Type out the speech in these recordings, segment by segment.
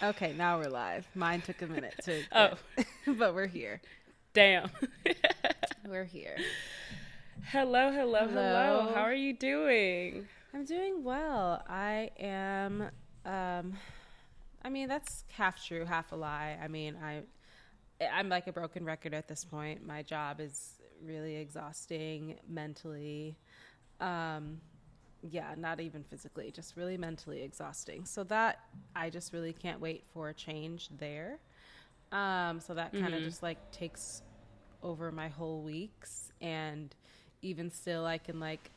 And we're live. Okay, now we're live. Mine took a minute to. Oh. but we're here. Damn. We're here. hello, hello, hello, Hello. How are you doing? I'm doing well. I am. Um, I mean, that's half true, half a lie. I mean, I, I'm like a broken record at this point. My job is really exhausting mentally. Um, yeah, not even physically, just really mentally exhausting. So that I just really can't wait for a change there. Um, so that kind of Mhm. just like takes over my whole weeks, and even still, I can like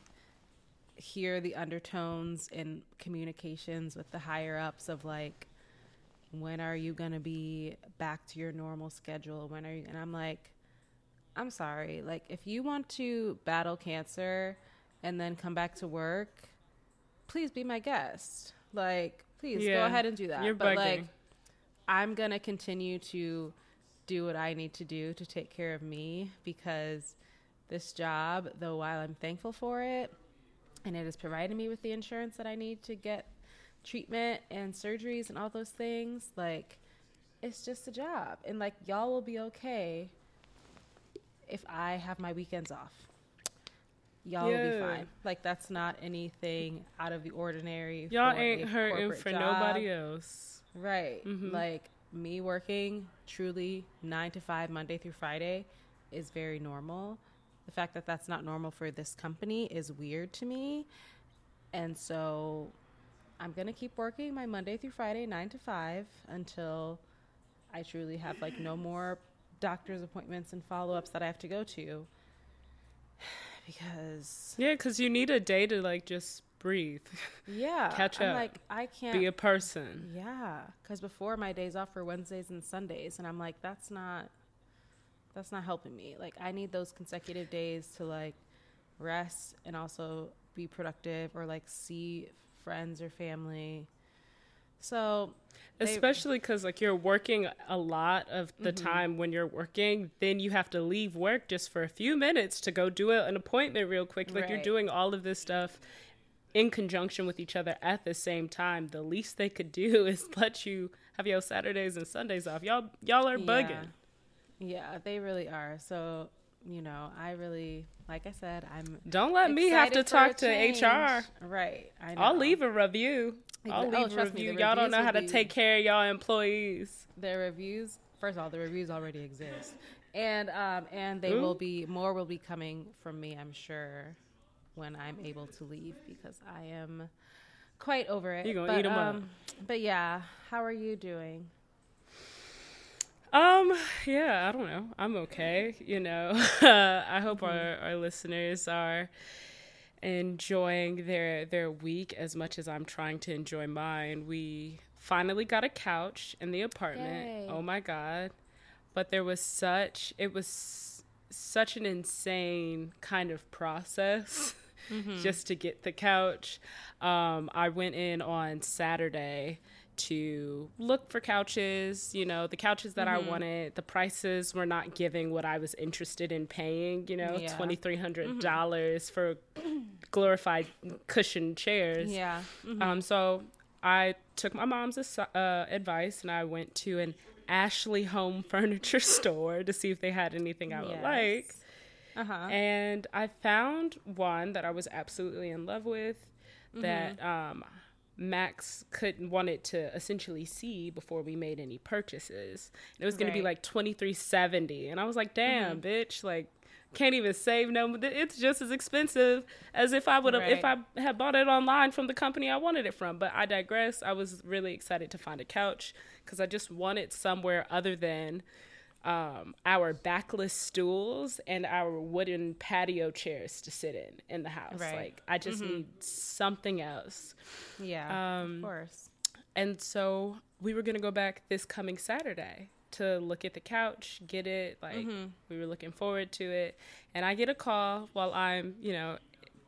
hear the undertones in communications with the higher ups of like, when are you gonna be back to your normal schedule? When are you? And I'm like, I'm sorry. Like, if you want to battle cancer and then come back to work, please be my guest. Like, please go ahead and do that. you're but like. I'm gonna continue to do what I need to do to take care of me because this job, though while I'm thankful for it, and it has provided me with the insurance that I need to get treatment and surgeries and all those things, like it's just a job. And like y'all will be okay if I have my weekends off. Y'all will be fine. Like that's not anything out of the ordinary. Y'all ain't hurting for job. nobody else. Right. Mhm. Like me working truly nine to five, Monday through Friday, is very normal. The fact that that's not normal for this company is weird to me. And so I'm going to keep working my Monday through Friday, nine to five, until I truly have like no more doctor's appointments and follow ups that I have to go to. Because, Yeah, because you need a day to like just breathe, yeah, Catch I'm up. like, I can't be a person. Yeah, because before my days off were Wednesdays and Sundays, and I'm like, that's not, that's not helping me. Like, I need those consecutive days to like rest and also be productive or like see friends or family. So, Especially because like you're working a lot of the Mm-hmm. time when you're working, then you have to leave work just for a few minutes to go do a- an appointment real quick. Like you're doing all of this stuff in conjunction with each other at the same time. The least they could do is let you have your Saturdays and Sundays off. Y'all y'all are bugging. yeah, they really are. So, you know, I really, like I said, I'm. Don't let me have to excited for a talk to. HR. Right. I know. I'll leave a review. I'll Exa- oh, leave a trust me, review. Y'all don't know how to take care of y'all employees. the reviews first of all the reviews already exist and um and they Ooh. will be more will be coming from me i'm sure when i'm able to leave because i am quite over it You gonna but, eat 'em up. um, but yeah how are you doing Um, yeah, I don't know. I'm okay. You know, I hope our, our listeners are enjoying their their week as much as I'm trying to enjoy mine. We finally got a couch in the apartment. Yay. Oh my god. But there was such it was such an insane kind of process just to get the couch. Um, I went in on Saturday to look for couches, you know, the couches that I wanted. The prices were not giving what I was interested in paying, you know, Yeah. $2,300 for glorified cushion chairs. yeah Um, so I took my mom's uh, advice and I went to an Ashley Home Furniture store to see if they had anything I would Yes. like. uh-huh And I found one that I was absolutely in love with that um, Max couldn't wanted to essentially see before we made any purchases. And it was going to be like twenty three seventy, and I was like, "Damn, mm-hmm. bitch! Like, can't even save no. It's just as expensive as if I would have if I had bought it online from the company I wanted it from." But I digress. I was really excited to find a couch because I just wanted somewhere other than um, our backless stools and our wooden patio chairs to sit in in the house. Right. Like I just need something else. yeah Um, of course And so we were gonna go back this coming Saturday to look at the couch, get it. Like we were looking forward to it, and I get a call while I'm, you know,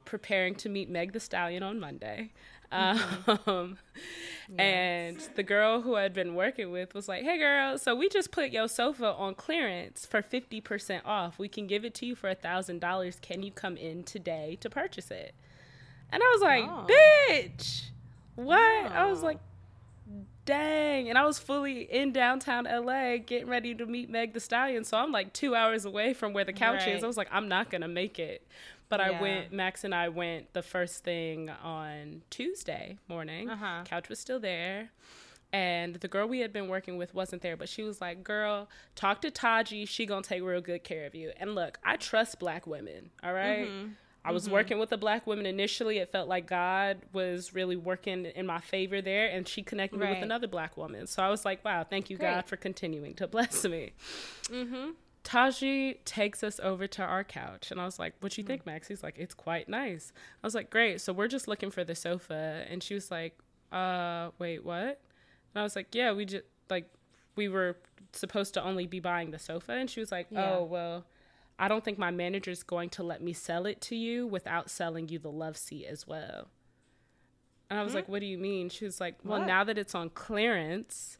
preparing to meet Meg Thee Stallion on Monday. Um, And the girl who I'd been working with was like, "Hey, girl, so we just put your sofa on clearance for fifty percent off. We can give it to you for a thousand dollars. Can you come in today to purchase it?" And I was like, Oh. "Bitch, what?" I was Oh. like, dang. And I was fully in downtown LA getting ready to meet Meg Thee Stallion. So I'm like two hours away from where the couch Right. is. I was like, I'm not going to make it. But I went, Max and I went the first thing on Tuesday morning. Uh-huh. Couch was still there. And the girl we had been working with wasn't there, but she was like, "Girl, talk to Taji. She gonna take real good care of you." And look, I trust black women. All right? Mm-hmm. I was working with a black woman initially. It felt like God was really working in my favor there, and she connected me with another black woman. So I was like, "Wow, thank you, God, for continuing to bless me." Mm-hmm. Taji takes us over to our couch, and I was like, "What you think, Max?" He's like, "It's quite nice." I was like, "Great." So we're just looking for the sofa, and she was like, "Uh, wait, what?" And I was like, "Yeah, we just like we were supposed to only be buying the sofa," and she was like, Yeah. "Oh, well." I don't think my manager's going to let me sell it to you without selling you the love seat as well. And I was like, what do you mean? She was like, well, What? now that it's on clearance,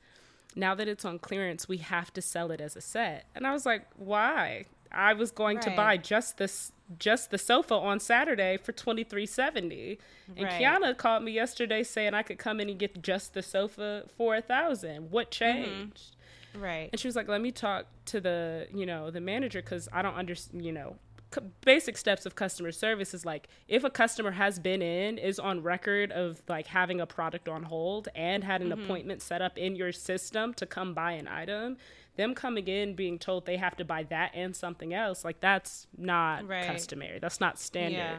now that it's on clearance, we have to sell it as a set. And I was like, why? I was going to buy just this just the sofa on Saturday for twenty three seventy. And Right. Kiana called me yesterday saying I could come in and get just the sofa for a thousand. What mm-hmm. changed? Right. And she was like, "Let me talk to the, you know, the manager because I don't understand, you know, basic steps of customer service is like if a customer has been in is on record of like having a product on hold and had an Mm-hmm. appointment set up in your system to come buy an item, them coming in being told they have to buy that and something else, like that's not Right. customary. That's not standard." Yeah.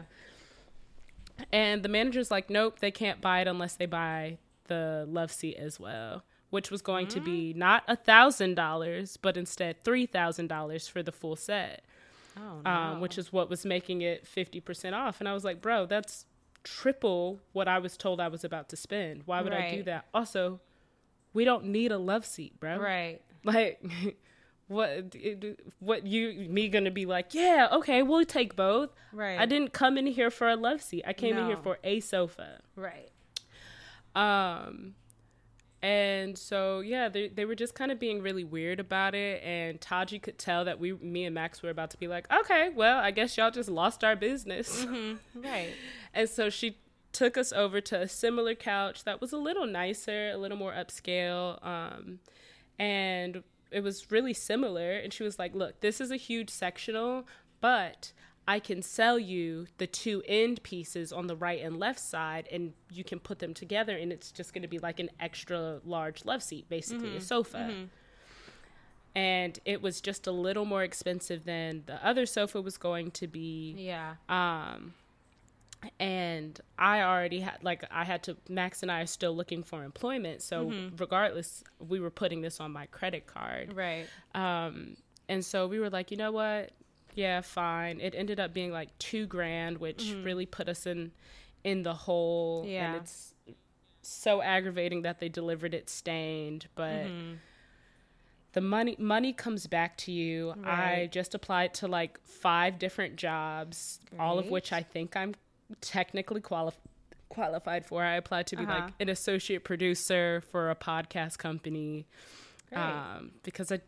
And the manager's like, nope, they can't buy it unless they buy the love seat as well, which was going to be not a thousand dollars, but instead three thousand dollars for the full set, Oh no. um, which is what was making it fifty percent off. And I was like, bro, that's triple what I was told I was about to spend. Why would I do that? Also, we don't need a love seat, bro. right. Like, what? What you me gonna be like? Yeah, okay, we'll take both. Right. I didn't come in here for a love seat. I came in here for a sofa. Right. Um, and so yeah, they they were just kind of being really weird about it, and Taji could tell that we, me and Max, were about to be like, okay, well, I guess y'all just lost our business. Right. And so she took us over to a similar couch that was a little nicer, a little more upscale. Um, and it was really similar. And she was like, Look, this is a huge sectional, but I can sell you the two end pieces on the right and left side, and you can put them together, and it's just going to be like an extra large love seat, basically, a sofa. And it was just a little more expensive than the other sofa was going to be Yeah. um and i already had like i had to max and i are still looking for employment so regardless we were putting this on my credit card Right. um and so we were like you know what yeah fine. It ended up being like two grand which really put us in in the hole. Yeah. and it's so aggravating that they delivered it stained but the money money comes back to you. I just applied to like five different jobs all of which i think i'm technically qualified qualified for. I applied to be Uh-huh. like an associate producer for a podcast company Great. um, because I,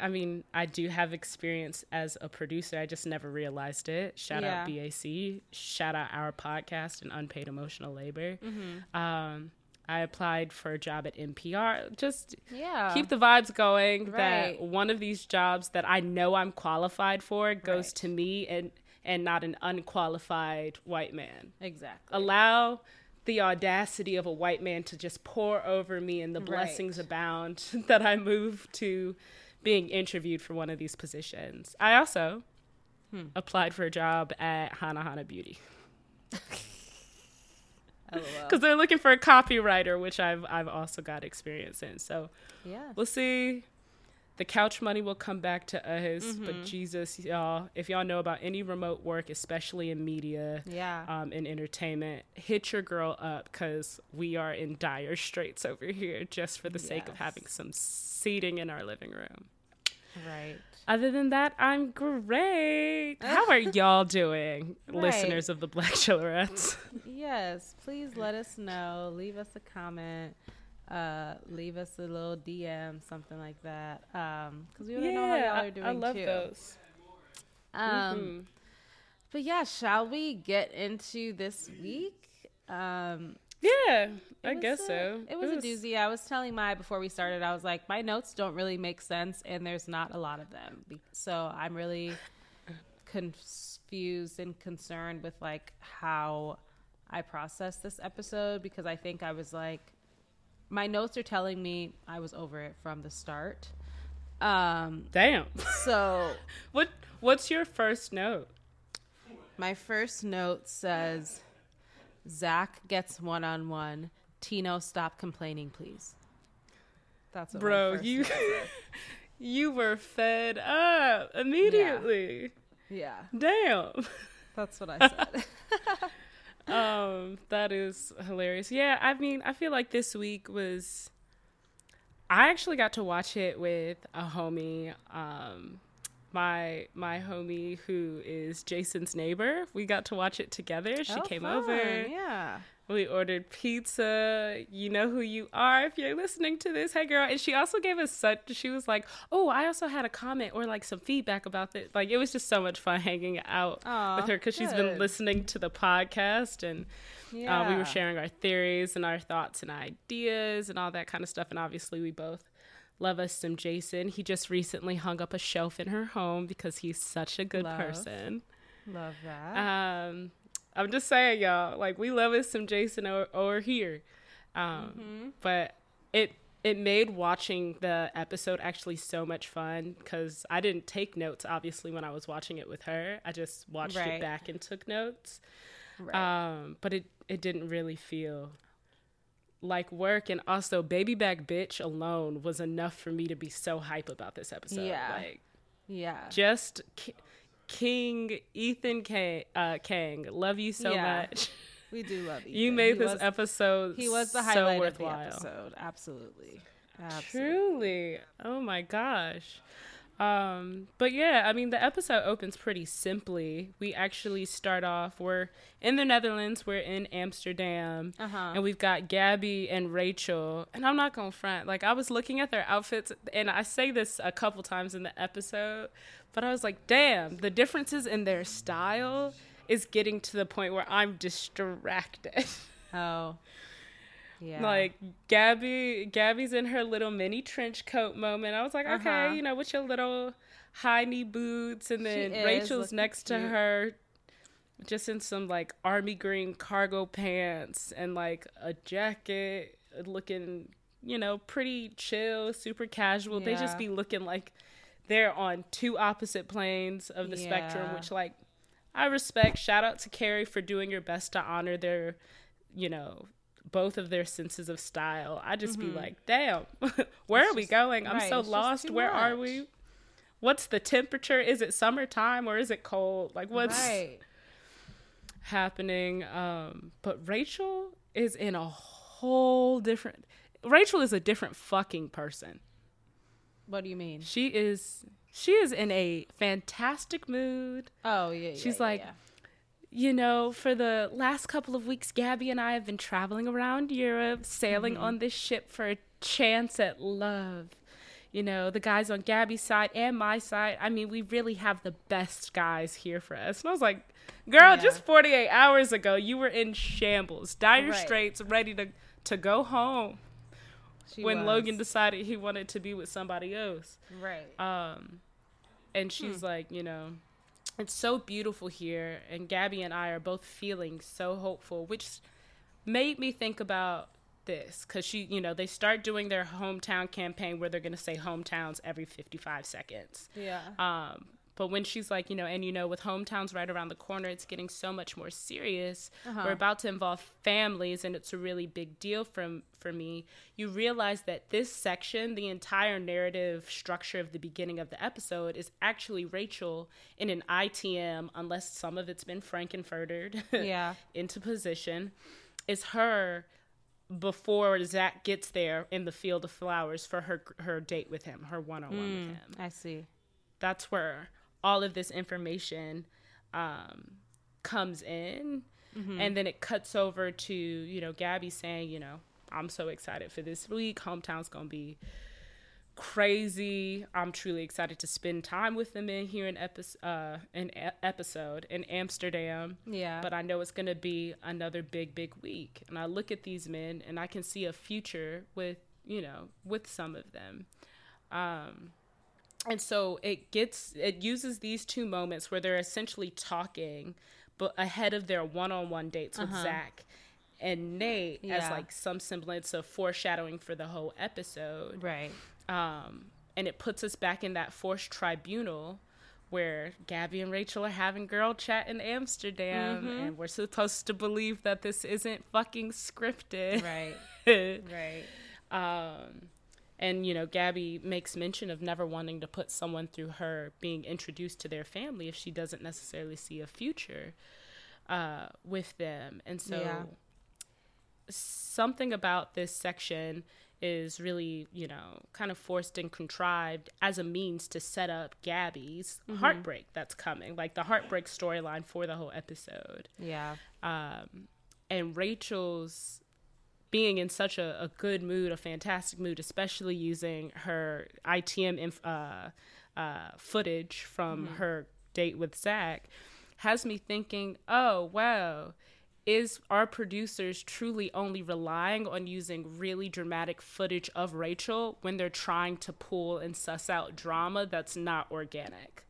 I mean, I do have experience as a producer. I just never realized it. Shout out BAC. Shout out our podcast and unpaid emotional labor. Mm-hmm. Um, I applied for a job at NPR. Just yeah. keep the vibes going. That one of these jobs that I know I'm qualified for goes Right. to me and and not an unqualified white man exactly. allow the audacity of a white man to just pour over me and the Right. blessings abound that I move to being interviewed for one of these positions. I also Hmm. applied for a job at Hanahana Beauty because they're looking for a copywriter, which I've I've also got experience in. So yeah, we'll see. The couch money will come back to us, Mm-hmm. but Jesus, y'all, if y'all know about any remote work, especially in media, Yeah. um, in entertainment, hit your girl up because we are in dire straits over here just for the sake of having some seating in our living room. right. Other than that, I'm great. How are y'all doing, Right. listeners of the Black Chelorettes? Yes. Please let us know. Leave us a comment. Uh, leave us a little DM, something like that. Um, because we want to know how y'all are doing I love too. those. Um, Mhm. But yeah, shall we get into this week? Um, Yeah, I guess a- so. It was, a doozy. I was telling Mai before we started, I was like, my notes don't really make sense, and there's not a lot of them. So I'm really confused and concerned with like how I processed this episode because I think I was like, my notes are telling me I was over it from the start. Um, Damn. so what What's your first note? my first note says, Zach gets one on one. Tino, stop complaining, please. That's what Bro, you you were fed up immediately. Yeah, Damn. that's what I said. Um, that is hilarious. Yeah, I mean, I feel like this week was. I actually got to watch it with a homie, um, my my homie who is Jason's neighbor. We got to watch it together. She Oh, came fun. over. Yeah. We ordered pizza. You know who you are if you're listening to this. Hey, girl. And she also gave us such, she was like, Oh, I also had a comment or like some feedback about this. Like, it was just so much fun hanging out Aw, with her because she's been listening to the podcast and Yeah. uh, we were sharing our theories and our thoughts and ideas and all that kind of stuff. And obviously, we both love us some Jason. He just recently hung up a shelf in her home because he's such a good Love. person. Love that. Um, I'm just saying, y'all, like we love us some Jason or here. Um, Mm-hmm. but it it made watching the episode actually so much fun because I didn't take notes obviously when I was watching it with her. I just watched Right. it back and took notes. right. Um, but it it didn't really feel like work and also baby back bitch alone was enough for me to be so hype about this episode. Yeah. Like yeah. just Ki- King Ethan Kang, uh, Kang, love you so Yeah. much. We do love you. You made he this was, episode He was the so highlight of the episode. Absolutely. Absolutely. Truly. Oh my gosh. Um, but yeah, I mean the episode opens pretty simply. We actually start off we're in the Netherlands, we're in Amsterdam, Uh-huh. and we've got Gabby and Rachel. And I'm not gonna front, like I was looking at their outfits, and I say this a couple times in the episode, but I was like, damn, the differences in their style is getting to the point where I'm distracted. Oh. Yeah. Like Gabby, Gabby's in her little mini trench coat moment. I was like, okay, Uh-huh. you know, with your little high knee boots, and then Rachel's next to cute. her, just in some like army green cargo pants and like a jacket, looking, you know, pretty chill, super casual. They just be looking like they're on two opposite planes of the spectrum, which like I respect. Shout out to Carrie for doing your best to honor their, you know, both of their senses of style. I just be like, damn, where It's are we just- going? I'm right, so lost. Where are we? What's the temperature? Is it summertime or is it cold? Like what's Right. happening? Um, but Rachel is in a whole different. Rachel is a different fucking person. What do you mean? She is. She is in a fantastic mood. Oh yeah. yeah, She's yeah, like, yeah. You know, for the last couple of weeks, Gabby and I have been traveling around Europe, sailing Mm-hmm. on this ship for a chance at love. You know, the guys on Gabby's side and my side. I mean, we really have the best guys here for us. And I was like, girl, Yeah. just 48 hours ago, you were in shambles, dire Right. straits, ready to, to go home She when was. Logan decided he wanted to be with somebody else. Right. Um, and she's Hmm. like, you know, it's so beautiful here, and Gabby and I are both feeling so hopeful, which made me think about this because she, you know, they start doing their hometown campaign where they're going to say hometowns every 55 seconds. yeah. Um, but when she's like, you know, and you know, with hometowns right around the corner, it's getting so much more serious. Uh-huh. We're about to involve families, and it's a really big deal from for me. You realize that this section, the entire narrative structure of the beginning of the episode, is actually Rachel in an ITM, unless some of it's been frankenfurtered Yeah. into position, is her before Zach gets there in the field of flowers for her her date with him, her one on one with him I see. that's where all of this information um, comes in and then it cuts over to you know gabby saying you know i'm so excited for this week hometown's gonna be crazy. I'm truly excited to spend time with them in here in episode uh, an a- episode in Amsterdam. Yeah. But I know it's gonna be another big, big week, and I look at these men and I can see a future with you know with some of them. Um, and so it gets it uses these two moments where they're essentially talking, but ahead of their one-on-one dates with Zach and Nate as like some semblance of foreshadowing for the whole episode right. um, and it puts us back in that forced tribunal where Gabby and Rachel are having girl chat in Amsterdam, Mm-hmm. and we're supposed to believe that this isn't fucking scripted. Right. Right. um, and you know, Gabby makes mention of never wanting to put someone through her being introduced to their family if she doesn't necessarily see a future uh, with them, and so Yeah. something about this section is really, you know, kind of forced and contrived as a means to set up Gabby's heartbreak that's coming, like the heartbreak storyline for the whole episode. Yeah. Um, and Rachel's being in such a, a good mood, a fantastic mood, especially using her ITM inf- uh, uh, footage from her date with Zach, has me thinking, oh, wow, is our producers truly only relying on using really dramatic footage of Rachel when they're trying to pull and suss out drama that's not organic?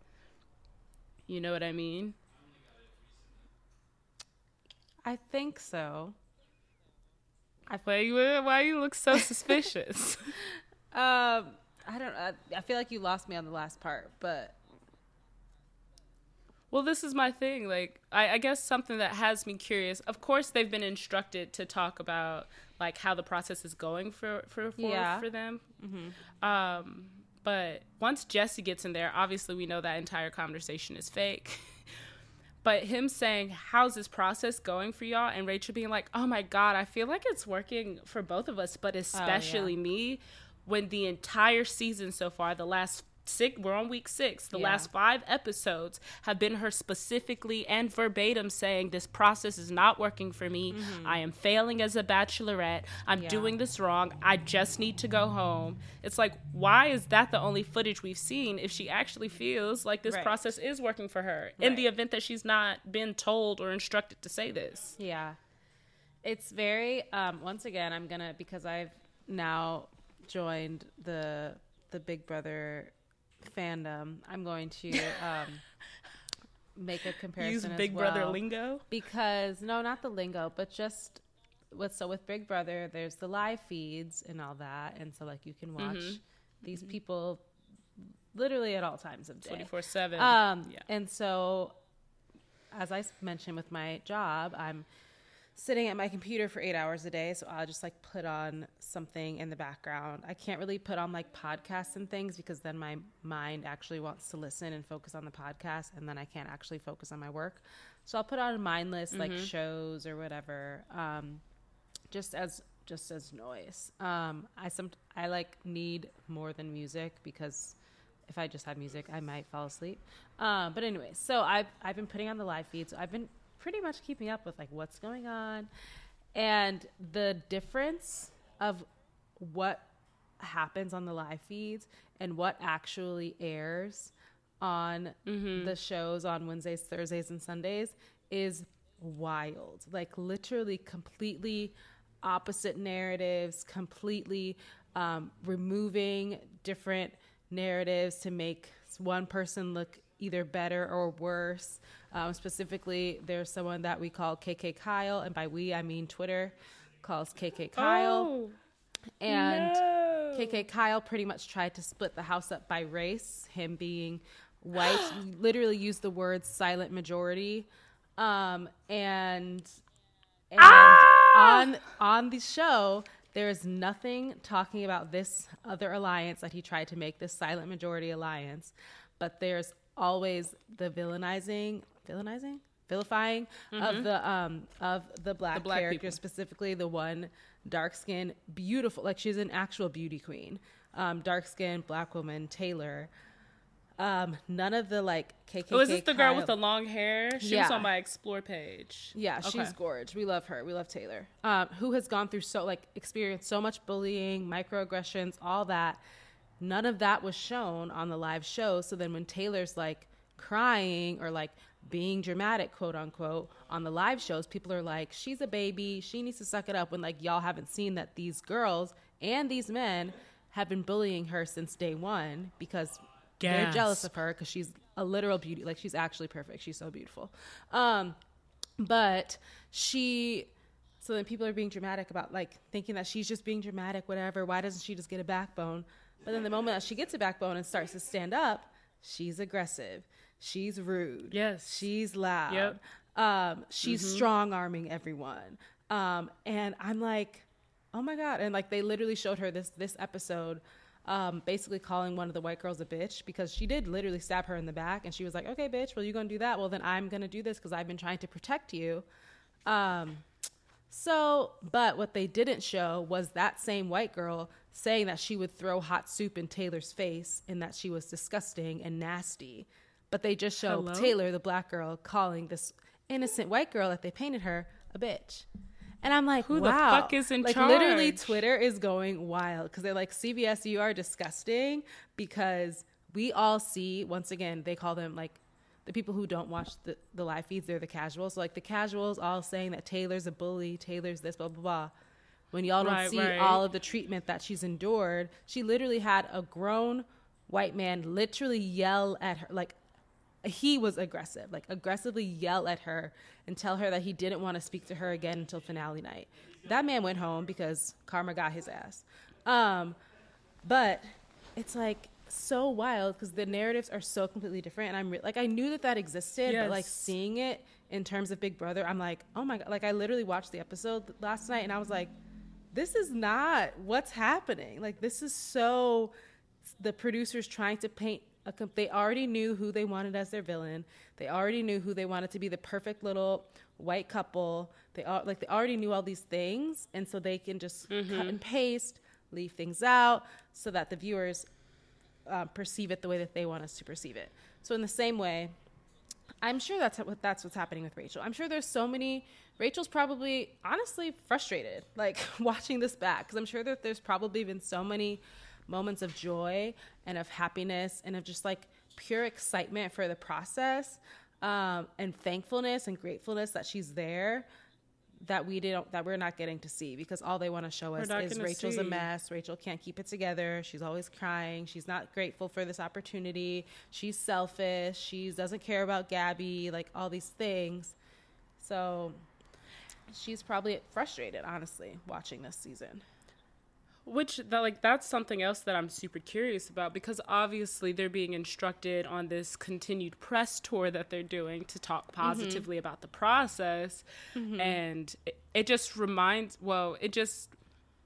You know what I mean? I think so. Why you why you look so suspicious? Um, I don't. I, I feel like you lost me on the last part, but well, this is my thing. Like, I, I guess something that has me curious. Of course, they've been instructed to talk about like how the process is going for for for, Yeah. for them. Um, but once Jesse gets in there, obviously we know that entire conversation is fake. but him saying, "How's this process going for y'all?" and Rachel being like, "Oh my god, I feel like it's working for both of us, but oh, especially me." When the entire season so far, the last six, we're on week six. The Yeah. last five episodes have been her specifically and verbatim saying, "This process is not working for me. I am failing as a bachelorette. I'm Mm-hmm. Yeah. doing this wrong. I just need to go home." It's like, why is that the only footage we've seen if she actually feels like this Right. process is working for her in the event that she's not been told or instructed to say this? yeah, it's very. Um, once again, I'm gonna because I've now joined the the Big Brother fandom. I'm going to um, make a comparison. Use as Big Brother well. lingo. because no, not the lingo, but just with so with Big Brother, there's the live feeds and all that, and so like you can watch Mm-hmm. these people literally at all times of day. Twenty four seven. Um, Yeah. and so as I mentioned with my job, I'm sitting at my computer for eight hours a day, so I'll just like put on something in the background. I can't really put on like podcasts and things because then my mind actually wants to listen and focus on the podcast, and then I can't actually focus on my work. So I'll put on mindless like shows or whatever, um, just as just as noise. Um, I some I like need more than music because if I just had music, I might fall asleep. Um, but anyway, so I've I've been putting on the live feeds. I've been pretty much keeping up with like what's going on, and the difference of what happens on the live feeds and what actually airs on the shows on Wednesdays, Thursdays, and Sundays is wild. Like literally, completely opposite narratives, completely um, removing different narratives to make one person look either better or worse. Um, specifically, there's someone that we call KK Kyle, and by we I mean Twitter calls KK Kyle, Oh, and no. KK Kyle pretty much tried to split the house up by race. Him being white, literally used the word silent majority, um, and and on on the show there is nothing talking about this other alliance that he tried to make this silent majority alliance, but there's always the villainizing, villainizing, vilifying of the um of the black, black character, people. specifically the one dark skin, beautiful, like she's an actual beauty queen, um, dark skin black woman Taylor. Um, none of the like KKK. Oh, is this the girl with the long hair? She was on my explore page. Yeah, Okay. she's gorge. We love her. We love Taylor. Um, who has gone through so like experienced so much bullying, microaggressions, all that, none of that was shown on the live show. So then when Taylor's like crying or like being dramatic, quote unquote, on the live shows, people are like, she's a baby. She needs to suck it up. When like y'all haven't seen that these girls and these men have been bullying her since day one because they're jealous of her because she's a literal beauty. Like she's actually perfect. She's so beautiful. Um, but she, so then people are being dramatic about like thinking that she's just being dramatic, whatever. Why doesn't she just get a backbone? But then the moment that she gets a backbone and starts to stand up, she's aggressive. She's rude. Yes. She's loud. Yep. Um, she's mm-hmm. strong arming everyone. Um, and I'm like, oh my God. And like they literally showed her this this episode um, basically calling one of the white girls a bitch because she did literally stab her in the back and she was like, okay, bitch, well, you're gonna do that? Well, then I'm gonna do this because I've been trying to protect you. Um, so, but what they didn't show was that same white girl saying that she would throw hot soup in Taylor's face and that she was disgusting and nasty. But they just show Hello? Taylor, the black girl, calling this innocent white girl that they painted her a bitch. And I'm like, who wow. the fuck is in like, charge? Literally, Twitter is going wild because they're like, CBS, you are disgusting because we all see, once again, they call them like the people who don't watch the, the live feeds, they're the casuals. So, like, the casuals all saying that Taylor's a bully, Taylor's this, blah, blah, blah. When y'all don't right, see right. all of the treatment that she's endured, she literally had a grown white man literally yell at her, like, he was aggressive, like aggressively yell at her and tell her that he didn't want to speak to her again until finale night. That man went home because karma got his ass. Um, but it's like so wild because the narratives are so completely different. And I'm re- like, I knew that that existed, yes. but like seeing it in terms of Big Brother, I'm like, oh my God. Like, I literally watched the episode last night and I was like, this is not what's happening. Like, this is so the producers trying to paint a, they already knew who they wanted as their villain. They already knew who they wanted to be the perfect little white couple. They all like they already knew all these things, and so they can just mm-hmm. cut and paste, leave things out, so that the viewers uh, perceive it the way that they want us to perceive it. So in the same way, I'm sure that's what that's what's happening with Rachel. I'm sure there's so many. Rachel's probably honestly frustrated, like watching this back, because I'm sure that there's probably been so many moments of joy and of happiness and of just like pure excitement for the process um, and thankfulness and gratefulness that she's there that we didn't that we're not getting to see because all they want to show us is Rachel's see. a mess. Rachel can't keep it together. She's always crying. She's not grateful for this opportunity. She's selfish. She doesn't care about Gabby. Like all these things. So she's probably frustrated, honestly, watching this season. Which that like that's something else that I'm super curious about because obviously they're being instructed on this continued press tour that they're doing to talk mm-hmm. positively mm-hmm. about the process mm-hmm. and it, it just reminds well it just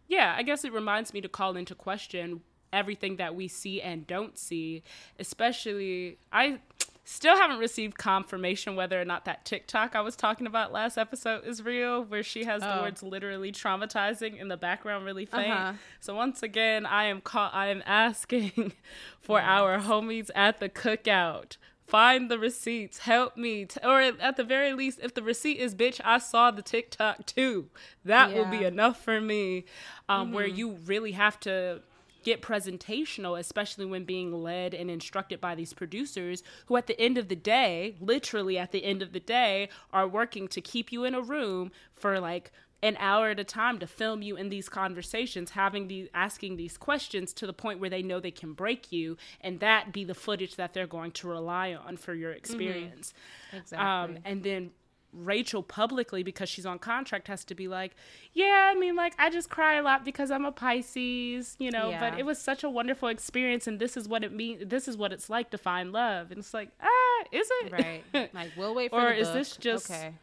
yeah, I guess it reminds me to call into question everything that we see and don't see, especially I Still haven't received confirmation whether or not that TikTok I was talking about last episode is real, where she has oh. the words literally traumatizing in the background really faint. Uh-huh. So once again, I am call- I am asking for yes. our homies at the cookout find the receipts help me t- or at the very least if the receipt is bitch i saw the tiktok too that yeah. will be enough for me um, mm-hmm. where you really have to get presentational, especially when being led and instructed by these producers who, at the end of the day, literally at the end of the day, are working to keep you in a room for like an hour at a time to film you in these conversations, having these asking these questions to the point where they know they can break you, and that be the footage that they're going to rely on for your mm-hmm. experience. Mm-hmm. Exactly. Um, and then Rachel publicly because she's on contract has to be like, yeah, I mean, like I just cry a lot because I'm a Pisces, you know. Yeah. But it was such a wonderful experience, and this is what it means. This is what it's like to find love, and it's like, ah, is it right? Like we'll wait for. or is this just okay?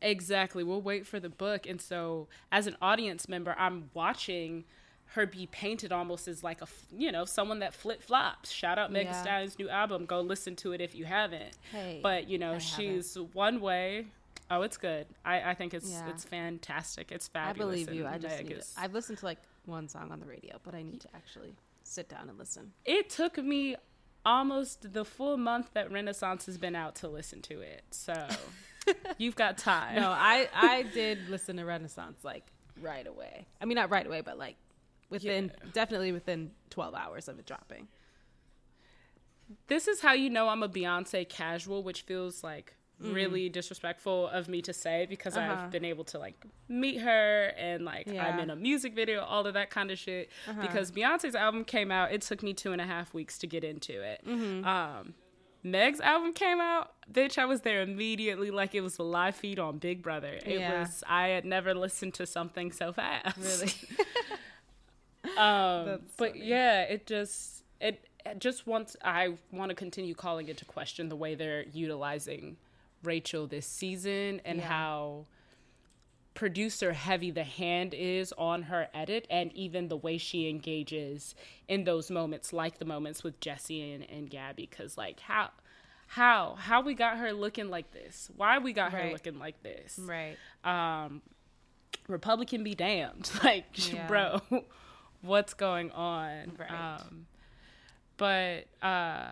Exactly, we'll wait for the book, and so as an audience member, I'm watching her be painted almost as like a you know someone that flip flops. Shout out Megan yeah. Stallion's new album. Go listen to it if you haven't. Hey, but you know I she's haven't. one way. Oh, it's good. I, I think it's yeah. it's fantastic. It's fabulous. I believe you. I just need I've listened to like one song on the radio, but I need to actually sit down and listen. It took me almost the full month that Renaissance has been out to listen to it. So you've got time. No, I I did listen to Renaissance like right away. I mean, not right away, but like within Yeah. definitely within 12 hours of it dropping. this is how you know I'm a Beyonce casual, which feels like really disrespectful of me to say because. Uh-huh. I've been able to like meet her and like I'm Uh-huh. in a music video, all of that kind of shit. Because Beyonce's album came out, it took me two and a half weeks to get into it. Mm-hmm. Um, Meg's album came out, bitch. I was there immediately, like it was a live feed on Big Brother. It Yeah. was. I had never listened to something so fast. Really. Um, but funny. yeah, it just it, it just wants. I want to continue calling into question the way they're utilizing Rachel this season and Yeah. how producer heavy the hand is on her edit and even the way she engages in those moments like the moments with jesse and, and gabby because like how how how we got her looking like this why we got her looking like this right. um republican be damned like Yeah. bro what's going on Right. um but uh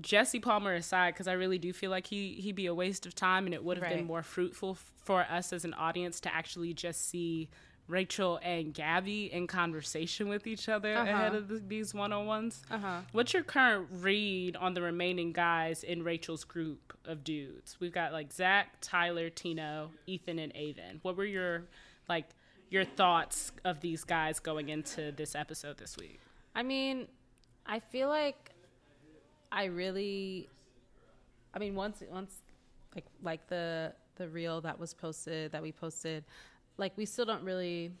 Jesse Palmer aside, because I really do feel like he he'd be a waste of time, and it would have Right. been more fruitful f- for us as an audience to actually just see Rachel and Gabby in conversation with each other Uh-huh. ahead of the, these one on ones. Uh-huh. What's your current read on the remaining guys in Rachel's group of dudes? We've got like Zach, Tyler, Tino, Ethan, and Aven. What were your like your thoughts of these guys going into this episode this week? I mean, I feel like I really I mean once once like like the the reel that was posted that we posted like we still don't really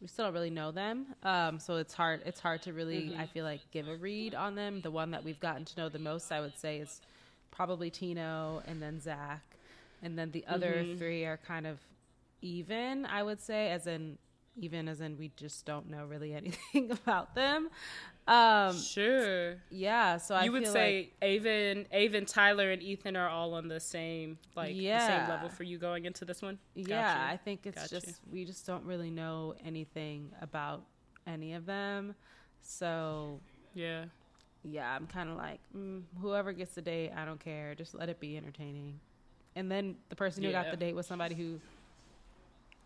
we still don't really know them. Um so it's hard it's hard to really I feel like give a read on them. The one that we've gotten to know the most I would say is probably Tino and then Zach. And then the other three are kind of even I would say as in even as in we just don't know really anything about them um Sure. yeah so I you would say like, Aven, Aven, Tyler, and Ethan are all on the same like the same level for you going into this one. yeah Gotcha. I think it's Gotcha. just we just don't really know anything about any of them so yeah. yeah I'm kind of like mm, whoever gets the date I don't care just let it be entertaining and then the person who got the date was somebody who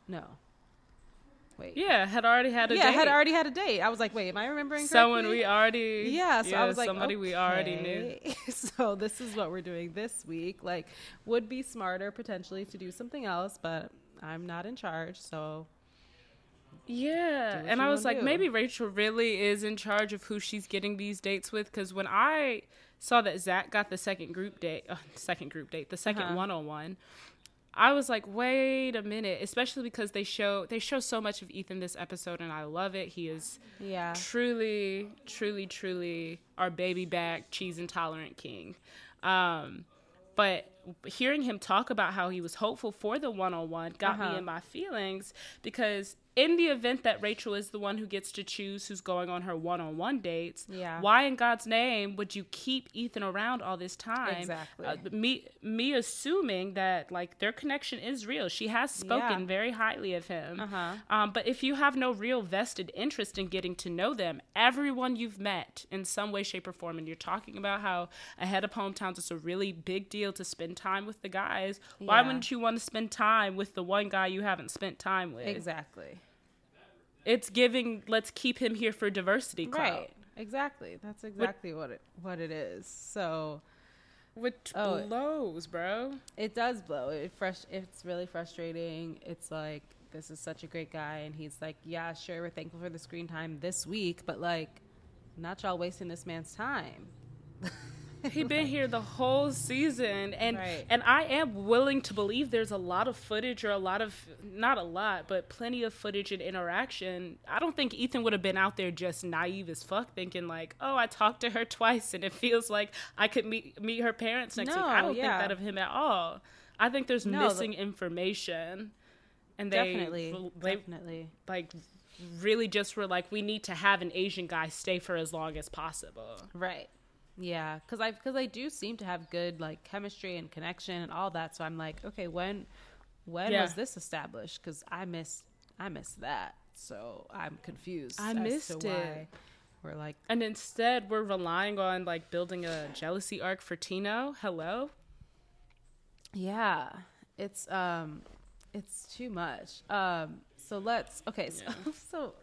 no wait Yeah, had already had a yeah, date. had already had a date. I was like, wait, am I remembering someone correctly? we already Yeah, so I was like, somebody we already knew. so this is what we're doing this week. Like, would be smarter potentially to do something else, but I'm not in charge, so Yeah, and I was like, do. maybe Rachel really is in charge of who she's getting these dates with. Because when I saw that Zach got the second group date, uh, second group date, the 2nd Uh-huh. one on one, I was like, wait a minute. Especially because they show they show so much of Ethan this episode, and I love it. He is yeah, truly, truly, truly our baby back cheese intolerant king. Um, but hearing him talk about how he was hopeful for the one on one got Uh-huh. me in my feelings because in the event that Rachel is the one who gets to choose who's going on her one on one dates, Yeah. why in God's name would you keep Ethan around all this time? Exactly. Uh, me me assuming that like their connection is real. She has spoken Yeah. very highly of him. Uh-huh. Um, but if you have no real vested interest in getting to know them, everyone you've met in some way, shape, or form, and you're talking about how ahead of hometowns it's a really big deal to spend time with the guys. yeah. Why wouldn't you want to spend time with the one guy you haven't spent time with? exactly, It's giving. Let's keep him here for diversity. Clout, right, exactly. That's exactly what it what it is. So Which Oh. blows, bro. it does blow. It fresh. It's really frustrating. It's like this is such a great guy, and he's like, yeah, sure, we're thankful for the screen time this week, but like, not y'all wasting this man's time. he been here the whole season and Right. and I am willing to believe there's a lot of footage or a lot of not a lot but plenty of footage and interaction. I don't think Ethan would have been out there just naive as fuck thinking like, "Oh, I talked to her twice and it feels like I could meet meet her parents next week." I don't yeah. think that of him at all. I think there's No, the- missing information. And they definitely, they definitely. like really just were like we need to have an Asian guy stay for as long as possible. Right. Yeah, because I because I do seem to have good like chemistry and connection and all that. So I'm like, okay, when when Yeah. was this established? Because I miss I miss that. So I'm confused. I missed it. We're like, And instead, we're relying on like building a jealousy arc for Tino. Hello. yeah, it's um, it's too much. Um, so let's okay. So so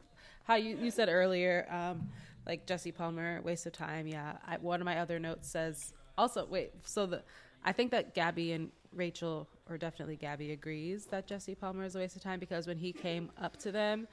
how you, you said earlier, um, like Jesse Palmer, waste of time. Yeah. I, one of my other notes says also, wait, so the, I think that Gabby and Rachel, or definitely Gabby, agrees that Jesse Palmer is a waste of time because when he came up to them,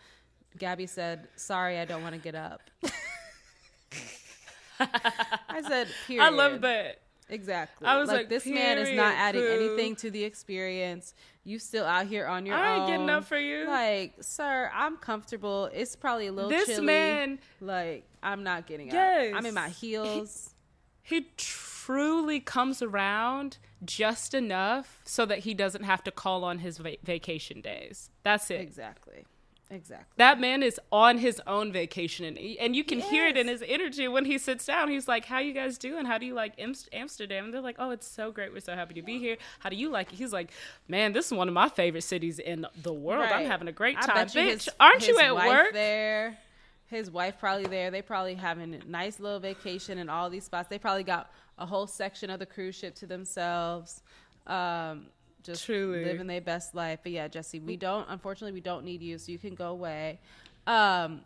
Gabby said, "Sorry, I don't want to get up." I said, "Period." I love that. Exactly. I was like, like, this man is not adding boo. anything to the experience. You still out here on your I ain't own. getting up for you. Like, sir, I'm comfortable. It's probably a little This chilly. man- like, I'm not getting Yes. up. I'm in my heels. He truly comes around just enough so that he doesn't have to call on his va- vacation days. That's it. exactly. Exactly. That man is on his own vacation, and, and you can hear it in his energy when he sits down. He's like, "How you guys doing? How do you like Amsterdam?" And they're like, "Oh, it's so great. We're so happy to be here. How do you like it?" He's like, "Man, this is one of my favorite cities in the world. I'm having a great time, you bitch. his- Aren't you at wife work?" there? His wife probably there. They probably having a nice little vacation in all these spots. They probably got a whole section of the cruise ship to themselves. Um, just Truly. living their best life. But yeah, Jesse, we don't. Unfortunately, we don't need you, so you can go away. Um,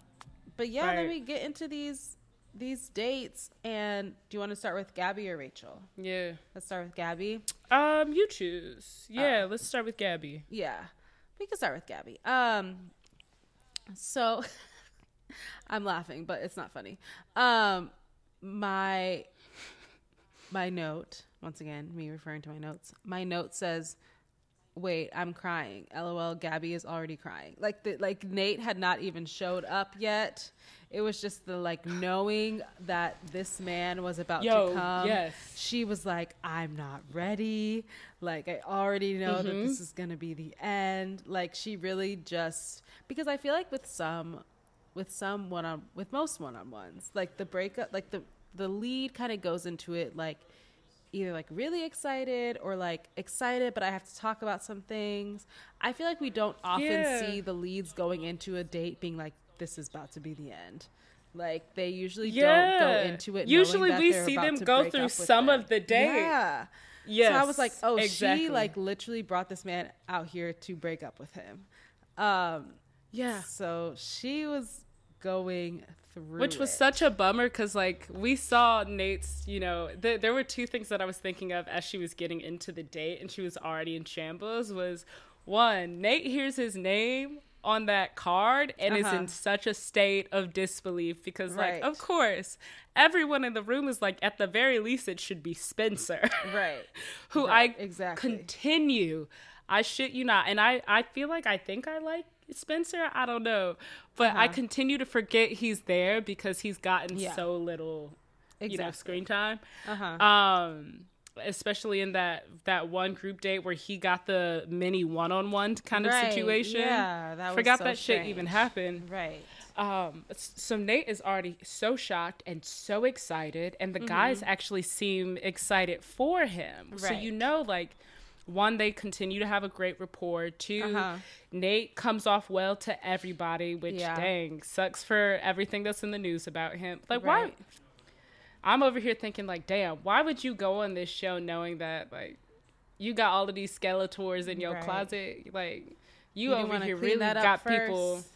but yeah, let me get into these these dates. And do you want to start with Gabby or Rachel? Yeah. Let's start with Gabby. Um, you choose. Yeah, let's start with Gabby. Yeah, we can start with Gabby. Um, so I'm laughing, but it's not funny. Um, my my note once again, me referring to my notes. My note says, "Wait, I'm crying." LOL. Gabby is already crying. Like the like Nate had not even showed up yet. It was just the like knowing that this man was about Yo, to come. yes. She was like, "I'm not ready." Like I already know that Mm-hmm. this is gonna be the end. Like she really just because I feel like with some with some one on with most one on ones, like the breakup, like the the lead kind of goes into it like either like really excited or like excited, but I have to talk about some things. I feel like we don't often Yeah. see the leads going into a date being like, "This is about to be the end." Like they usually don't go into it. Usually that we see them go through some them. of the date. Yeah. Yes. So I was like, oh, exactly. she like literally brought this man out here to break up with him. Um, yeah. so she was going through, Which was it. such a bummer because, like, we saw Nate's, you know, th- there were two things that I was thinking of as she was getting into the date and she was already in shambles. Was one, Nate hears his name on that card and is Uh-huh. in such a state of disbelief because, like, of course, everyone in the room is like, at the very least, it should be Spencer. right. who Right, I exactly. continue. I shit you not, and I I feel like I think I like Spencer. I don't know, but I Uh-huh. continue to forget he's there because he's gotten Yeah. so little, you know, screen time. Uh huh. Um, especially in that that one group date where he got the mini one on one kind of Right, situation. yeah, that was forgot so that shit even happened. right. Um, so Nate is already so shocked and so excited, and the guys actually seem excited for him. So Mm-hmm. You know, like, one, they continue to have a great rapport. 2 Uh-huh. Nate comes off well to everybody, which Yeah. dang sucks for everything that's in the news about him. Like, why? I'm over here thinking, like, damn, why would you go on this show knowing that, like, you got all of these Skeletors in your Right. closet? Like, you, You over here really got people first?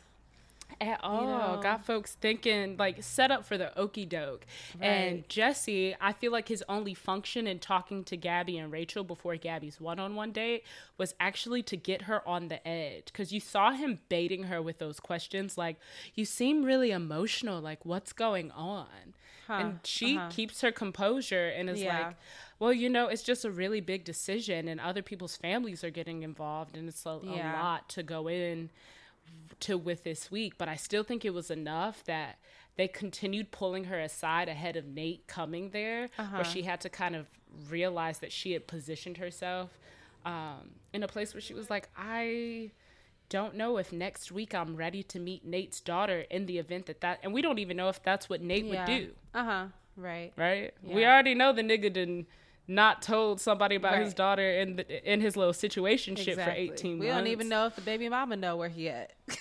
At all. know? Got folks thinking like set up for the okey doke. And Jesse, I feel like his only function in talking to Gabby and Rachel before Gabby's one on one date was actually to get her on the edge. Because you saw him baiting her with those questions like, You seem really emotional. Like, what's going on? and she uh-huh. keeps her composure and is Yeah. like, well, you know, it's just a really big decision, and other people's families are getting involved, and it's a, Yeah. a lot to go in to with this week. But I still think it was enough that they continued pulling her aside ahead of Nate coming there, Uh-huh. where she had to kind of realize that she had positioned herself um, in a place where she was like, I don't know if next week I'm ready to meet Nate's daughter in the event that that, and we don't even know if that's what Nate would do Uh huh. Right. right? We already know the nigga didn't not told somebody about his daughter in the, in his little situation shit for eighteen We months. We don't even know if the baby mama know where he at.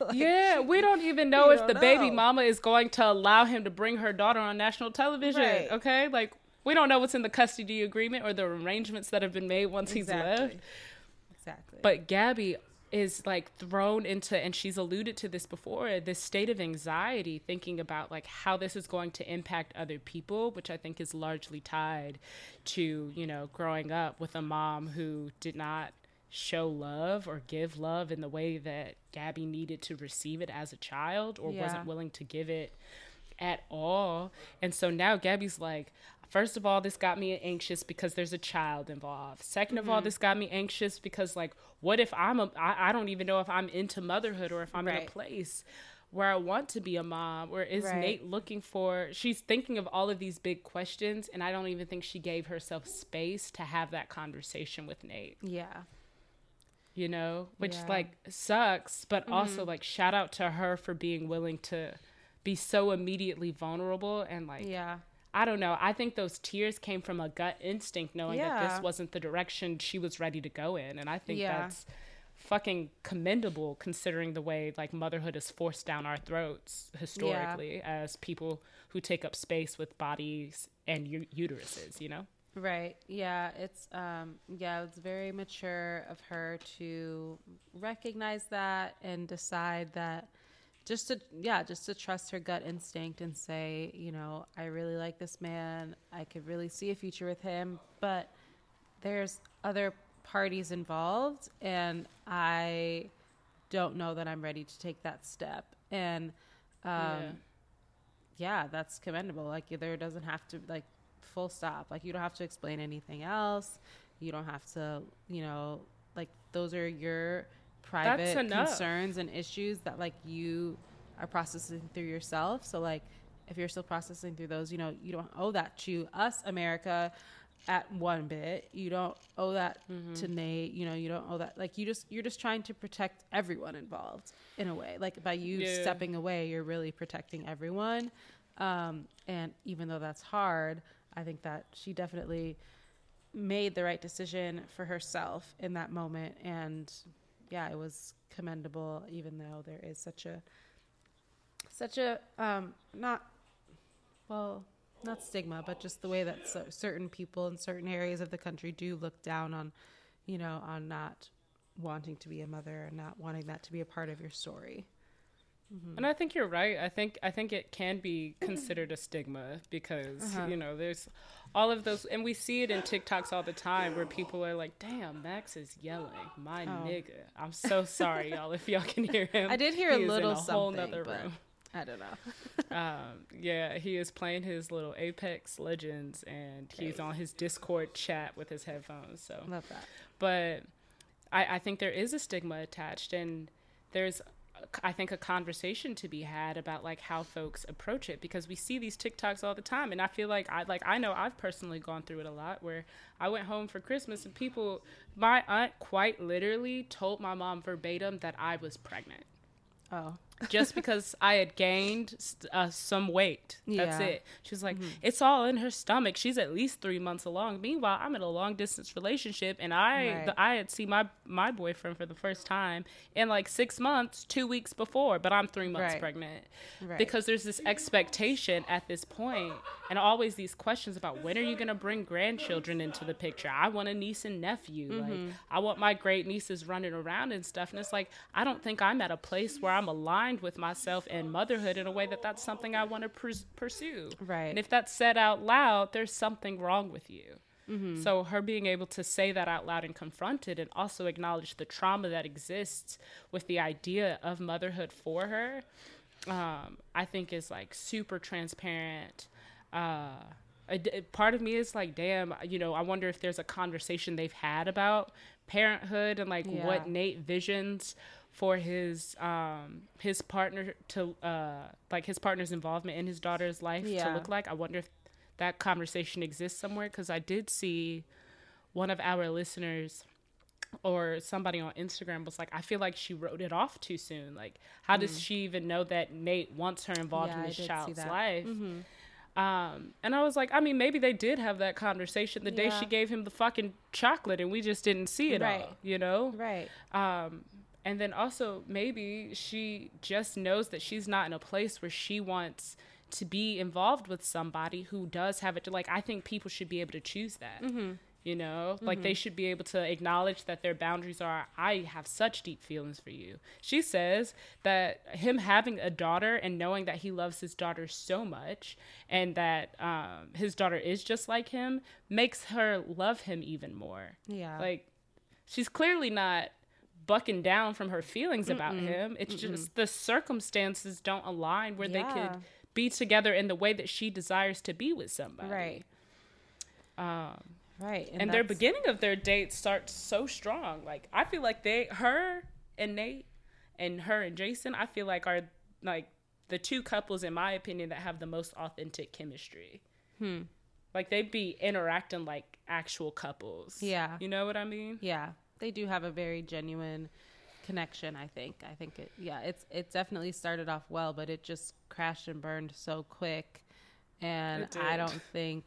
Like, Yeah, we don't even know if the baby mama is going to allow him to bring her daughter on national television. Right. Okay, like we don't know what's in the custody agreement or the arrangements that have been made once he's left. Exactly. But Gabby is like thrown into and she's alluded to this before this state of anxiety thinking about like how this is going to impact other people which i think is largely tied to you know growing up with a mom who did not show love or give love in the way that gabby needed to receive it as a child or Yeah. wasn't willing to give it at all and so now gabby's like first of all this got me anxious because there's a child involved 2nd of all Mm-hmm. this got me anxious because like what if i'm a i, I don't even know if i'm into motherhood or if i'm in a place where i want to be a mom or is Right. nate looking for she's thinking of all of these big questions and i don't even think she gave herself space to have that conversation with nate Yeah. you know which Yeah. Mm-hmm. like sucks but also like shout out to her for being willing to be so immediately vulnerable and like Yeah. I don't know. I think those tears came from a gut instinct knowing that this wasn't the direction she was ready to go in. And I think Yeah. that's fucking commendable considering the way like motherhood is forced down our throats historically as people who take up space with bodies and u- uteruses, you know? Right. Yeah. It's um yeah, it's very mature of her to recognize that and decide that just to yeah, just to trust her gut instinct and say, you know, I really like this man. I could really see a future with him, but there's other parties involved and I don't know that I'm ready to take that step. And um Yeah. yeah, that's commendable. Like there doesn't have to like full stop. Like you don't have to explain anything else. You don't have to, you know, like those are your private concerns and issues that like you are processing through yourself. So like if you're still processing through those, you know, you don't owe that to us, America, at one bit. You don't owe that Mm-hmm. to Nate. You know, you don't owe that. Like you just you're just trying to protect everyone involved in a way. Like by you Yeah. stepping away, you're really protecting everyone. Um, and even though that's hard, I think that she definitely made the right decision for herself in that moment. And yeah, it was commendable, even though there is such a such a um, not well not stigma, but just the way that so, certain people in certain areas of the country do look down on, you know, on not wanting to be a mother and not wanting that to be a part of your story. And I think you're right. I think I think it can be considered a stigma because Uh-huh. you know there's all of those, and we see it in TikToks all the time where people are like, "Damn, Max is yelling, my Oh. nigga." I'm so sorry, y'all, if y'all can hear him. I did hear He a is in little a whole something, nother room. I don't know. Um, yeah, he is playing his little Apex Legends, and he's on his Discord chat with his headphones. So Love that. but I, I think there is a stigma attached and there's i think a conversation to be had about like how folks approach it because we see these tiktoks all the time and i feel like i like i know i've personally gone through it a lot where i went home for christmas and people my aunt quite literally told my mom verbatim that i was pregnant. Oh, just because I had gained uh, some weight. That's Yeah. it. She was like, it's all in her stomach. She's at least three months along. Meanwhile, I'm in a long distance relationship, and I Right. the, I had seen my my boyfriend for the first time in like six months, two weeks before, but I'm three months Right. pregnant right. because there's this expectation at this point and always these questions about when are you going to bring grandchildren into the picture i want a niece and nephew Mm-hmm. like i want my great nieces running around and stuff and it's like i don't think i'm at a place where i'm aligned with myself and motherhood in a way that that's something i want to pers- pursue Right. and if that's said out loud there's something wrong with you Mm-hmm. so her being able to say that out loud and confront it and also acknowledge the trauma that exists with the idea of motherhood for her um, I think is like super transparent. Uh, a part of me is like, damn, you know, I wonder if there's a conversation they've had about parenthood and like Yeah. what Nate visions for his um his partner to uh like his partner's involvement in his daughter's life to look like. I wonder if that conversation exists somewhere because I did see one of our listeners or somebody on Instagram was like, I feel like she wrote it off too soon. Like, how does she even know that Nate wants her involved Mm. Yeah, in this child's life? Mm-hmm. Um, and I was like, I mean, maybe they did have that conversation the day she gave him the fucking chocolate and we just didn't see it all, Right. you know? right. Um, and then also maybe she just knows that she's not in a place where she wants to be involved with somebody who does have it. Like I think people should be able to choose that. Mm-hmm. You know, like they should be able to acknowledge that their boundaries are, I have such deep feelings for you. She says that him having a daughter and knowing that he loves his daughter so much and that um, his daughter is just like him makes her love him even more. Yeah. Like, she's clearly not bucking down from her feelings about him. It's just the circumstances don't align where they could be together in the way that she desires to be with somebody. right. Um, Right. and, their beginning of their date starts so strong. Like I feel like they, her and Nate, and her and Jason, I feel like are like the two couples, in my opinion, that have the most authentic chemistry. Hmm. Like they'd be interacting like actual couples. Yeah. you know what I mean. Yeah, they do have a very genuine connection. I think. I think it. Yeah, it's it definitely started off well, but it just crashed and burned so quick, and I don't think.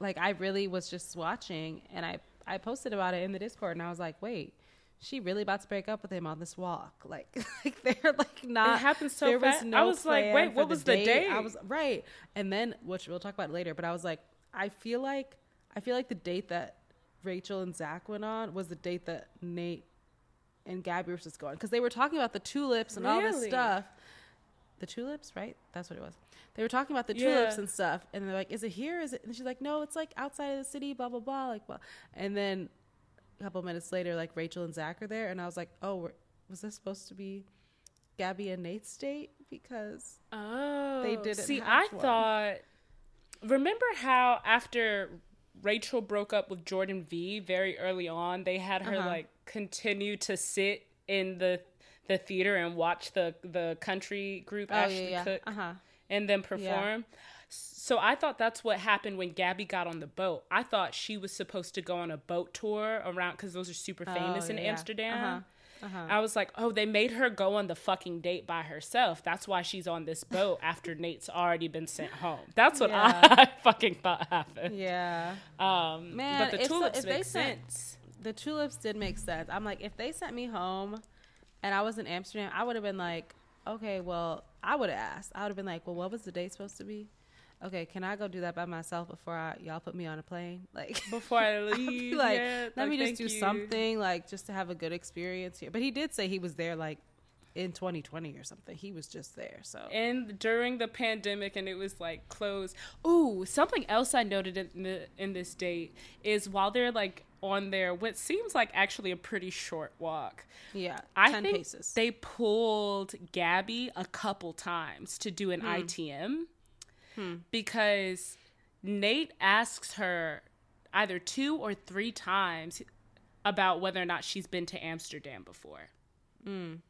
Like I really was just watching, and I I posted about it in the Discord, and I was like, wait. She really about to break up with him on this walk, like, like they're like not. It happened so there fast. I was like, wait, what was the date? I was right, and then which we'll talk about later. But I was like, I feel like I feel like the date that Rachel and Zach went on was the date that Nate and Gabby were just going because they were talking about the tulips and all this stuff. The tulips, right? That's what it was. They were talking about the Yeah. tulips and stuff, and they're like, "Is it here? Is it?" And she's like, "No, it's like outside of the city." Blah blah blah. Like, blah. And then a couple minutes later, like Rachel and Zach are there, and I was like, "Oh, was this supposed to be Gabby and Nate's date?" Because Oh, They didn't see. I one. thought. Remember how after Rachel broke up with Jordan V very early on, they had her Uh-huh. like continue to sit in the the theater and watch the the country group oh Ashley yeah, yeah, Cooke uh huh, and then perform. So I thought that's what happened when Gabby got on the boat. I thought she was supposed to go on a boat tour around because those are super famous Oh, in yeah, yeah. Amsterdam. Uh-huh. Uh-huh. I was like, oh, they made her go on the fucking date by herself. That's why she's on this boat after Nate's already been sent home. That's what Yeah. I fucking thought happened. yeah. Um, Man, but the so- tulips they make sent- sense. the tulips did make sense. I'm like, if they sent me home and I was in Amsterdam, I would have been like, okay, well, I would have asked. I would have been like, well, what was the date supposed to be? Okay, can I go do that by myself before I, y'all put me on a plane? Like, Before I leave, like, yeah, let like, me just do you. something, like, just to have a good experience here. But he did say he was there, like, in 2020 or something. He was just there. So, and during the pandemic and it was like closed ooh something else i noted in, the, in this date is while they're like on their what seems like actually a pretty short walk yeah, i 10 think paces. they pulled gabby a couple times to do an Hmm. itm because nate asks her either two or three times about whether or not she's been to amsterdam before Mm.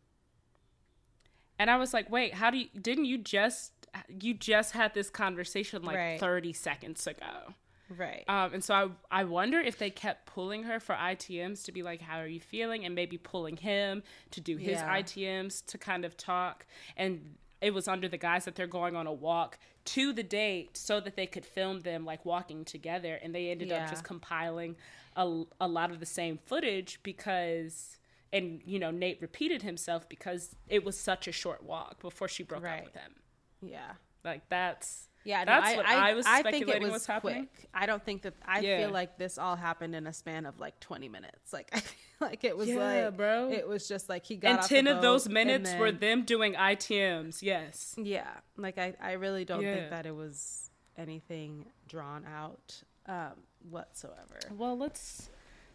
and I was like, wait, how do you, didn't you just, you just had this conversation like Right. 30 seconds ago. right. Um, and so I, I wonder if they kept pulling her for ITMs to be like, how are you feeling? And maybe pulling him to do his Yeah. ITMs to kind of talk. And it was under the guise that they're going on a walk to the date so that they could film them like walking together. And they ended Yeah. up just compiling a, a lot of the same footage because, and you know, Nate repeated himself because it was such a short walk before she broke Right. up with him. yeah. Like that's Yeah, That's no, what I, I was think it speculating was happening. quick. I don't think that. I Yeah. feel like this all happened in a span of like 20 minutes. Like I like it was Yeah, like, bro. It was just like he got and off 10 the of those minutes and were them doing ITMs. Yes. Yeah, like I, I really don't Yeah. think that it was anything drawn out um, whatsoever. Well, let's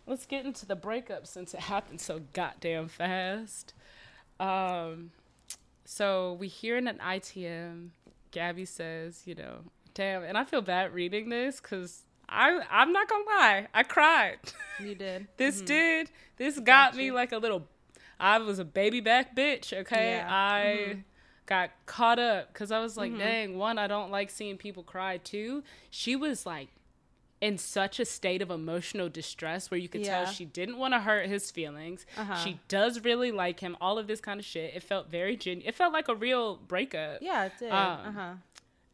let's get into the breakup since it happened so goddamn fast. Um, so we hear in an ITM, Gabby says, you know, damn, and I feel bad reading this because I I'm not gonna lie, I cried. You did. this did this got me you. like a little. I was a baby back bitch. Okay, Yeah. I. Got caught up because I was like, dang, one, I don't like seeing people cry. Two, she was like in such a state of emotional distress where you could Yeah. tell she didn't want to hurt his feelings. Uh-huh. She does really like him. All of this kind of shit. It felt very genuine. It felt like a real breakup. Yeah, it did. Um, uh huh.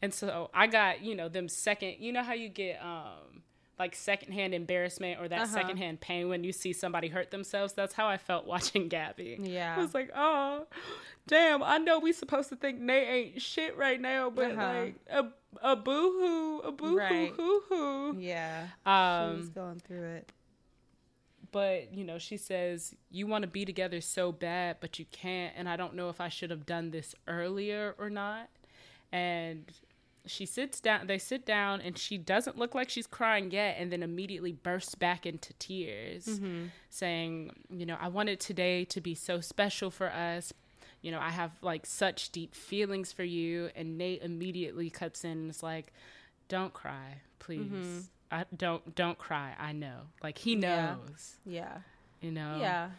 And so I got, you know, them second, you know how you get um like secondhand embarrassment or that Uh-huh. secondhand pain when you see somebody hurt themselves. That's how I felt watching Gabby. Yeah. I was like, oh, damn, I know we supposed to think Nate ain't shit right now, but Uh-huh. like, uh, a boo hoo, a boo Right. hoo hoo hoo. Yeah. Um, she was going through it. but you know she says you want to be together so bad but you can't and i don't know if i should have done this earlier or not and she sits down they sit down and she doesn't look like she's crying yet and then immediately bursts back into tears mm-hmm. saying you know i wanted today to be so special for us you know i have like such deep feelings for you and nate immediately cuts in and is like don't cry please mm-hmm. I don't don't cry. I know. Like he Yeah. knows Yeah. you know Yeah.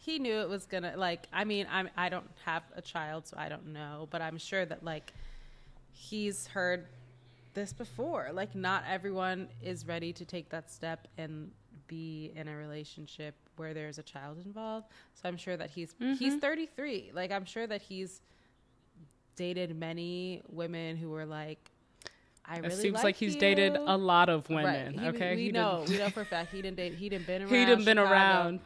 He knew it was gonna like I mean, I'm I don't have a child so I don't know, but I'm sure that like he's heard this before. Like not everyone is ready to take that step and be in a relationship where there's a child involved. So I'm sure that he's he's 33. Like I'm sure that he's dated many women who were like I it really seems like, he's you. dated a lot of women Right. He- okay we He know. we know for a fact he didn't date. He didn't been around. he didn't been Chicago. around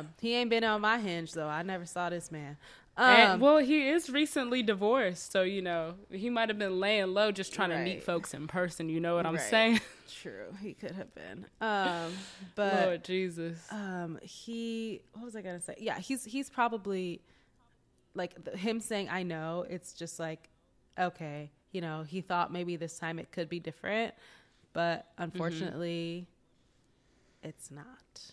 Um, he ain't been on my hinge though. I never saw this man. Um, and, well he is recently divorced so you know he might have been laying low just trying to meet folks in person you know what i'm Right. saying true, he could have been. Um, but lord jesus um, he what was I gonna say? Yeah, he's he's probably like the, him saying I know. It's just like okay, you know, he thought maybe this time it could be different, but unfortunately, it's not.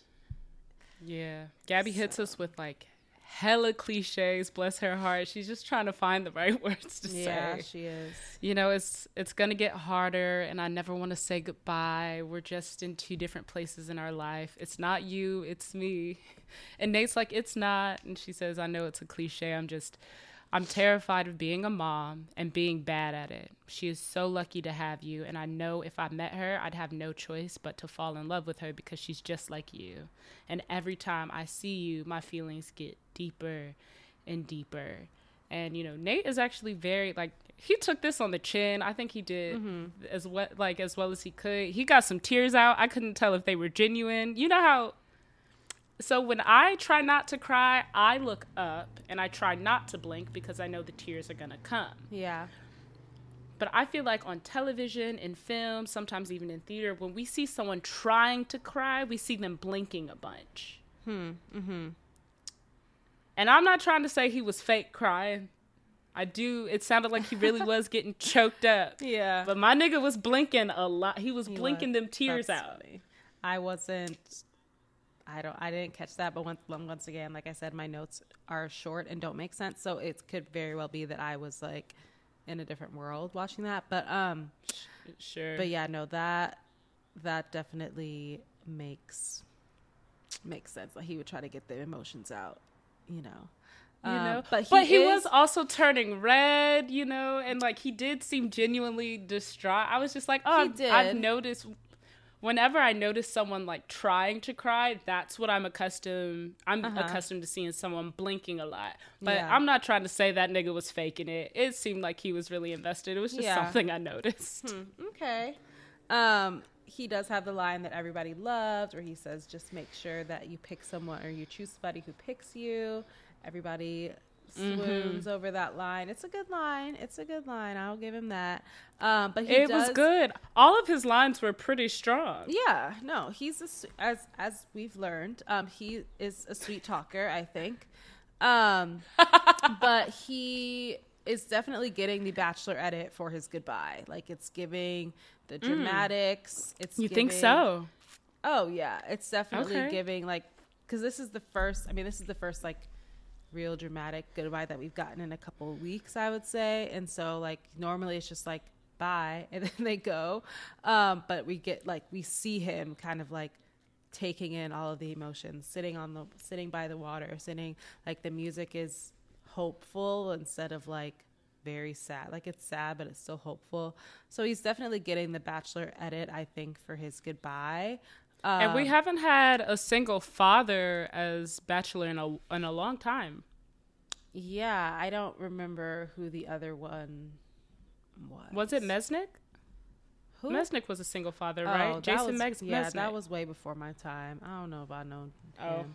yeah gabby hits us with like hella cliches bless her heart. She's just trying to find the right words to Yeah, say. she is. you know it's it's gonna get harder and i never want to say goodbye. We're just in two different places in our life. It's not you it's me. And nate's like it's not. And she says i know it's a cliche. I'm just i'm terrified of being a mom and being bad at it. She is so lucky to have you and i know if i met her i'd have no choice but to fall in love with her because she's just like you. And every time i see you my feelings get deeper and deeper. And you know nate is actually very like he took this on the chin. I think he did mm-hmm. as well like as well as he could. He got some tears out. I couldn't tell if they were genuine. You know how so when i try not to cry i look up and i try not to blink because i know the tears are gonna come Yeah. but i feel like on television in film sometimes even in theater when we see someone trying to cry we see them blinking a bunch Hmm. Mm-hmm. And I'm not trying to say he was fake crying. I do. It sounded like he really was getting choked up. Yeah. But my nigga was blinking a lot. He was He blinking was. them tears That's out. funny. I wasn't. I don't. I didn't catch that. But once, once again, like I said, my notes are short and don't make sense. So it could very well be that I was like in a different world watching that. But um. Sure. But yeah, no that that definitely makes makes sense. Like he would try to get the emotions out. You know. you Um, know, but but he, he, is, was also turning red, you know, and like he did seem genuinely distraught. I was just like, oh, I've, I've noticed. Whenever I notice someone like trying to cry, that's what I'm accustomed. I'm Uh-huh. accustomed to seeing someone blinking a lot. But Yeah. I'm not trying to say that nigga was faking it. It seemed like he was really invested. It was just Yeah. something I noticed. Okay. Um, he does have the line that everybody loves, where he says, "Just make sure that you pick someone or you choose somebody who picks you." Everybody Mm-hmm. swoons over that line. It's a good line. It's a good line. I'll give him that. Um, but he It does, was good. All of his lines were pretty strong. Yeah, no, he's a, as as we've learned, um, he is a sweet talker. I think, um, but he is definitely getting the bachelor edit for his goodbye. Like it's giving the dramatics. It's Mm. You think so? Oh yeah, it's definitely Okay. giving like because this is the first. I mean, this is the first like real dramatic goodbye that we've gotten in a couple weeks, I would say. And so like normally it's just like bye and then they go, um, but we get like we see him kind of like taking in all of the emotions, sitting on the sitting by the water, sitting like the music is hopeful instead of like very sad. Like it's sad, but it's still hopeful. So he's definitely getting the bachelor edit, I think, for his goodbye. Um, and we haven't had a single father as bachelor in a in a long time. Yeah, I don't remember who the other one was. Was it Mesnick? Who? Mesnick was a single father, Oh, right? Jason was, Megs- Yeah, Mesnick. that was way before my time. I don't know if I know Oh. him.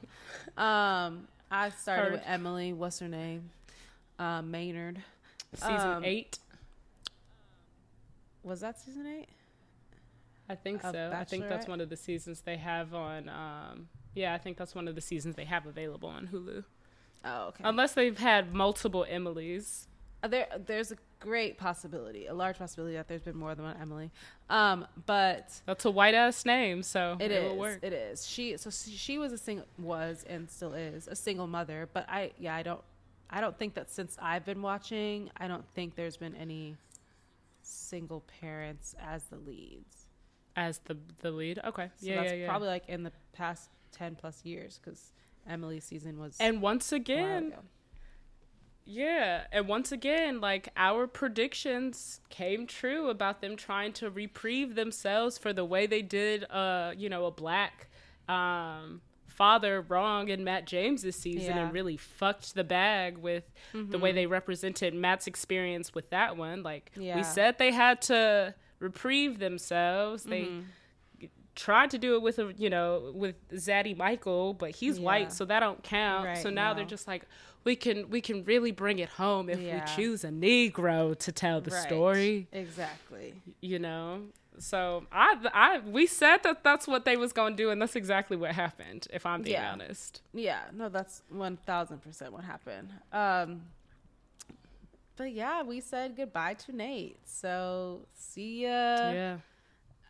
Um, I started Heard. with Emily. What's her name? Uh, Maynard. season um, eight. Was that season eight? I think so. I think that's one of the seasons they have on. Um, yeah, I think that's one of the seasons they have available on Hulu. Oh, okay. Unless they've had multiple Emily's. Uh, there, there's a great possibility, a large possibility that there's been more than one Emily. Um, but That's a white ass name, so It it, is. will work. It is. She so she she was a single was and still is a single mother. But I yeah I don't I don't think that since I've been watching I don't think there's been any single parents as the leads. As the the lead. Okay. So yeah, that's yeah, yeah. probably like in the past ten plus years because Emily's season was and once again. Yeah, and once again, like our predictions came true about them trying to reprieve themselves for the way they did uh, you know, a black um father wrong in Matt James's season Yeah. and really fucked the bag with the way they represented Matt's experience with that one. Like Yeah. we said they had to reprieve themselves. They tried to do it with a you know with Zaddy Michael, but he's Yeah. white, so that don't count. Right, so now they're just like we can we can really bring it home if Yeah. we choose a Negro to tell the Right. story. exactly. You know. So I I we said that that's what they was gonna do, and that's exactly what happened. If I'm being Yeah. honest. Yeah, no, that's one thousand percent what happened. Um, but yeah, we said goodbye to Nate. So see ya. yeah.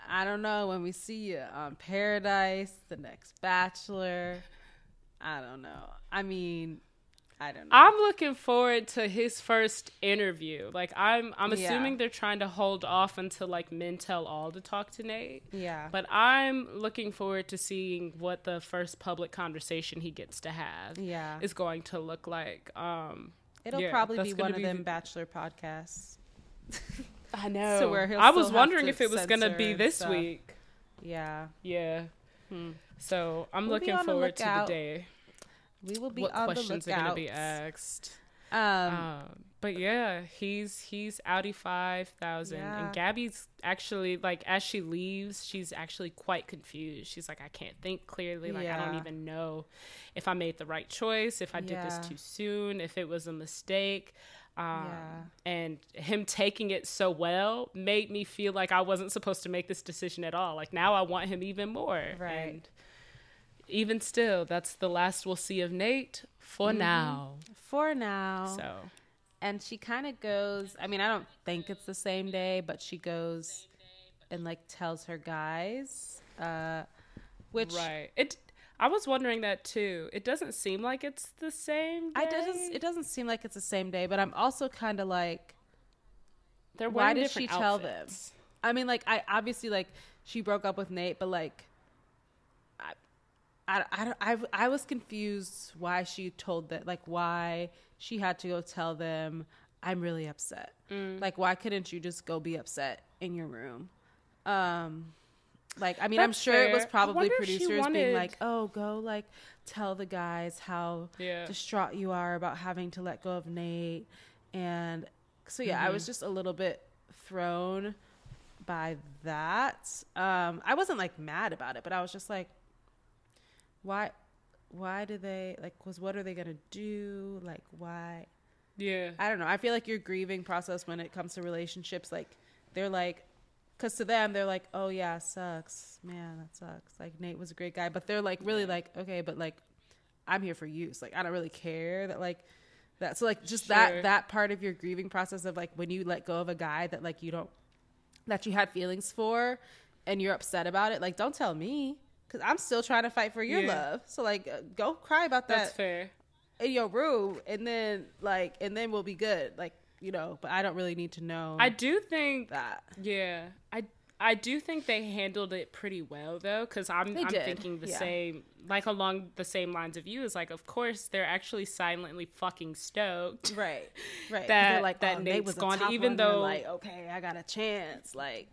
I don't know when we see you on Paradise, the next Bachelor. I don't know. I mean, I don't know. I'm looking forward to his first interview. Like I'm I'm Yeah. assuming they're trying to hold off until like Men Tell All to talk to Nate. yeah, But I'm looking forward to seeing what the first public conversation he gets to have yeah. is going to look like. Um It'll yeah, probably be gonna one of them the- Bachelor podcasts. I know. So where he'll I was wondering if it was going to be this stuff. week. Yeah, Yeah. Hmm. So I'm We'll looking on the forward to the day. we will be what on questions the are going to be asked. Um, Um, but yeah, he's he's Audi five thousand, Yeah. and Gabby's actually like as she leaves, she's actually quite confused. She's like, I can't think clearly. Like I don't even know if I made the right choice, if I did this too soon, if it was a mistake. Um, Yeah. And him taking it so well made me feel like I wasn't supposed to make this decision at all. Like now I want him even more. Right. And even still, that's the last we'll see of Nate for now. for now. So. And she kind of goes i mean i don't think it's the same day but she goes and like tells her guys uh which right it i was wondering that too it doesn't seem like it's the same i day. doesn't it doesn't seem like it's the same day but i'm also kind of like They're why did she different tell outfits. i mean like i obviously like she broke up with nate but like i i i, I, I was confused why she told that like why she had to go tell them i'm really upset Mm. like why couldn't you just go be upset in your room um like i mean i'm That's sure it was probably wonder if she producers being like oh go like tell the guys how Yeah. distraught you are about having to let go of nate and so yeah i Mm-hmm. was just a little bit thrown by that um i wasn't like mad about it but i was just like why why do they like was what are they gonna do like why yeah I don't know. I feel like your grieving process when it comes to relationships, like they're like, because to them they're like, oh yeah, sucks, man, that sucks. Like Nate was a great guy, but they're like really like, okay, but like, I'm here for you. So like, I don't really care that like that. So like, just Sure. that that part of your grieving process of like when you let go of a guy that like you don't that you had feelings for, and you're upset about it. Like, don't tell me. Cause I'm still trying to fight for your Yeah. love. So like, uh, go cry about that that's fair in your room and then like and then we'll be good like you know but i don't really need to know i do think that yeah i I do think they handled it pretty well though, because I'm They I'm did, thinking the yeah. same, like along the same lines of you. Is like, of course they're actually silently fucking stoked right Right. That- like that oh, Nate was gone, even though- like okay i got a chance like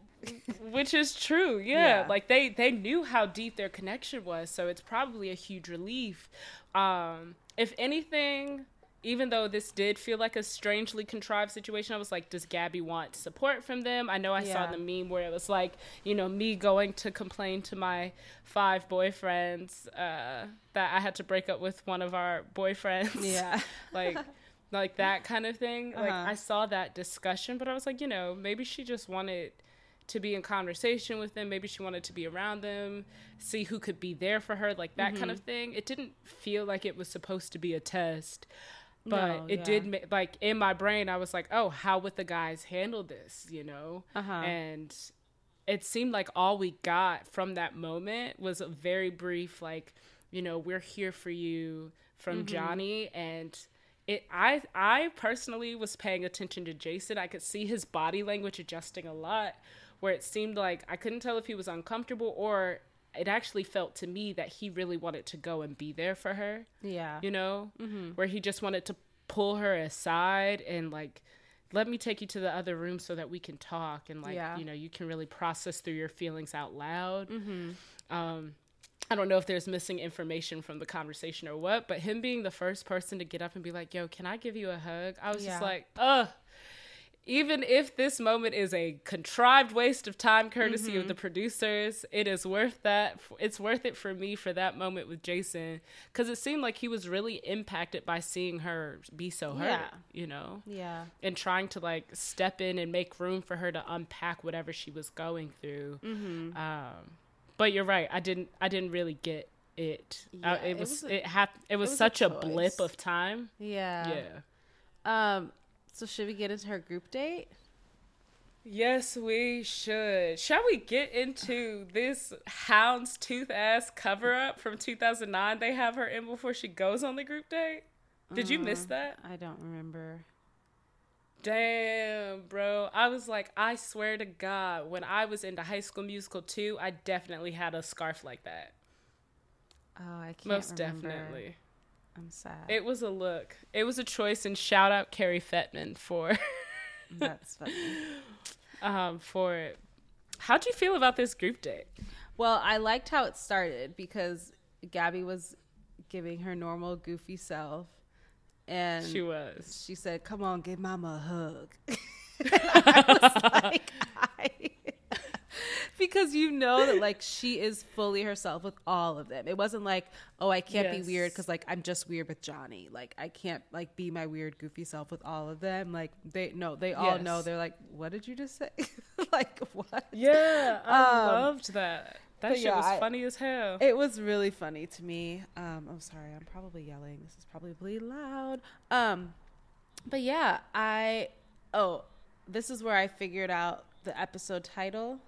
which is true yeah. Yeah. like they they knew how deep their connection was so it's probably a huge relief um if anything even though this did feel like a strangely contrived situation i was like does gabby want support from them i know i saw the meme where it was like you know me going to complain to my five boyfriends uh that i had to break up with one of our boyfriends yeah like like that kind of thing like Uh-huh. i saw that discussion but i was like you know maybe she just wanted to be in conversation with them. Maybe she wanted to be around them, see who could be there for her, like that mm-hmm. kind of thing. It didn't feel like it was supposed to be a test, but no, it yeah. did. like in my brain, I was like, oh, how would the guys handle this? You know, uh-huh. and it seemed like all we got from that moment was a very brief, like, you know, we're here for you from mm-hmm. Johnny and it I I personally was paying attention to Jason. I could see his body language adjusting a lot where it seemed like I couldn't tell if he was uncomfortable or it actually felt to me that he really wanted to go and be there for her. Yeah. You know, mm-hmm. where he just wanted to pull her aside and like let me take you to the other room so that we can talk and like yeah. you know you can really process through your feelings out loud. Mm-hmm. Um, I don't know if there's missing information from the conversation or what, but him being the first person to get up and be like, "Yo, can I give you a hug?" I was yeah. just like, "Ugh." Even if this moment is a contrived waste of time courtesy mm-hmm. of the producers, it is worth that. It's worth it for me for that moment with Jason because it seemed like he was really impacted by seeing her be so hurt, yeah. you know? Yeah. And trying to like step in and make room for her to unpack whatever she was going through. Mm-hmm. Um, but you're right. I didn't. I didn't really get it. Yeah, uh, it, was, it was. it had. It was, it was such a, a, blip of time. Yeah. Yeah. Um. So should we get into her group date? Yes, we should. Shall we get into this hound's tooth ass cover up from 2009 they have her in before she goes on the group date? Did you miss uh, that? I don't remember. Damn, bro. I was like, I swear to God, when I was into High School Musical 2, I definitely had a scarf like that. Oh, I can't Most remember. definitely. I'm sad. It was a look. It was a choice, and shout out Cary Fetman for. That's funny. Um, for it. How'd you feel about this group date? Well, I liked how it started because Gabby was giving her normal goofy self and she was. She said, "Come on, give Mama a hug." I was like, I, because you know that like she is fully herself with all of them. It wasn't like, oh, I can't yes. be weird because like I'm just weird with Johnny. Like I can't like be my weird goofy self with all of them. Like they no, they all yes. know. They're like, what did you just say? like what? Yeah, I um, loved that. That shit yeah, was I, funny as hell. It was really funny to me. Um, I'm sorry, I'm probably yelling. This is probably loud. Um, but yeah, I oh, this is where I figured out the episode title,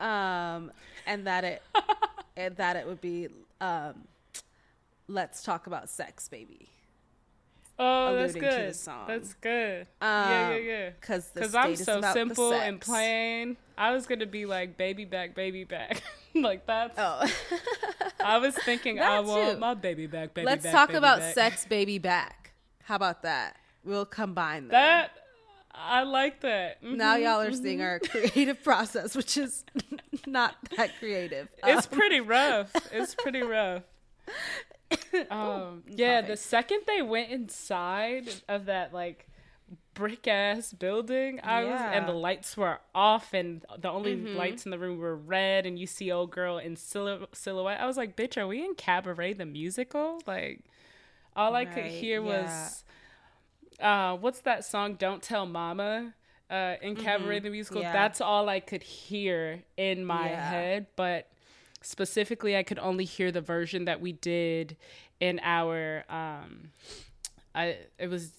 um, and that it and that it would be um, let's talk about sex, baby. Oh, that's good. That's good. Um, yeah, yeah, yeah. Because I'm so simple and plain. I was gonna be like baby back, baby back. like that's. Oh. I was thinking I want my baby back, baby back. Let's back. talk baby about back. sex, baby back. How about that? We'll combine them. that. I like that. Mm-hmm, now y'all are mm-hmm. seeing our creative process, which is not that creative. It's um, pretty rough. It's pretty rough. um, yeah, the second they went inside of that like brick ass building, I yeah. was, and the lights were off, and the only mm-hmm. lights in the room were red, and you see old girl in sil- silhouette. I was like, "Bitch, are we in Cabaret the musical?" Like, all right, I could hear yeah. was, uh, what's that song? "Don't Tell Mama." Uh, in Cabaret mm-hmm. the musical, yeah. that's all I could hear in my head, but specifically i could only hear the version that we did in our um i it was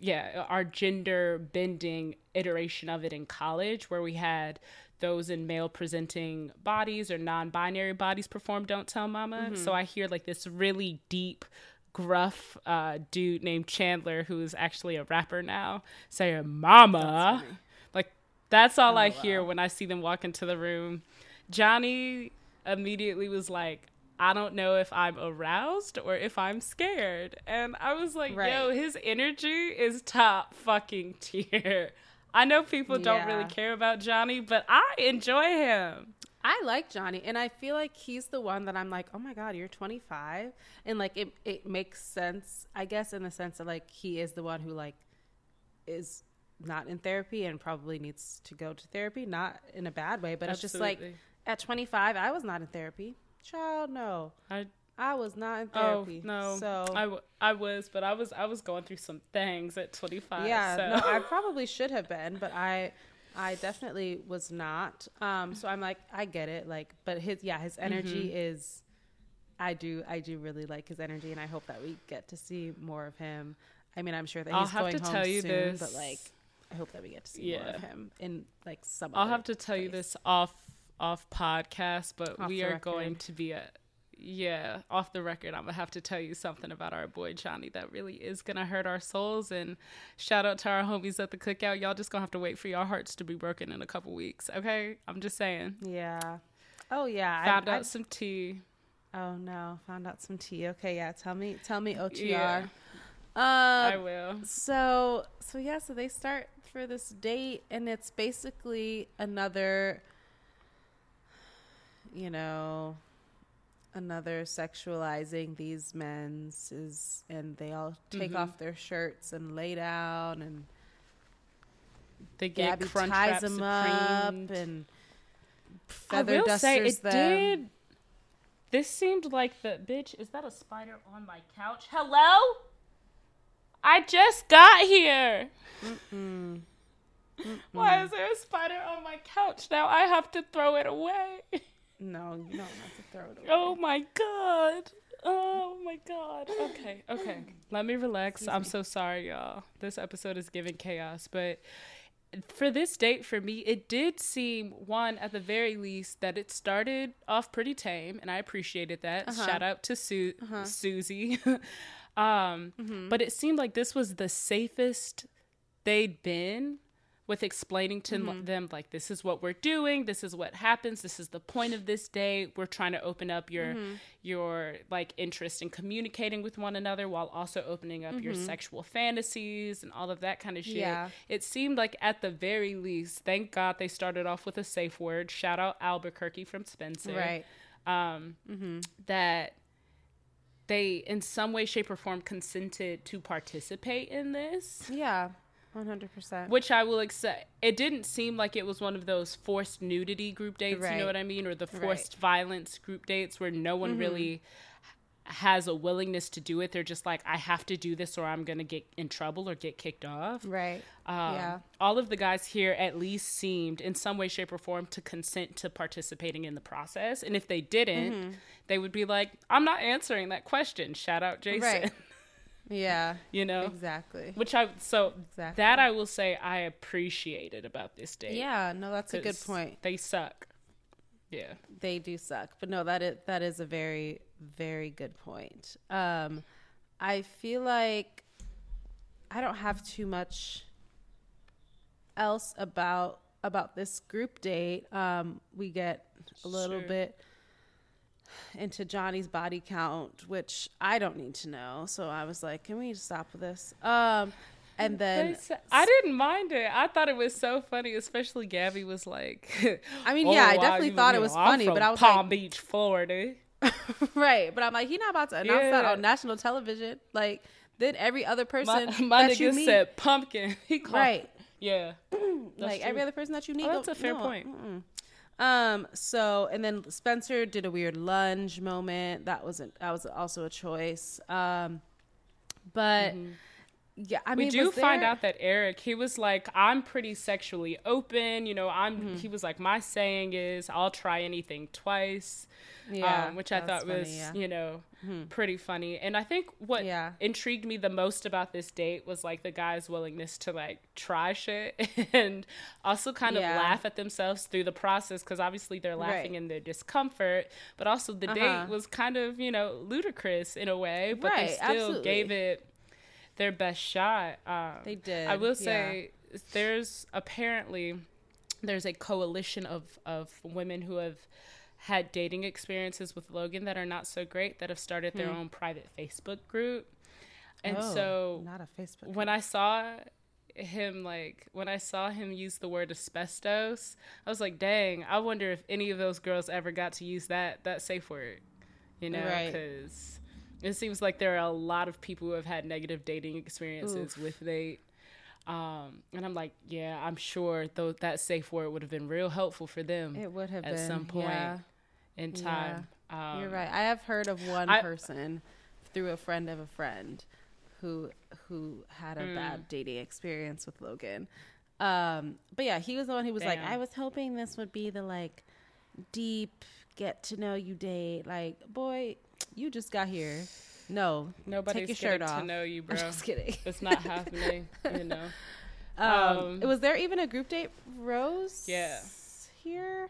yeah our gender bending iteration of it in college where we had those in male presenting bodies or non-binary bodies perform don't tell mama mm-hmm. so i hear like this really deep gruff uh, dude named chandler who is actually a rapper now saying mama that's like that's all oh, i hear when i see them walk into the room johnny immediately was like, I don't know if I'm aroused or if I'm scared. And I was like, right. yo, his energy is top fucking tier. I know people yeah. don't really care about Johnny, but I enjoy him. I like Johnny, and I feel like he's the one that I'm like, oh my god, you're 25, and like it it makes sense, I guess, in the sense that like he is the one who like is not in therapy and probably needs to go to therapy, not in a bad way, but Absolutely. it's just like at 25, I was not in therapy. Child, no. I I was not in oh, therapy. Oh no, so I, w- I was, but I was I was going through some things at 25. Yeah, so. no, I probably should have been, but I I definitely was not. Um, so I'm like, I get it. Like, but his, yeah, his energy Mm-hmm. is. I do, I do really like his energy, and I hope that we get to see more of him. I mean, I'm sure that I'll he's have going to home tell you soon, this. but like, I hope that we get to see more of him in like some. I'll have to tell you this off off podcast, but Off we are going to be a yeah off the record. I'm gonna have to tell you something about our boy Johnny that really is gonna hurt our souls. And shout out to our homies at the cookout. Y'all just gonna have to wait for your hearts to be broken in a couple weeks. Okay, I'm just saying. Yeah. Oh yeah. Found I- out some tea. Oh no, found out some tea. Okay, yeah. Tell me, tell me OTR. Yeah. Uh, I will. So so yeah, so they start for this date and it's basically another you know another sexualizing these men's is and they all take Mhm. off their shirts and lay down and They get Gabby crunch ties them up and I will say it them. did. This seemed like the bitch. Is that a spider on my couch? Hello. I just got here. Mm. Why is there a spider on my couch now? I have to throw it away. No, you don't have to throw it away. Oh my god. Oh my god. Okay, okay. Let me relax. I'm so sorry, y'all. This episode is giving chaos, but for this date for me, it did seem one at the very least that it started off pretty tame, and I appreciated that. Uh-huh. Shout out to Su- Uh-huh. Susie. um, Mm-hmm. but it seemed like this was the safest they'd been with explaining to Mm-hmm. them like this is what we're doing this is what happens this is the point of this day we're trying to open up your Mm-hmm. your like interest in communicating with one another while also opening up your sexual fantasies and all of that kind of shit Mm-hmm. Yeah. it seemed like at the very least thank god they started off with a safe word shout out albuquerque from spencer Right. um, Mm-hmm. that they in some way shape or form consented to participate in this Yeah. One hundred percent. which i will accept it didn't seem like it was one of those forced nudity group dates you know what i mean or the Right. forced violence group dates where no one really has a willingness to do it they're just like i have to do this or i'm gonna get in trouble or get kicked off Right. um, Yeah. all of the guys here at least seemed in some way shape or form to consent to participating in the process and if they didn't Mm-hmm. they would be like i'm not answering that question shout out jason Right. Yeah. you know Exactly. which i so Exactly. that i will say i appreciated about this date Yeah. No, that's a good point. they suck yeah They do suck, but no, that is that is a very very good point. Um, I feel like I don't have too much else about about this group date. Um, we get a little Sure. bit into Johnny's body count, which I don't need to know. So I was like, can we stop with this? Um, and then They I didn't mind it. I thought it was so funny, especially Gabby was like, I mean, yeah, I "Oh, definitely you- thought you it was I'm funny, from but I was Palm like- Beach, Florida. right, but I'm like, he not about to announce that on national television. Like, then every other person My, my that you meet, said pumpkin. He called, right, Yeah, like true. every other person that you meet. Oh, that's go- a fair no, point. mm-mm. Um. So, and then Spencer did a weird lunge moment. That wasn't. That was also a choice. Um. But yeah, I mean, Mm-hmm. we do was find out that Eric, he was like, I'm pretty sexually open. You know, I'm. Mm-hmm. He was like, my saying is, I'll try anything twice. Yeah, um, which I thought funny, was, yeah. Mm-hmm. you know, pretty funny. And I think what Yeah. intrigued me the most about this date was like the guy's willingness to like try shit and also kind of Yeah. laugh at themselves through the process because obviously they're laughing Right. in their discomfort, but also the Uh-huh. date was kind of, you know, ludicrous in a way, but they still absolutely. gave it their best shot. Um, They did, I will yeah. say there's apparently there's a coalition of of women who have had dating experiences with Logan that are not so great that have started their own private Facebook group. And Hmm. Oh, so not a Facebook. when I saw him like when I saw him use the word asbestos, I was like, "Dang, I wonder if any of those girls ever got to use that that safe word." You know, Right. cuz it seems like there are a lot of people who have had negative dating experiences with they um and I'm like, yeah, I'm sure though that safe word would have been real helpful for them it would have at been some point Yeah, in Yeah. time. Um, you're right. I have heard of one I- person through a friend of a friend who who had a Mm. bad dating experience with Logan. Um, but yeah, he was the one who was like, I was hoping this would be the like deep get to know you date. Like, boy, you just got here. No, Nobody's take your shirt getting off. to know you, I'm bro. just kidding. It's not happening, you know. Um, Um, was there even a group date rose? Yeah. Here.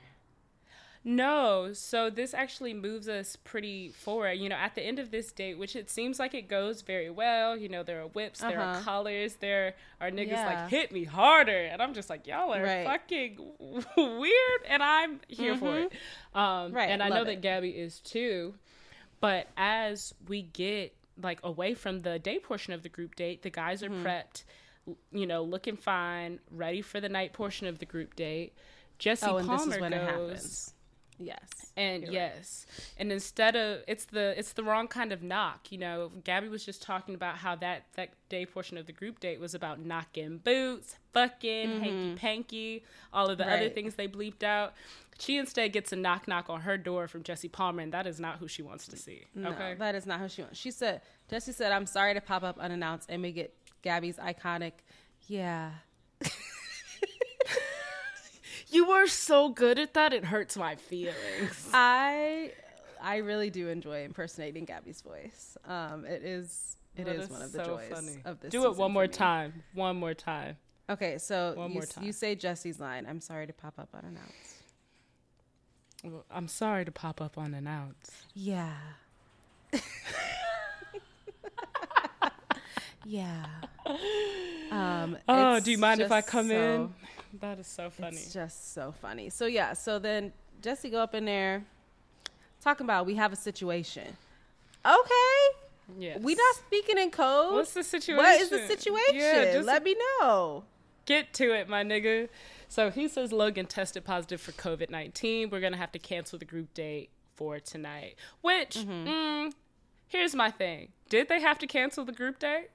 No, so this actually moves us pretty forward. You know, at the end of this date, which it seems like it goes very well. You know, there are whips, there are Uh-huh. collars, there are niggas Yeah. like hit me harder, and I'm just like, y'all are Right. fucking weird, and I'm here for it. Um, Right, and I know love that. Gabby is too. But as we get like away from the day portion of the group date, the guys are Mm-hmm. prepped, you know, looking fine, ready for the night portion of the group date. Jesse Oh, Palmer this is when goes. Yes. And You're right. yes, and instead of it's the it's the wrong kind of knock. You know, Gabby was just talking about how that that day portion of the group date was about knocking boots, fucking, hanky panky, all of the other Mm-hmm. Things they bleeped out. She instead gets a knock knock on her door from Jesse Palmer, and that is not who she wants to see. No, okay, that is not who she wants. She said, Jesse said, I'm sorry to pop up unannounced and we get Gabby's iconic, yeah. you were so good at that; it hurts my feelings. I I really do enjoy impersonating Gabby's voice. Um, it is it That is one of the so joys of this. Do it one more time. One more time. Okay, so One you, more time. you say Jesse's line. I'm sorry to pop up unannounced. Well, I'm sorry to pop up unannounced. Yeah. yeah. Um, Oh, do you mind if I come so- in? That is so funny. It's just so funny. So yeah, so then Jesse go up in there talking about we have a situation. Okay. Yes. We not speaking in code. What's the situation? What is the situation? Yeah, just Let me know. get to it, my nigga. So he says Logan tested positive for COVID 19. We're going to have to cancel the group date for tonight. Which, Mm-hmm. mm, here's my thing. Did they have to cancel the group date?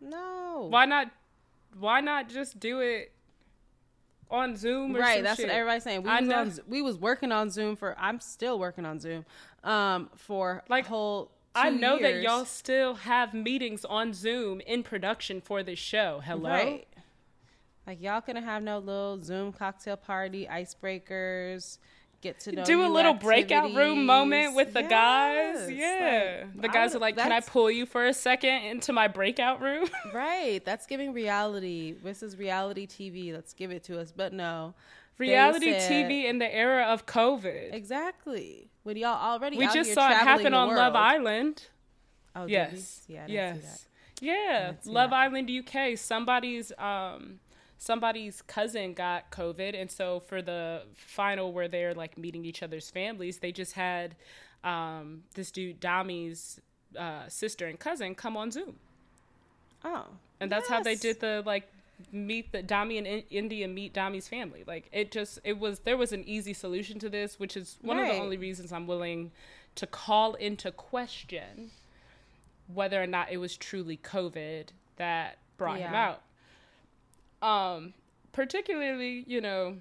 No. Why not? Why not just do it on Zoom or right, that's shit? what everybody's saying. We I was, know. on, we was working on Zoom for I'm still working on Zoom. Um for Like, whole I two know that y'all still have meetings on Zoom in production for this show. Hello? Right. Like y'all gonna have no little Zoom cocktail party, icebreakers, get to know do a little breakout room moment with the guys. Yeah. Like, the guys would- are like, Can I pull you for a second into my breakout room? Right. That's giving reality. This is reality TV. Let's give it to us. But no. Reality said- TV in the era of COVID. Exactly. When y'all already we just saw it happen on Love. Island. Oh? Yes. Yeah, I didn't see yes. that. Yeah. Love that. Island UK. Somebody's um somebody's cousin got COVID and so for the final where they're like meeting each other's families, they just had um this dude Dami's uh, sister and cousin come on Zoom. Oh. And that's how they did the like meet the Dami and In- Indiyah meet Dami's family. Like it just it was there was an easy solution to this, which is one of the only reasons I'm willing to call into question whether or not it was truly COVID that brought him out. Um, particularly, you know,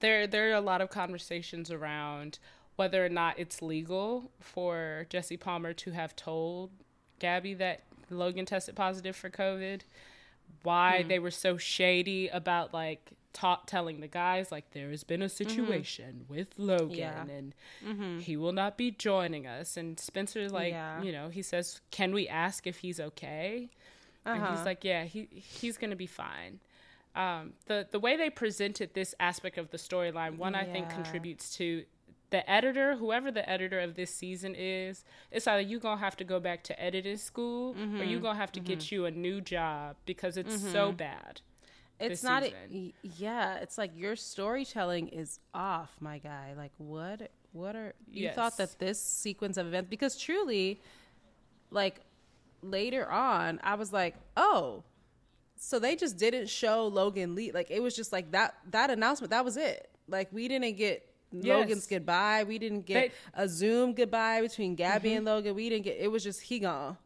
there there are a lot of conversations around whether or not it's legal for Jesse Palmer to have told Gabby that Logan tested positive for COVID. Why hmm. they were so shady about like ta- telling the guys like there has been a mm-hmm. situation with Logan Yeah. and mm-hmm. he will not be joining us. And Spencer like Yeah. you know he says, "Can we ask if he's okay?" And Uh-huh. he's like, "Yeah, he he's gonna be fine." Um, the the way they presented this aspect of the storyline, one I think contributes to the editor, whoever the editor of this season is. It's either you gonna have to go back to editing school, or Mm-hmm. you gonna have to get you a new job because it's so bad. It's not. y- yeah, it's like your storytelling is off, my guy. Like what? What are you thought that this sequence of events? Because truly, like later on, I was like, oh, so they just didn't show Logan Lee. Like it was just like that. That announcement. That was it. Like we didn't get. Yes. Logan's goodbye. We didn't get They- Mm-hmm. a Zoom goodbye between Gabby and Logan. We didn't get. It was just he gone.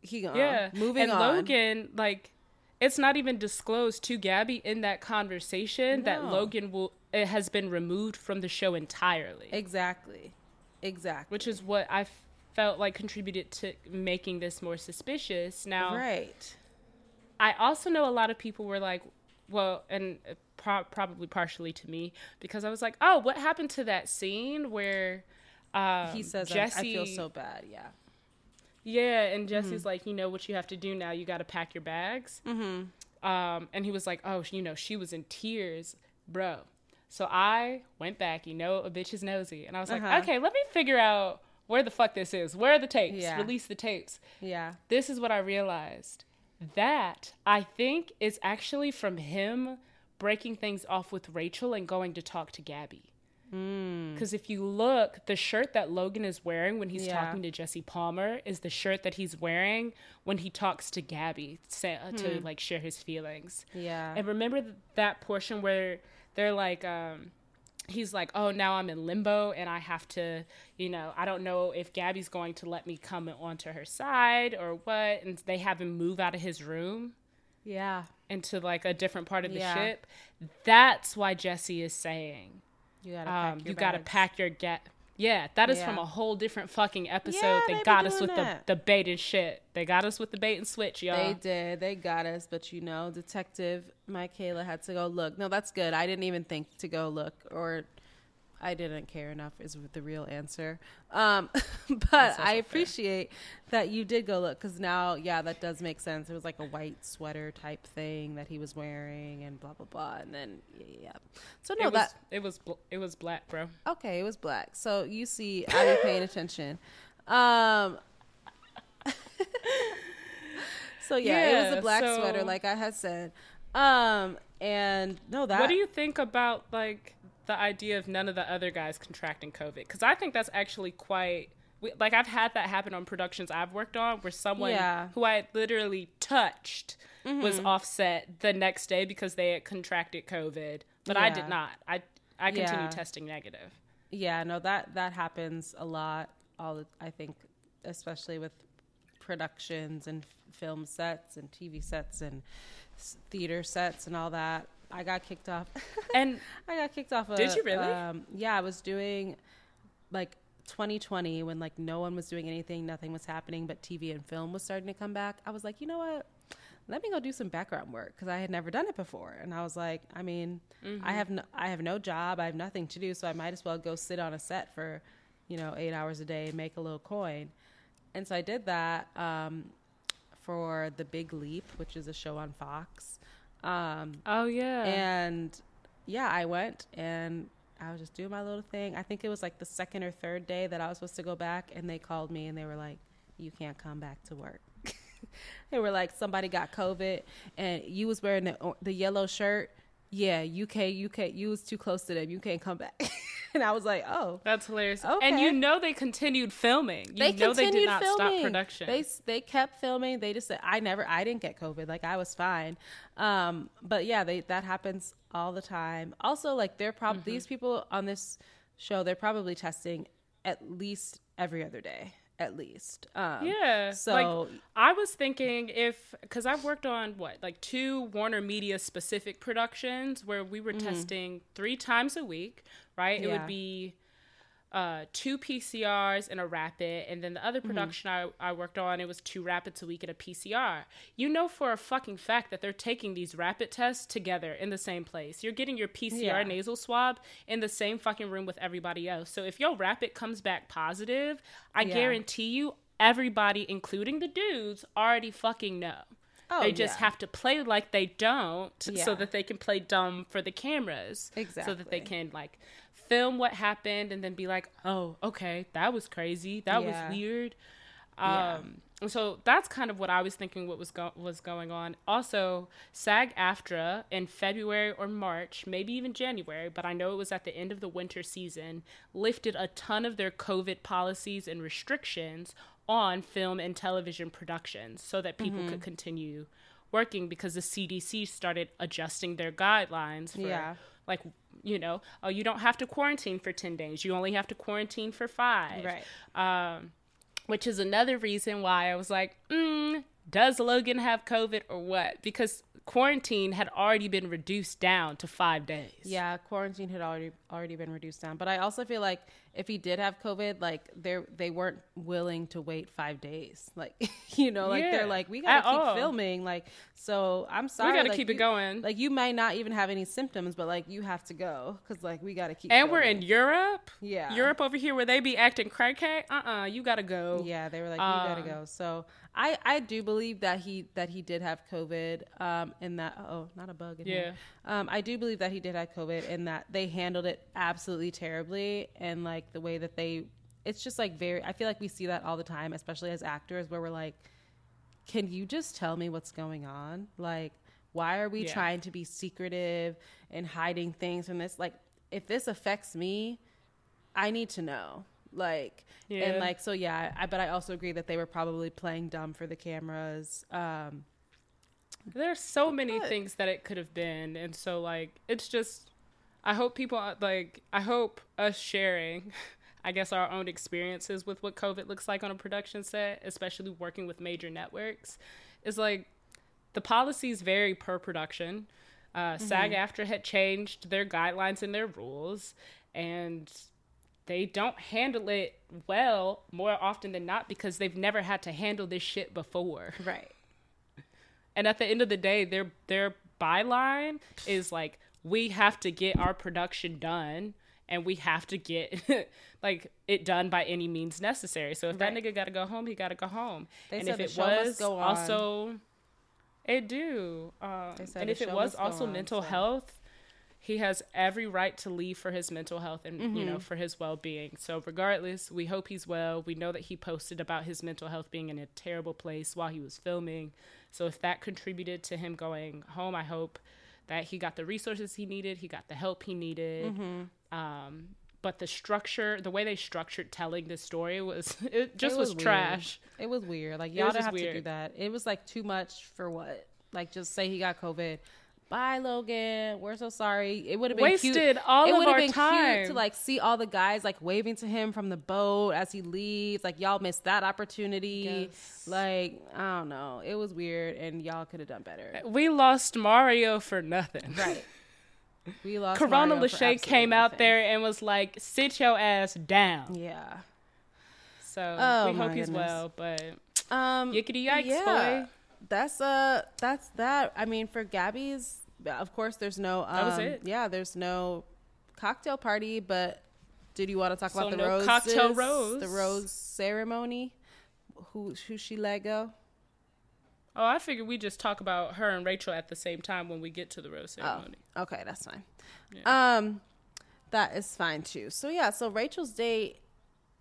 He gone. Yeah, Moving and on. Logan, like, it's not even disclosed to Gabby in that conversation that Logan will it has been removed from the show entirely. Exactly. Exactly. which is what I felt like contributed to making this more suspicious. Now, right. I also know a lot of people were like, well, and pro- probably partially to me because I was like, oh, what happened to that scene where um, he says, Jesse? I, I feel so bad. Yeah. Yeah, and Jesse's mm-hmm. like, you know what you have to do now. You got to pack your bags. Mm-hmm. Um, and he was like, oh, you know, she was in tears, bro. So I went back. You know, a bitch is nosy, and I was like, uh-huh. okay, let me figure out where the fuck this is. Where are the tapes? Yeah. Release the tapes. Yeah. This is what I realized. That I think is actually from him breaking things off with Rachel and going to talk to Gabby. Because mm. if you look, the shirt that Logan is wearing when he's yeah. talking to Jesse Palmer is the shirt that he's wearing when he talks to Gabby to, uh, hmm. to like share his feelings. Yeah. And remember that portion where they're like, um, he's like, oh, now I'm in limbo and I have to, you know, I don't know if Gabby's going to let me come onto her side or what. And they have him move out of his room. Yeah. Into like a different part of the yeah. ship. That's why Jesse is saying you gotta pack um, your you gotta pack your get. Yeah, that is yeah. from a whole different fucking episode. Yeah, they, they got us with the, the bait and shit. They got us with the bait and switch, y'all. They did. They got us, but you know, Detective Michaela had to go look. No, that's good. I didn't even think to go look or I didn't care enough is the real answer. Um, but I appreciate fair. that you did go look because now, yeah, that does make sense. It was like a white sweater type thing that he was wearing, and blah blah blah. And then, yeah. So no, it that it was it was black, bro. Okay, it was black. So you see, I be paying attention. Um. so yeah, yeah, it was a black so, sweater, like I had said. Um, and no, that. What do you think about like? The idea of none of the other guys contracting COVID because I think that's actually quite like I've had that happen on productions I've worked on where someone yeah. who I literally touched mm-hmm. was offset the next day because they had contracted COVID, but yeah. I did not. I I continued yeah. testing negative. Yeah, no that that happens a lot. All the, I think, especially with productions and film sets and TV sets and theater sets and all that. I got kicked off. And I got kicked off. did you really? Um, yeah, I was doing like 2020 when like no one was doing anything, nothing was happening, but TV and film was starting to come back. I was like, you know what? Let me go do some background work because I had never done it before, and I was like, I mean, mm-hmm. I have no, I have no job, I have nothing to do, so I might as well go sit on a set for, you know, eight hours a day and make a little coin. And so I did that um, for The Big Leap, which is a show on Fox. Um, oh yeah. And yeah, I went and I was just doing my little thing. I think it was like the second or third day that I was supposed to go back, and they called me and they were like, "You can't come back to work." they were like, "Somebody got COVID, and you was wearing the the yellow shirt. Yeah, UK, UK, you was too close to them. You can't come back." and I was like, oh, that's hilarious. Okay. And you know they continued filming. You they know they did not filming. stop production. They they kept filming. They just said, I never, I didn't get COVID. Like I was fine. Um, but yeah, they that happens all the time. Also, like they're probably mm-hmm. these people on this show, they're probably testing at least every other day at least. Um, yeah. So like, I was thinking if because I've worked on what like two Warner Media specific productions where we were mm-hmm. testing three times a week, right? Yeah. It would be uh, two PCRs and a rapid, and then the other mm-hmm. production mm-hmm. I, I worked on, it was two rapids a week and a PCR. You know for a fucking fact that they're taking these rapid tests together in the same place. You're getting your PCR yeah. nasal swab in the same fucking room with everybody else. So if your rapid comes back positive, I yeah. guarantee you everybody, including the dudes, already fucking know. Oh, they just yeah. have to play like they don't yeah. so that they can play dumb for the cameras. Exactly. So that they can like film what happened and then be like, oh, okay, that was crazy. That yeah. was weird. Um, yeah. So that's kind of what I was thinking. What was go- was going on? Also, SAG-AFTRA in February or March, maybe even January, but I know it was at the end of the winter season, lifted a ton of their COVID policies and restrictions on film and television productions so that people mm-hmm. could continue working because the CDC started adjusting their guidelines for yeah. like you know, oh, you don't have to quarantine for 10 days. You only have to quarantine for five. Right. Um, which is another reason why I was like, mm, does Logan have COVID or what? Because quarantine had already been reduced down to five days. Yeah, quarantine had already already been reduced down. But I also feel like if he did have COVID, like they they weren't willing to wait five days. Like you know, like Yeah, they're like we gotta at keep all. filming. Like so, I'm sorry. we got to like, keep you- it going. Like you might not even have any symptoms, but like you have to go because like we gotta keep. and we're in Europe. Yeah. Europe over here where they be acting crackhead. Uh uh you gotta go. Yeah, they were like, you gotta Um, go. So I I do believe that he that he did have COVID. Um, in that oh not a bug in here. Um, I do believe that he did have COVID and that they handled it absolutely terribly and like the way that they. It's just like very. I feel like we see that all the time, especially as actors, where we're like, can you just tell me what's going on? Like, why are we Yeah. trying to be secretive and hiding things from this? Like, if this affects me, I need to know. Like, Yeah. and like, so yeah, I, but I also agree that they were probably playing dumb for the cameras. Um, There's so many But- things that it could have been, and so like it's just. I hope people uh, like. I hope us sharing, I guess, our own experiences with what COVID looks like on a production set, especially working with major networks, is like the policies vary per production. Uh, SAG-AFTRA had changed their guidelines and their rules, and they don't handle it well more often than not because they've never had to handle this shit before. right. And at the end of the day, their their byline is like we have to get our production done and we have to get like it done by any means necessary. So if Right. that nigga got to go home, he got to go home. They and said if the it show must was go on. also it do. Um, and if it was also on, mental so- health, he has every right to leave for his mental health and you Mm-hmm. know for his well-being. So regardless, we hope he's well. We know that he posted about his mental health being in a terrible place while he was filming. So if that contributed to him going home, I hope that he got the resources he needed, he got the help he needed. Mm-hmm. Um, but the structure, the way they structured telling this story was it just It was, weird. trash. It was weird. Like y'all was don't just have to do that. It was like too much for what? Like just say he got COVID. Bye, Logan. We're so sorry. It would have been Wasted cute. all it of would have our been time. cute to like see all the guys like waving to him from the boat as he leaves. Like y'all missed that opportunity. Yes. Like I don't know. It was weird, and y'all could have done better. We lost Mario for nothing. Right. We lost. Corona Lachey came out nothing. there and was like, "Sit your ass down." Yeah. So Oh, we hope he's well, but Um. yickety yikes, yeah. boy. That's uh that's that. I mean, for Gabby's, of course, there's no. Um, That was it. Yeah, there's no cocktail party. But did you want to talk So about the no roses? cocktail rose. the rose ceremony. Who who she let go? Oh, I figured we just talk about her and Rachel at the same time when we get to the rose ceremony. Oh, okay, that's fine. Um, that is fine too. So yeah, so Rachel's date,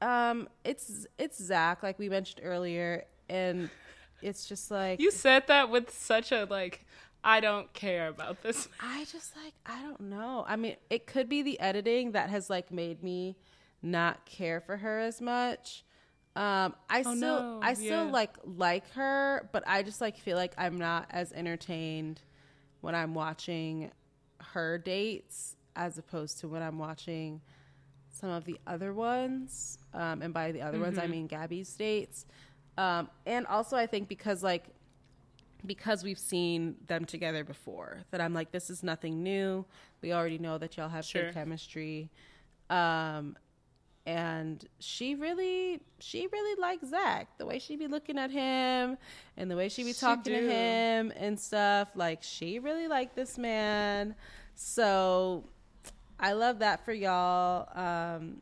um, it's it's Zach, like we mentioned earlier, and it's just like You said that with such a like, I don't care about this. I just like I don't know. I mean, it could be the editing that has like made me not care for her as much. Um, I Oh, still no. I still Yeah. like like her, but I just like feel like I'm not as entertained when I'm watching her dates as opposed to when I'm watching some of the other ones. Um, and by the other ones, I Mm-hmm. mean Gabby's dates. Um, and also I think because like because we've seen them together before that I'm like this is nothing new. We already know that y'all have Sure. good chemistry. Um and she really she really likes Zach. The way she be looking at him and the way she be She talking to him and stuff, like she really liked this man. So I love that for y'all. Um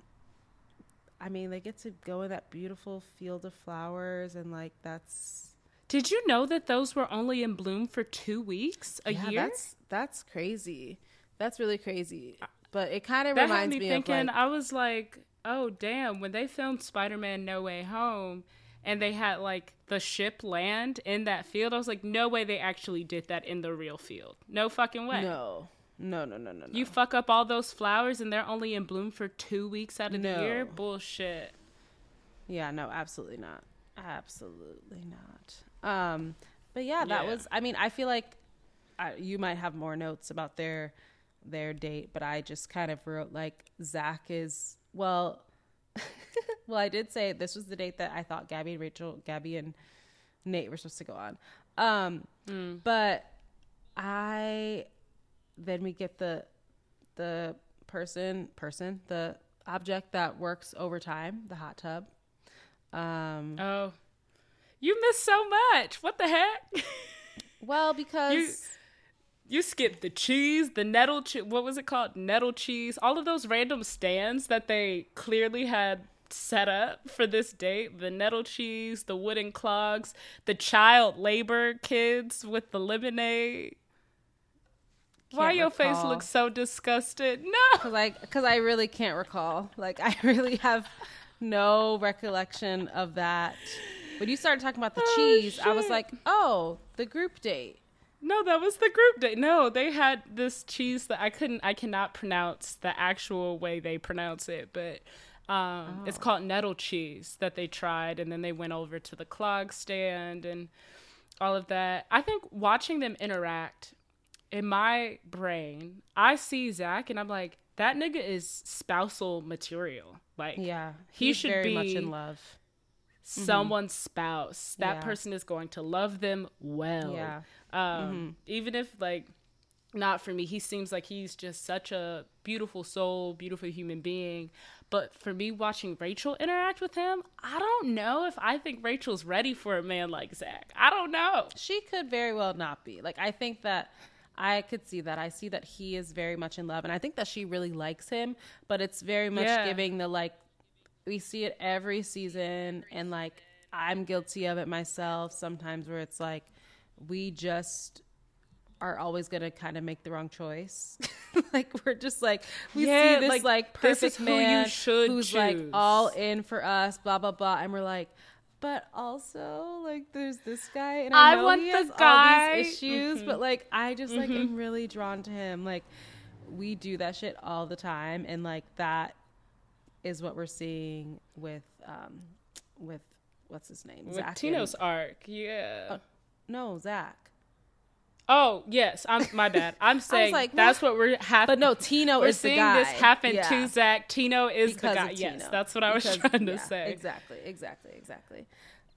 I mean, they get to go in that beautiful field of flowers and like that's Did you know that those were only in bloom for two weeks a yeah, year? That's that's crazy. That's really crazy. But it kind of reminds me me, thinking. of like I was like, oh damn! When they filmed Spider-Man: No Way Home, and they had like the ship land in that field, I was like, no way they actually did that in the real field. No fucking way. no, no, no, no, no, no. You fuck up all those flowers and they're only in bloom for two weeks out of No. the year? Bullshit. Yeah, no, absolutely not. Absolutely not. Um, but yeah, that Yeah. was. I mean, I feel like I, you might have more notes about their their date, but I just kind of wrote like Zach is well. well, I did say this was the date that I thought Gabby and Rachel, Gabby and Nate were supposed to go on. Um, but I then we get the the person person the object that works overtime, the hot tub. Um, oh, you missed so much. What the heck? well, because you, you skipped the cheese, the nettle. Che- what was it called? Nettle cheese. All of those random stands that they clearly had set up for this date the nettle cheese, the wooden clogs, the child labor kids with the lemonade. Can't Why your recall. face looks so disgusted? No, because I because I really can't recall. Like I really have no recollection of that. When you started talking about the oh, cheese, shit. I was like, oh, the group date. No, that was the group date. No, they had this cheese that I couldn't, I cannot pronounce the actual way they pronounce it, but um, oh. it's called nettle cheese that they tried, and then they went over to the clog stand and all of that. I think watching them interact in my brain, I see Zach and I'm like, that nigga is spousal material. Like, yeah, he should be much in love. Someone's mm-hmm. spouse. That yeah. person is going to love them well. Yeah. Um, mm-hmm. even if like not for me, he seems like he's just such a beautiful soul, beautiful human being. But for me, watching Rachel interact with him, I don't know if I think Rachel's ready for a man like Zach. I don't know. She could very well not be. Like, I think that I could see that. I see that he is very much in love, and I think that she really likes him. But it's very much yeah. giving the like. We see it every season, and like I'm guilty of it myself sometimes, where it's like we just are always gonna kind of make the wrong choice. like we're just like we yeah, see this like, like perfect man who's choose. like all in for us, blah blah blah, and we're like, but also like there's this guy and I, I want the guy all these issues, mm-hmm. but like I just like mm-hmm. am really drawn to him. Like we do that shit all the time, and like that is what we're seeing with um with what's his name with Zach Tino's and, arc. Yeah. Uh, no, Zach. Oh yes, I'm my bad. I'm saying like, that's what we're having. But no, Tino is seeing the guy. this happen yeah. to Zach. Tino is because the guy. Yes, that's what I was because, trying to yeah, say. Exactly, exactly, exactly.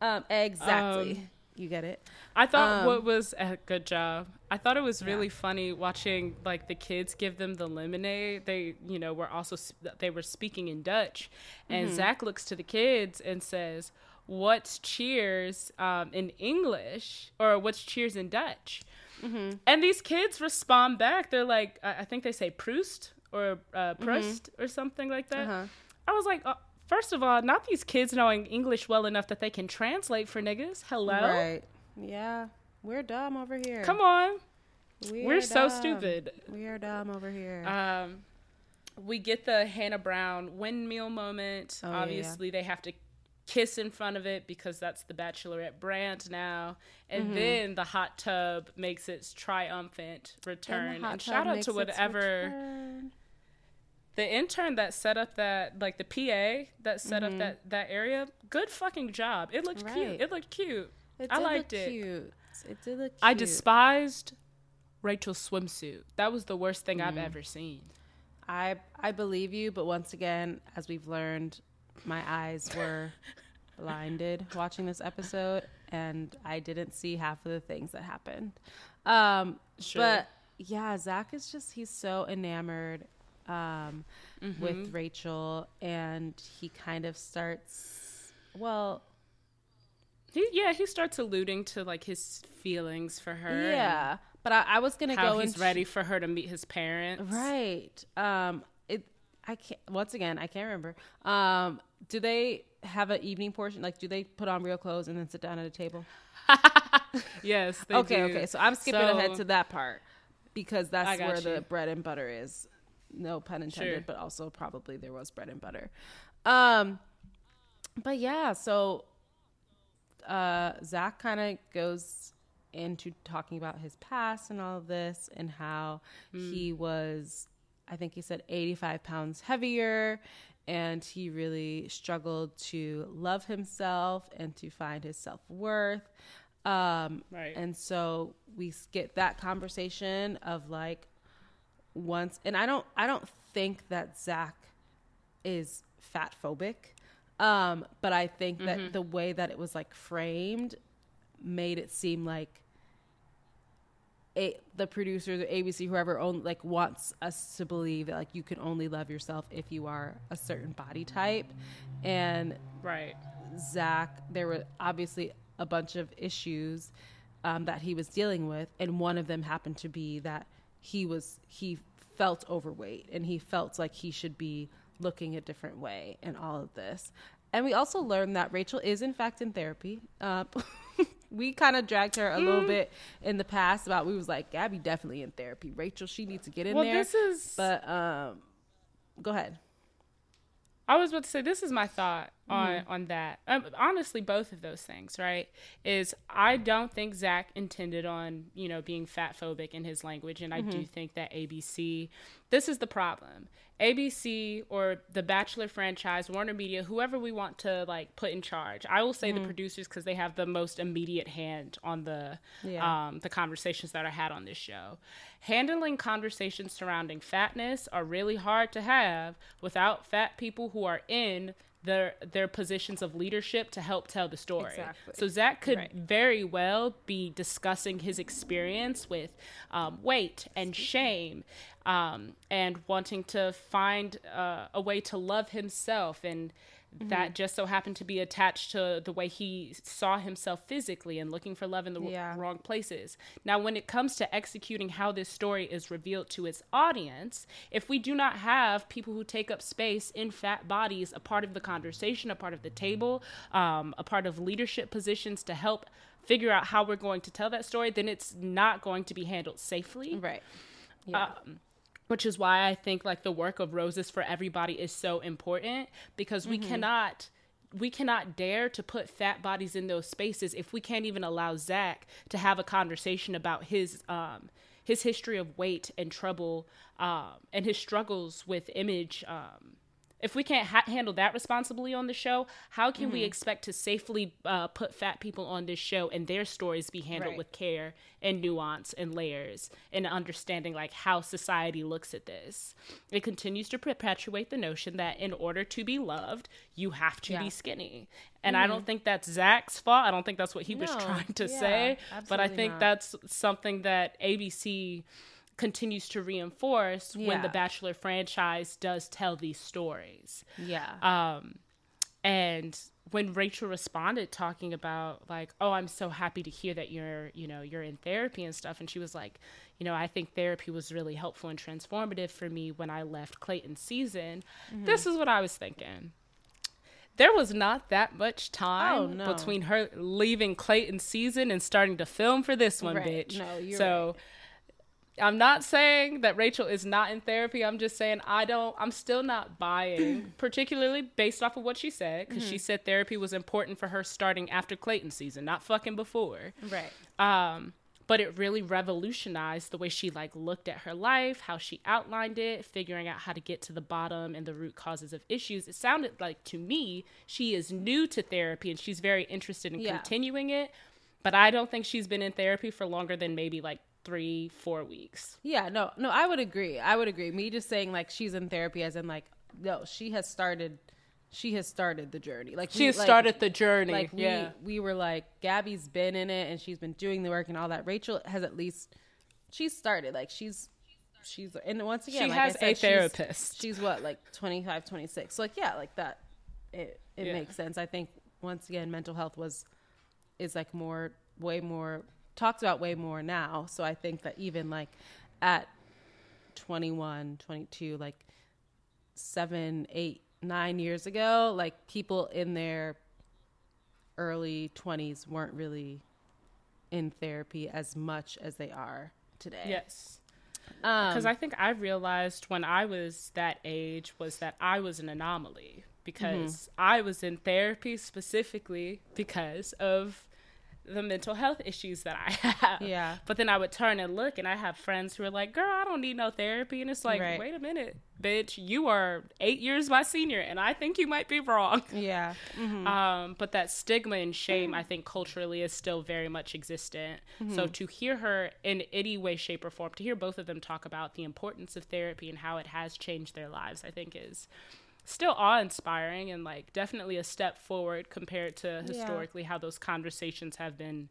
Um, exactly. Um, you get it. I thought um, what was a good job. I thought it was really yeah. funny watching like the kids give them the lemonade. They, you know, were also they were speaking in Dutch, and mm-hmm. Zach looks to the kids and says, "What's cheers um, in English or what's cheers in Dutch?" Mm-hmm. And these kids respond back. They're like, I think they say Proost or uh, mm-hmm. Proost mm-hmm. or something like that. Uh-huh. I was like, uh, first of all, not these kids knowing English well enough that they can translate for niggas. Hello. Right. Yeah. We're dumb over here. Come on. We're, We're so stupid. We are dumb over here. Um, we get the Hannah Brown windmill moment. Oh, Obviously, yeah, yeah. they have to kiss in front of it because that's the bachelorette brand now and mm-hmm. then the hot tub makes its triumphant return and, and shout out to whatever the intern that set up that like the pa that set mm-hmm. up that that area good fucking job it looked right. cute it looked cute it i liked it cute. it did look cute. i despised rachel's swimsuit that was the worst thing mm. i've ever seen i i believe you but once again as we've learned my eyes were blinded watching this episode and I didn't see half of the things that happened. Um, sure. But yeah, Zach is just, he's so enamored um, mm-hmm. with Rachel and he kind of starts, well, he, yeah, he starts alluding to like his feelings for her. Yeah. But I, I was gonna go. He's into, ready for her to meet his parents. Right. Um. It. I can't. Once again, I can't remember. Um do they have an evening portion? Like, do they put on real clothes and then sit down at a table? yes. okay. Do. Okay. So I'm skipping so, ahead to that part because that's where you. the bread and butter is. No pun intended, sure. but also probably there was bread and butter. Um, but yeah, so uh, Zach kind of goes into talking about his past and all of this and how mm. he was, I think he said 85 pounds heavier and he really struggled to love himself and to find his self worth. Um, right. And so we get that conversation of like once, and I don't, I don't think that Zach is fat phobic, um, but I think mm-hmm. that the way that it was like framed made it seem like a, the producers or ABC, whoever own like wants us to believe that like you can only love yourself if you are a certain body type, and right. Zach, there were obviously a bunch of issues um, that he was dealing with, and one of them happened to be that he was he felt overweight and he felt like he should be looking a different way and all of this. And we also learned that Rachel is in fact in therapy. Uh, we kind of dragged her a mm. little bit in the past about we was like Gabby definitely in therapy. Rachel she needs to get in well, there. This is but um, go ahead. I was about to say this is my thought on mm. on that. Um, honestly, both of those things, right? Is I don't think Zach intended on you know being fat phobic in his language, and I mm-hmm. do think that ABC. This is the problem. ABC or the Bachelor franchise, Warner Media, whoever we want to like put in charge. I will say mm-hmm. the producers because they have the most immediate hand on the yeah. um, the conversations that are had on this show. Handling conversations surrounding fatness are really hard to have without fat people who are in their their positions of leadership to help tell the story. Exactly. So Zach could right. very well be discussing his experience with um, weight and shame, um, and wanting to find uh, a way to love himself and Mm-hmm. that just so happened to be attached to the way he saw himself physically and looking for love in the yeah. wrong places. Now, when it comes to executing how this story is revealed to its audience, if we do not have people who take up space in fat bodies a part of the conversation, a part of the table, um, a part of leadership positions to help figure out how we're going to tell that story, then it's not going to be handled safely. Right. Yeah. Um, which is why I think like the work of Roses for Everybody is so important because we mm-hmm. cannot we cannot dare to put fat bodies in those spaces if we can't even allow Zach to have a conversation about his um his history of weight and trouble um and his struggles with image um if we can't ha- handle that responsibly on the show, how can mm-hmm. we expect to safely uh, put fat people on this show and their stories be handled right. with care and nuance and layers and understanding like how society looks at this? It continues to perpetuate the notion that in order to be loved, you have to yeah. be skinny. And mm-hmm. I don't think that's Zach's fault. I don't think that's what he no. was trying to yeah, say. But I think not. that's something that ABC continues to reinforce yeah. when the Bachelor franchise does tell these stories. Yeah. Um, and when Rachel responded talking about like, "Oh, I'm so happy to hear that you're, you know, you're in therapy and stuff," and she was like, "You know, I think therapy was really helpful and transformative for me when I left Clayton season." Mm-hmm. This is what I was thinking. There was not that much time oh, no. between her leaving Clayton season and starting to film for this one, right. bitch. No, you're so. Right I'm not saying that Rachel is not in therapy. I'm just saying I don't. I'm still not buying, particularly based off of what she said, because mm-hmm. she said therapy was important for her starting after Clayton season, not fucking before. Right. Um, but it really revolutionized the way she like looked at her life, how she outlined it, figuring out how to get to the bottom and the root causes of issues. It sounded like to me she is new to therapy and she's very interested in yeah. continuing it. But I don't think she's been in therapy for longer than maybe like three, four weeks. Yeah, no, no, I would agree. I would agree. Me just saying like she's in therapy as in like no, she has started she has started the journey. Like she has like, started the journey. Like yeah. we, we were like Gabby's been in it and she's been doing the work and all that. Rachel has at least she's started. Like she's she's and once again she like has said, a therapist. She's, she's, what like 25, 26. So like yeah, like that. It it yeah. makes sense. I think once again mental health was is like more way more talked about way more now. So I think that even like at 21, 22, like seven, eight, nine years ago, like people in their early 20s weren't really in therapy as much as they are today. Yes. Because um, I think I realized when I was that age was that I was an anomaly because mm-hmm. I was in therapy specifically because of the mental health issues that I have. Yeah. But then I would turn and look, and I have friends who are like, "Girl, I don't need no therapy," and it's like, right. wait a minute, bitch, you are eight years my senior, and I think you might be wrong. Yeah. Mm-hmm. Um, but that stigma and shame, I think, culturally is still very much existent. Mm-hmm. So to hear her in any way, shape, or form, to hear both of them talk about the importance of therapy and how it has changed their lives, I think is still awe inspiring and like definitely a step forward compared to historically yeah. how those conversations have been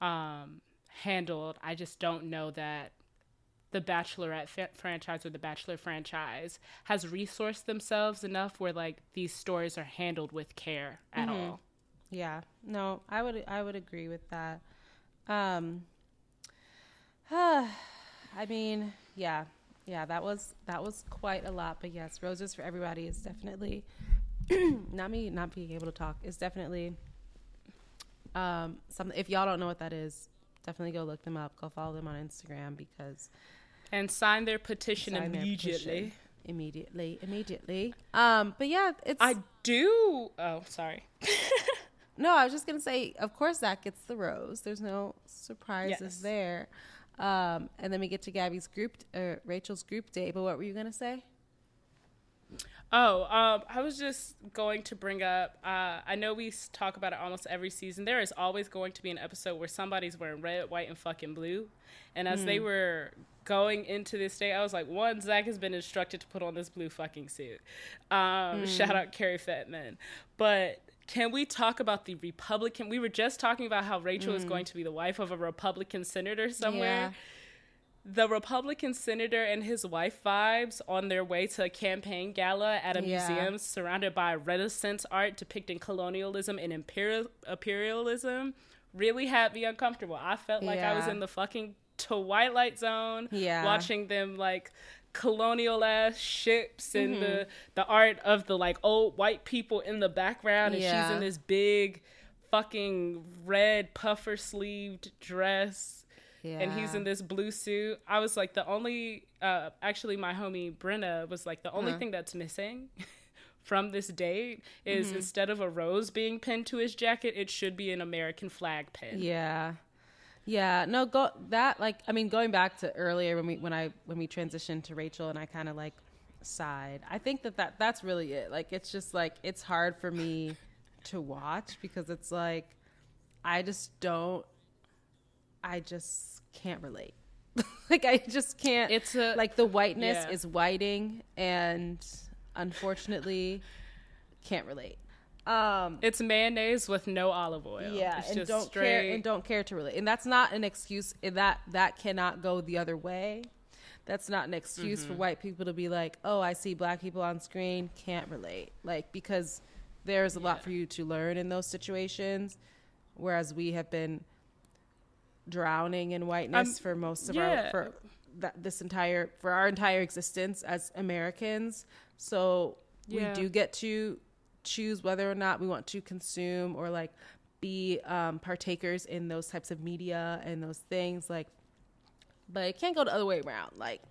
um, handled. I just don't know that the Bachelorette fa- franchise or the Bachelor franchise has resourced themselves enough where like these stories are handled with care at Mm-hmm. all. Yeah. No, I would I would agree with that. Um I mean, yeah. Yeah, that was that was quite a lot, but yes, roses for everybody is definitely not me not being able to talk is definitely um something if y'all don't know what that is, definitely go look them up, go follow them on Instagram because And sign their petition Sign their immediately. petition. immediately, immediately. Um but yeah, it's I do. Oh, sorry. No, I was just gonna say, of course, Zach gets the rose. There's no surprises Yes. there. Um, and then we get to Gabby's group, uh, Rachel's group date. But what were you gonna say? Oh, um, I was just going to bring up. Uh, I know we talk about it almost every season. There is always going to be an episode where somebody's wearing red, white, and fucking blue. And as they were going into this day, I was like, one, Zach has been instructed to put on this blue fucking suit. Um, Shout out Cary Fetman. But can we talk about the Republican? We were just talking about how Rachel is mm. going to be the wife of a Republican senator somewhere the Republican senator and his wife vibes on their way to a campaign gala at a Yeah. museum surrounded by Renaissance art depicting colonialism and imperial imperialism really had me uncomfortable. I felt like I was in the fucking Twilight Zone, Yeah. watching them like colonial ass ships and Mm-hmm. the the art of the like old white people in the background, and she's in this big fucking red puffer sleeved dress Yeah. and he's in this blue suit. I was like, the only, uh, actually, my homie Brenna was like, the only Uh-huh. thing that's missing from this date is Mm-hmm. instead of a rose being pinned to his jacket, it should be an American flag pin. Yeah. Yeah. No, go that like I mean going back to earlier when we when I when we transitioned to Rachel and I kind of like sighed. I think that, that that's really it. Like it's just like it's hard for me to watch because it's like I just don't I just can't relate. like I just can't It's a like the whiteness yeah. is whiting and unfortunately can't relate. Um It's mayonnaise with no olive oil. yeah, it's and just don't straight. care and don't care to relate. And that's not an excuse. and That that cannot go the other way. That's not an excuse Mm-hmm. for white people to be like, "Oh, I see black people on screen, can't relate." Like because there's a lot for you to learn in those situations, whereas we have been drowning in whiteness Um, for most of yeah. our for that this entire for our entire existence as Americans. So Yeah. we do get to choose whether or not we want to consume or like be um, partakers in those types of media and those things like but it can't go the other way around like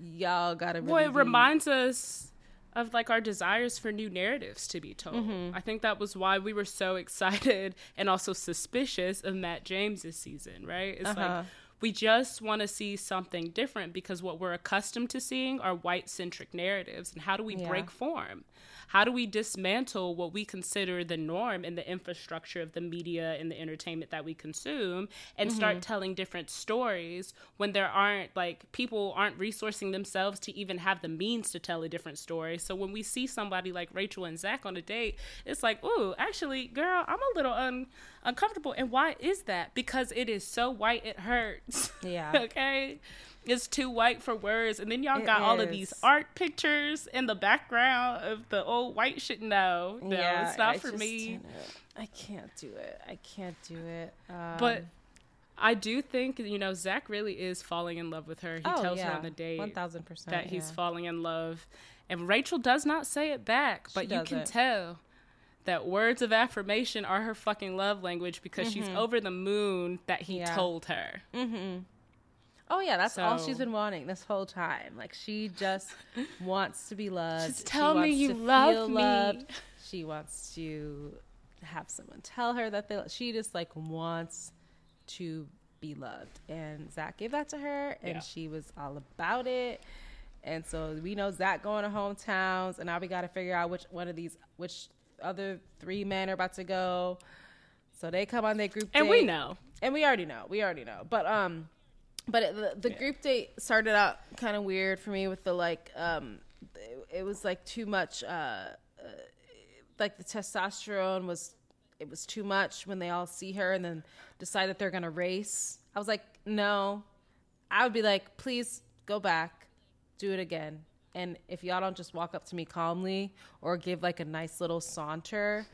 y'all gotta really well, it be- reminds us of like our desires for new narratives to be told. Mm-hmm. I think that was why we were so excited and also suspicious of Matt James's season, right? It's Uh-huh. like we just want to see something different because what we're accustomed to seeing are white centric narratives. And how do we Yeah. break form? How do we dismantle what we consider the norm in the infrastructure of the media and the entertainment that we consume and Mm-hmm. start telling different stories when there aren't like people aren't resourcing themselves to even have the means to tell a different story? So when we see somebody like Rachel and Zach on a date, it's like, ooh, actually, girl, I'm a little un- uncomfortable. And why is that? Because it is so white it hurts. Yeah. okay. It's too white for words. And then y'all It got all of these art pictures in the background of the old white shit. No, no, yeah, it's not I for me. I can't do it. I can't do it. Um, But I do think, you know, Zach really is falling in love with her. He oh, tells yeah, her on the date one thousand percent that he's yeah. falling in love. And Rachel does not say it back, but She you can tell that words of affirmation are her fucking love language because she's over the moon that he Mm-hmm. Yeah. told her. Oh yeah, that's all she's been wanting this whole time. Like she just wants to be loved. Just She tell me you to love me. loved. She wants to have someone tell her that they. She just like wants to be loved, and Zach gave that to her, and Yeah. she was all about it. And so we know Zach going to hometowns, and now we got to figure out which one of these, which other three men are about to go. So they come on their group And we know. and we already know we already know but um but it, the, the group date started out kind of weird for me with the like um it, it was like too much uh, uh like the testosterone was it was too much when they all see her and then decide that they're gonna race I was like, no. I would be like, please go back, do it again. And if y'all don't just walk up to me calmly or give like a nice little saunter,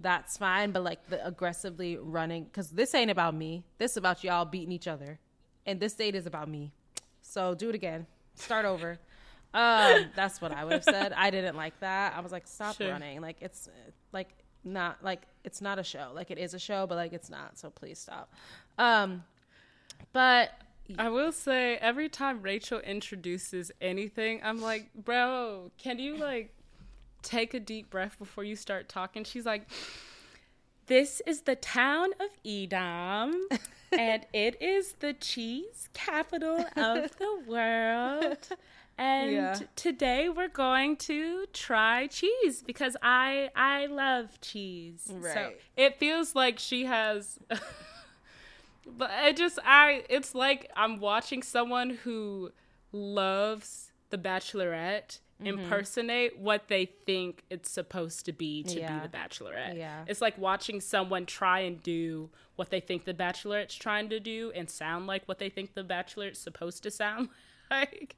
that's fine. But like the aggressively running, because this ain't about me. This about y'all beating each other. And this date is about me. So do it again. Start over. um, that's what I would have said. I didn't like that. I was like, stop Sure. running. Like it's like not like it's not a show. Like it is a show, but like it's not. So please stop. Um, but I will say every time Rachel introduces anything, I'm like, bro, can you like take a deep breath before you start talking? She's like, this is the town of Edam, and it is the cheese capital of the world. And Yeah. today we're going to try cheese because I I love cheese. So Right. it feels like she has but it just I it's like I'm watching someone who loves The Bachelorette Mm-hmm. impersonate what they think it's supposed to be to Yeah. be The Bachelorette. Yeah. It's like watching someone try and do what they think The Bachelorette's trying to do and sound like what they think The Bachelorette's supposed to sound like.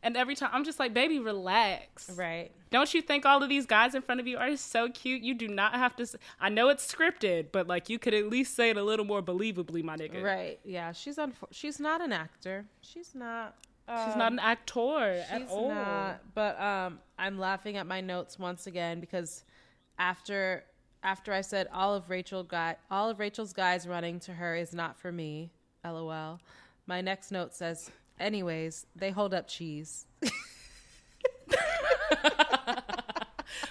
And every time I'm just like, baby, relax. right. Don't you think all of these guys in front of you are so cute? You do not have to. s- I know it's scripted, but like you could at least say it a little more believably, my nigga. Right. Yeah. She's unfor- She's not an actor. She's not. She's um, not an actor at all. not. But um, I'm laughing at my notes once again because after after I said all of Rachel got all of Rachel's guys running to her is not for me. LOL. My next note says, anyways, they hold up cheese.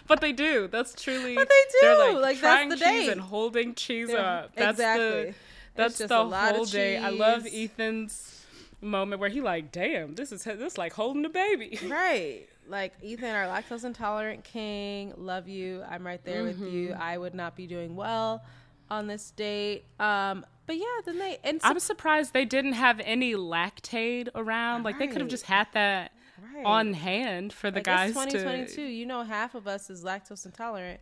But they do. That's truly. But they They're do. like, Like, that's trying the cheese date. and holding cheese They're- up. That's exactly. the. That's just the a lot of whole day. I love. Ethan's moment where he like, damn, this is this like holding a baby. Right. Like Ethan, our lactose intolerant king, love you. I'm right there with you. Mm-hmm. I would not be doing well on this date. Um, but yeah, then they and I'm surprised they didn't have any Lactaid around. Like they could have just had that Right. on hand for the like, guys it's 2022. to. You know, half of us is lactose intolerant.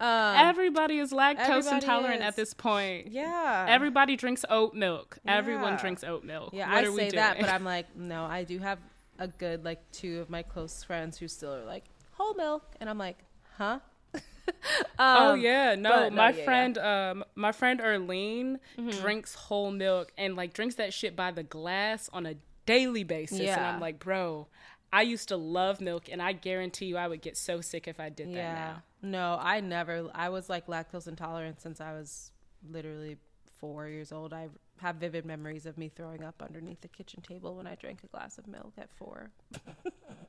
Um, Everybody is lactose intolerant is. at this point. yeah, Everybody drinks oat milk. Everyone drinks oat milk. yeah. What I are we say that, but I'm like, no, I do have a good like two of my close friends who still are like whole milk, and I'm like, huh? oh Um, yeah, no. but no, my yeah, yeah. friend, um, my friend Erlene Mm-hmm. drinks whole milk and like drinks that shit by the glass on a daily basis. And I'm like, bro, I used to love milk, and I guarantee you, I would get so sick if I did that Yeah. now. No, I never. I was like lactose intolerant since I was literally four years old. I have vivid memories of me throwing up underneath the kitchen table when I drank a glass of milk at four.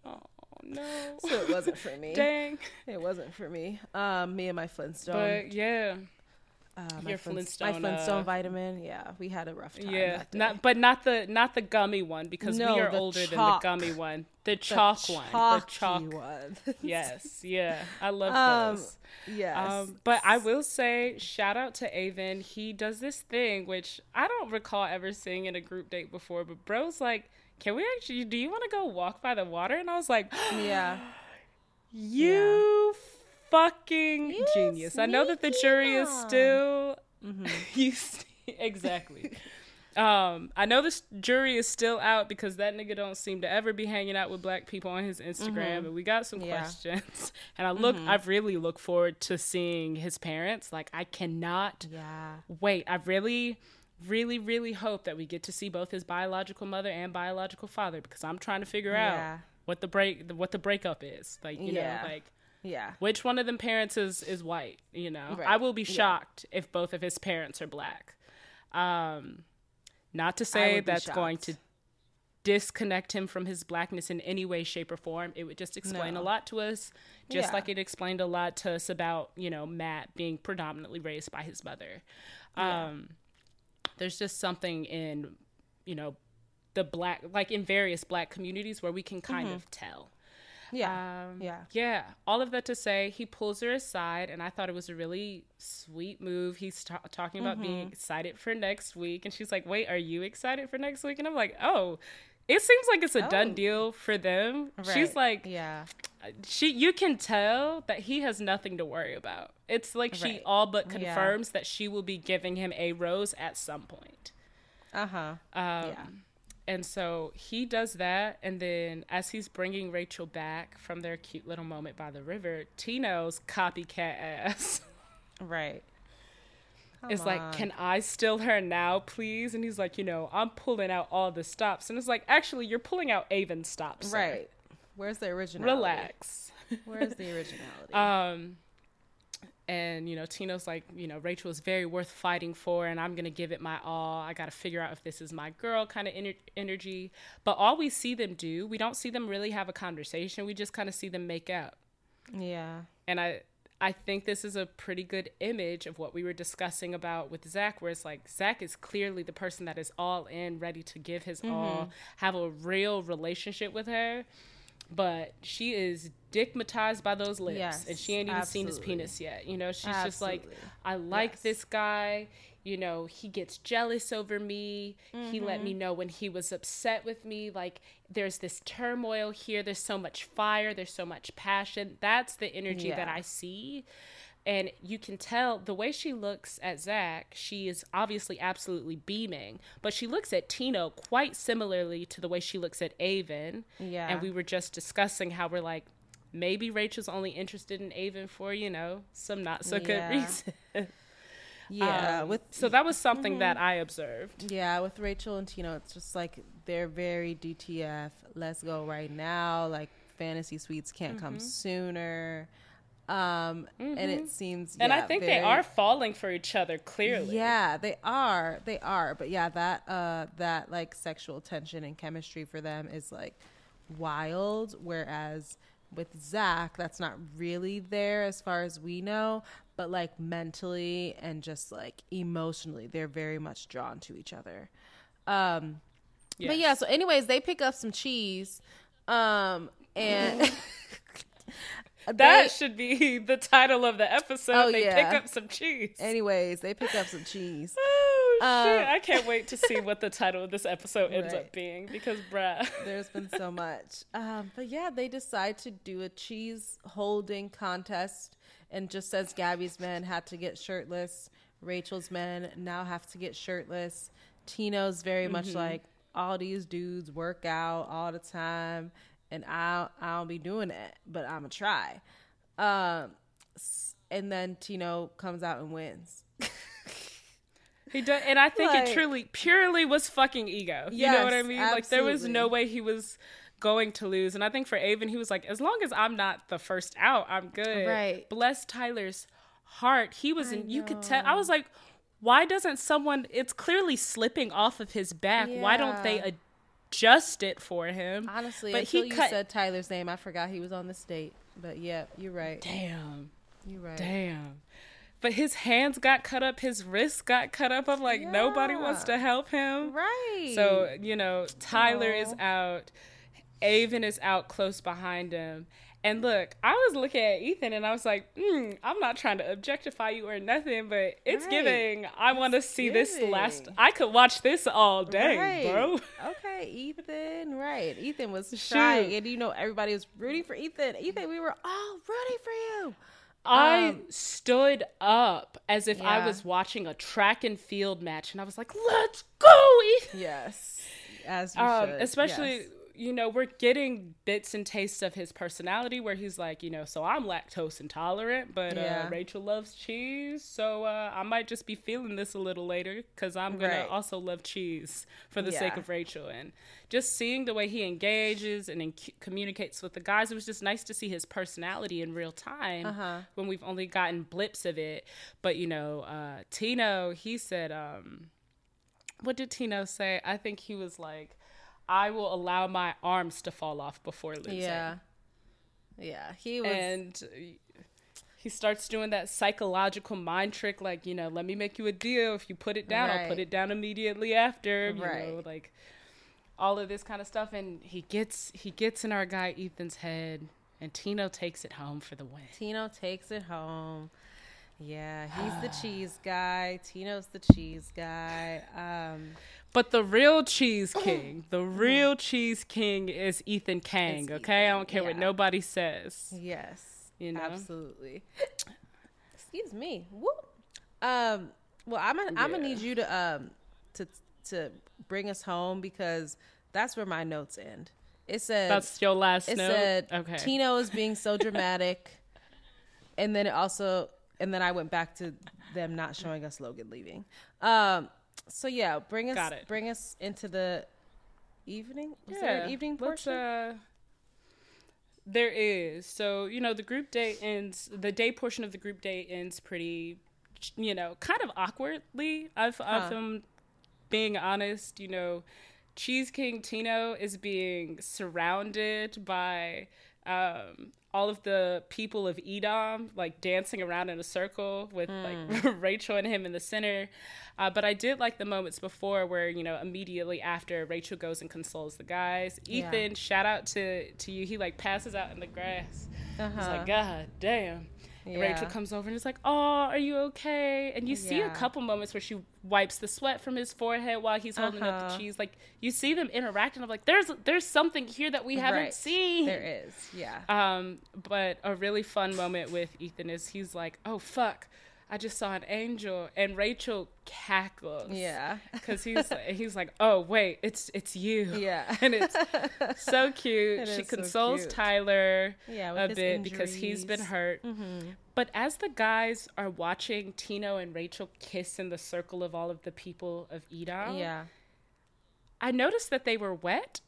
Oh no. So it wasn't for me. Dang. It wasn't for me. Um, me and my Flintstone. But yeah, uh, my Flintstone, My Flintstone uh, vitamin. Yeah, we had a rough time. yeah. Not, but not the not the gummy one because No, we are older chalk. than the gummy one. The The chalk one. The chalk. one. Yes. Yeah. I love Um, those. yes. Um, but I will say, shout out to Aven. He does this thing which I don't recall ever seeing in a group date before. But bro's like, "Can we actually? Do you want to go walk by the water?" And I was like, yeah. "You fucking You genius!" I know that the jury is still Mm-hmm. you exactly. Um, I know this jury is still out because that nigga don't seem to ever be hanging out with black people on his Instagram, and we got some Mm-hmm. Yeah. questions. And I look, Mm-hmm. I've really look forward to seeing his parents. Like, I cannot Yeah. wait. I really, really, really hope that we get to see both his biological mother and biological father because I'm trying to figure Yeah. out what the break, what the breakup is. Like, you know, like Yeah. which one of them parents is is white you know Right. i will be Yeah. shocked if both of his parents are black um not to say that's going to disconnect him from his blackness in any way shape or form it would just explain No. a lot to us just Yeah. like it explained a lot to us about you know matt being predominantly raised by his mother um there's just something in you know the black like in various black communities where we can kind of tell Yeah. um, Yeah. Yeah. All of that to say, he pulls her aside, and I thought it was a really sweet move. He's ta- talking about being Mm-hmm. excited for next week, and she's like, "Wait, are you excited for next week?" And I'm like, "Oh." It seems like it's a done Oh. deal for them. She's like, yeah. she. You can tell that he has nothing to worry about. It's like she Right. all but Yeah. confirms that she will be giving him a rose at some point. Uh huh. Um, Yeah. And so he does that, and then as he's bringing Rachel back from their cute little moment by the river, Tino's copycat ass Right. is Come like, on. "Can I steal her now, please?" And he's like, "You know, I'm pulling out all the stops," and it's like, "Actually, you're pulling out Aven stops, sir. right. Where's the originality? Relax." Where's the originality? Um, and you know, Tino's like, you know, Rachel is very worth fighting for, and I'm gonna give it my all. I got to figure out if this is my girl kind of ener- energy. But all we see them do, we don't see them really have a conversation. We just kind of see them make out. yeah. And I, I think this is a pretty good image of what we were discussing about with Zach, where it's like Zach is clearly the person that is all in, ready to give his all, mm-hmm. have a real relationship with her. But she is digmatized by those lips, Yes, and she ain't even seen his penis yet. You know, she's just like, I like Yes. this guy. You know, he gets jealous over me. He let Mm-hmm. me know when he was upset with me. Like, there's this turmoil here. There's so much fire. There's so much passion. That's the energy that I see. And you can tell the way she looks at Zach, she is obviously absolutely beaming, but she looks at Tino quite similarly to the way she looks at Aven. Yeah. And we were just discussing how we're like, maybe Rachel's only interested in Aven for, you know, some not so good Yeah. reason. Yeah. Um, with so that was something that I observed. Yeah, with Rachel and Tino, it's just like they're very DTF. Let's go right now. Like fantasy suites can't come sooner. Um, and it seems, And I yeah, think they are falling for each other clearly. Yeah, they are. They are. But yeah, that uh, that like sexual tension and chemistry for them is like wild. Whereas with Zach, that's not really there as far as we know. But like mentally and just like emotionally, they're very much drawn to each other. Um, But yeah, so anyways, they pick up some cheese. Um, and That they- should be the title of the episode. Oh, they yeah. pick up some cheese. anyways, they pick up some cheese. Oh shit! Um, I can't wait to see what the title of this episode ends Right. up being because, bruh. There's been so much. Um, but yeah, they decide to do a cheese holding contest. And just as Gabby's men had to get shirtless, Rachel's men now have to get shirtless. Tino's very much Mm-hmm. like, all these dudes work out all the time. And I, I don't be doing it, but I'm going to try. Um, and then Tino comes out and wins. He does, and I think Like- it truly, purely was fucking ego. you know what I Yes, mean? Like there was no way he was going to lose. And I think for Aven, he was like, as long as I'm not the first out, I'm good. Right. Bless Tyler's heart. He was in. You could tell. I was like, why doesn't someone? It's clearly slipping off of his back. Why don't they Yeah. Adjust it for him? Honestly, but until he you cut. said Tyler's name, I forgot he was on this date. But yeah, you're right. Damn. You're right. Damn. But his hands got cut up, his wrists got cut up. I'm like, nobody wants to help him. Right. So, you know, Tyler is out. Aven is out close behind him. And look, I was looking at Ethan and I was like, mm, I'm not trying to objectify you or nothing, but it's Right. giving. I want to see this last. I could watch this all day, right. bro. Okay, Ethan. Right. Ethan was Shoot. trying, and you know everybody was rooting for Ethan. Ethan, we were all rooting for you. I Um, stood up as if I was watching a track and field match, and I was like, "Let's go, Ethan!" Yes. As you um, should. especially Yes. You know we're getting bits and tastes of his personality where he's like you know so i'm lactose intolerant but Yeah. uh, rachel loves cheese so uh, i might just be feeling this a little later because i'm gonna also love cheese for the sake of rachel and just seeing the way he engages and in- communicates with the guys it was just nice to see his personality in real time Uh-huh. when we've only gotten blips of it but you know uh, tino he said um, what did Tino say? I think he was like, I will allow my arms to fall off before losing. Yeah. Yeah. He was. And he starts doing that psychological mind trick, like, you know, let me make you a deal. If you put it down, I'll put it down immediately after. You know, Right. like all of this kind of stuff. And he gets he gets in our guy Ethan's head and Tino takes it home for the win. Tino takes it home. Yeah, he's the cheese guy. Tino's the cheese guy. Um, But the real cheese king, the real cheese king is Ethan Kang, It's okay? I don't care what nobody says. yes, You know? absolutely. Excuse me. Whoop. Um. Well, I'm gonna I'm gonna need you to um to to bring us home because that's where my notes end. It said That's your last it note. said okay. Tino is being so dramatic, and then it also and then I went back to them not showing us Logan leaving. Um, so yeah, bring us Got it. bring us into the evening. Is there an evening portion? Uh, there is. So, you know, the group day ends, the day portion of the group day ends pretty, you know, kind of awkwardly. I've, Huh. I've um, being honest, you know, Cheese King Tino is being surrounded by um, all of the people of Edam, like dancing around in a circle with like Rachel and him in the center. Uh, but I did like the moments before where you know immediately after Rachel goes and consoles the guys. Yeah. Ethan, shout out to to you. He like passes out in the grass. Uh-huh. like, God damn. And Yeah. Rachel comes over and is like, "Oh, are you okay?" And you see a couple moments where she wipes the sweat from his forehead while he's holding up the Uh-huh. cheese. Like you see them interacting. I'm like, "There's there's something here that we haven't Right. seen." There is, yeah. Um, but a really fun moment with Ethan is he's like, "Oh fuck, I just saw an angel," and Rachel cackles. Yeah. because he's he's like, "Oh wait, it's it's you." Yeah. and it's so cute. It she is so consoles cute. Tyler Yeah, a bit because he's been injuries. Mm-hmm. hurt. But as the guys are watching Tino and Rachel kiss in the circle of all of the people of Edam, Yeah. I noticed that they were wet.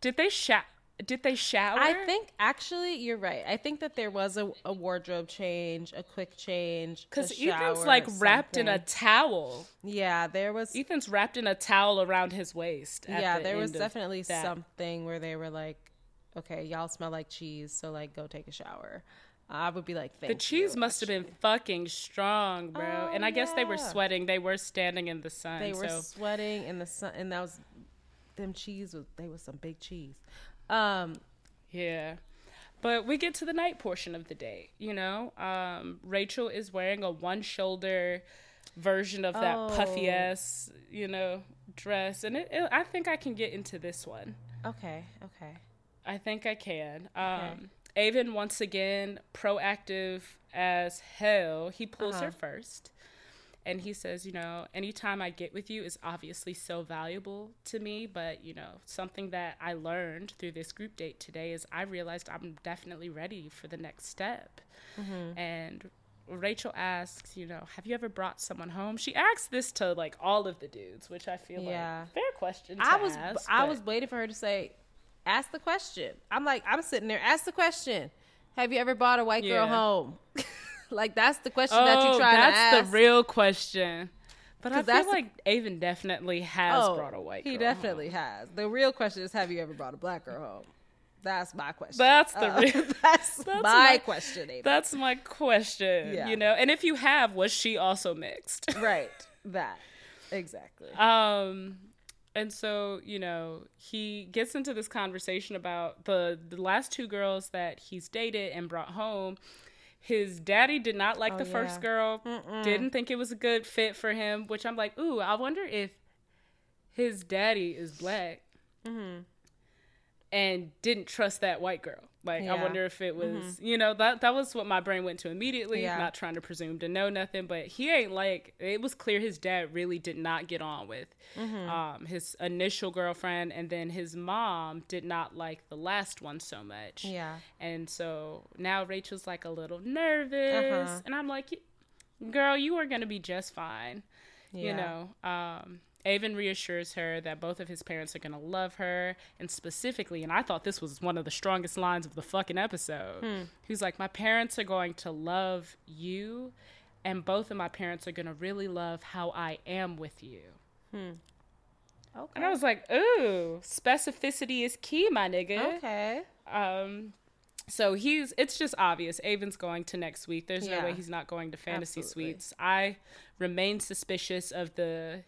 Did they shower? Did they shower? I think actually you're right. I think that there was a, a wardrobe change, a quick change. because Ethan's like wrapped in a towel. Yeah, there was. Ethan's wrapped in a towel around his waist. Yeah, the there was definitely something where they were like, "Okay, y'all smell like cheese, so like go take a shower." I would be like, The cheese you," must have been fucking strong, bro. Oh, and I guess they were sweating. They were standing in the sun. They were so sweating in the sun, and that was them cheese was they was some big cheese. Um, Yeah. But we get to the night portion of the day, you know? Um, Rachel is wearing a one shoulder version of that puffy Oh. ass, you know, dress. And it, it, I think I can get into this one. okay, okay, I think I can. Um, Aven, once again, proactive as hell. He pulls her Uh-huh. first. And he says, you know, anytime I get with you is obviously so valuable to me. But, you know, something that I learned through this group date today is I realized I'm definitely ready for the next step. Mm-hmm. And Rachel asks, you know, have you ever brought someone home? She asks this to like all of the dudes, which I feel Yeah. like fair question. To I was ask, I but- was waiting for her to say, "Ask the question." I'm like, I'm sitting there. Ask the question. Have you ever brought a white girl home? like that's the question that you're trying Oh, to ask. That's the real question. But I feel like Aven definitely has oh, brought a white girl. He definitely has. The real question is, have you ever brought a black girl home? That's my question. That's the Uh, real- that's, That's my, my- question. Ava. That's my question. Yeah. You know, and if you have, was she also mixed? right. That exactly. Um, and so you know he gets into this conversation about the the last two girls that he's dated and brought home. His daddy did not like Oh, the first yeah. girl. Didn't think it was a good fit for him. Which I'm like, ooh, I wonder if his daddy is black Mm-hmm. And didn't trust that white girl. Like, I Yeah. Mm-hmm. wonder if it was, you know, that that was what my brain went to immediately. Yeah. Not trying to presume to know nothing, but he ain't like. It was clear his dad really did not get on with Mm-hmm. um, his initial girlfriend, and then his mom did not like the last one so much. Yeah. And so now Rachel's like a little nervous, Uh-huh. and I'm like, "Girl, you are gonna be just fine." you know um Aven reassures her that both of his parents are going to love her and specifically and i thought this was one of the strongest lines of the fucking episode Hmm. he's like my parents are going to love you and both of my parents are going to really love how i am with you Okay. and i was like ooh specificity is key my nigga okay. um so he's it's just obvious Aven's going to next week there's no way he's not going to fantasy Absolutely. suites i remain suspicious of the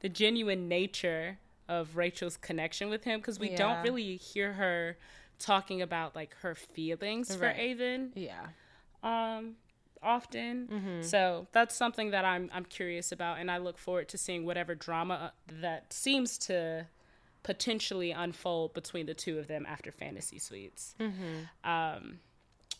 the genuine nature of rachel's connection with him because we Yeah. don't really hear her talking about like her feelings for Right. Aven Yeah. um often Mm-hmm. so that's something that i'm i'm curious about and i look forward to seeing whatever drama uh, that seems to potentially unfold between the two of them after fantasy suites Mm-hmm. um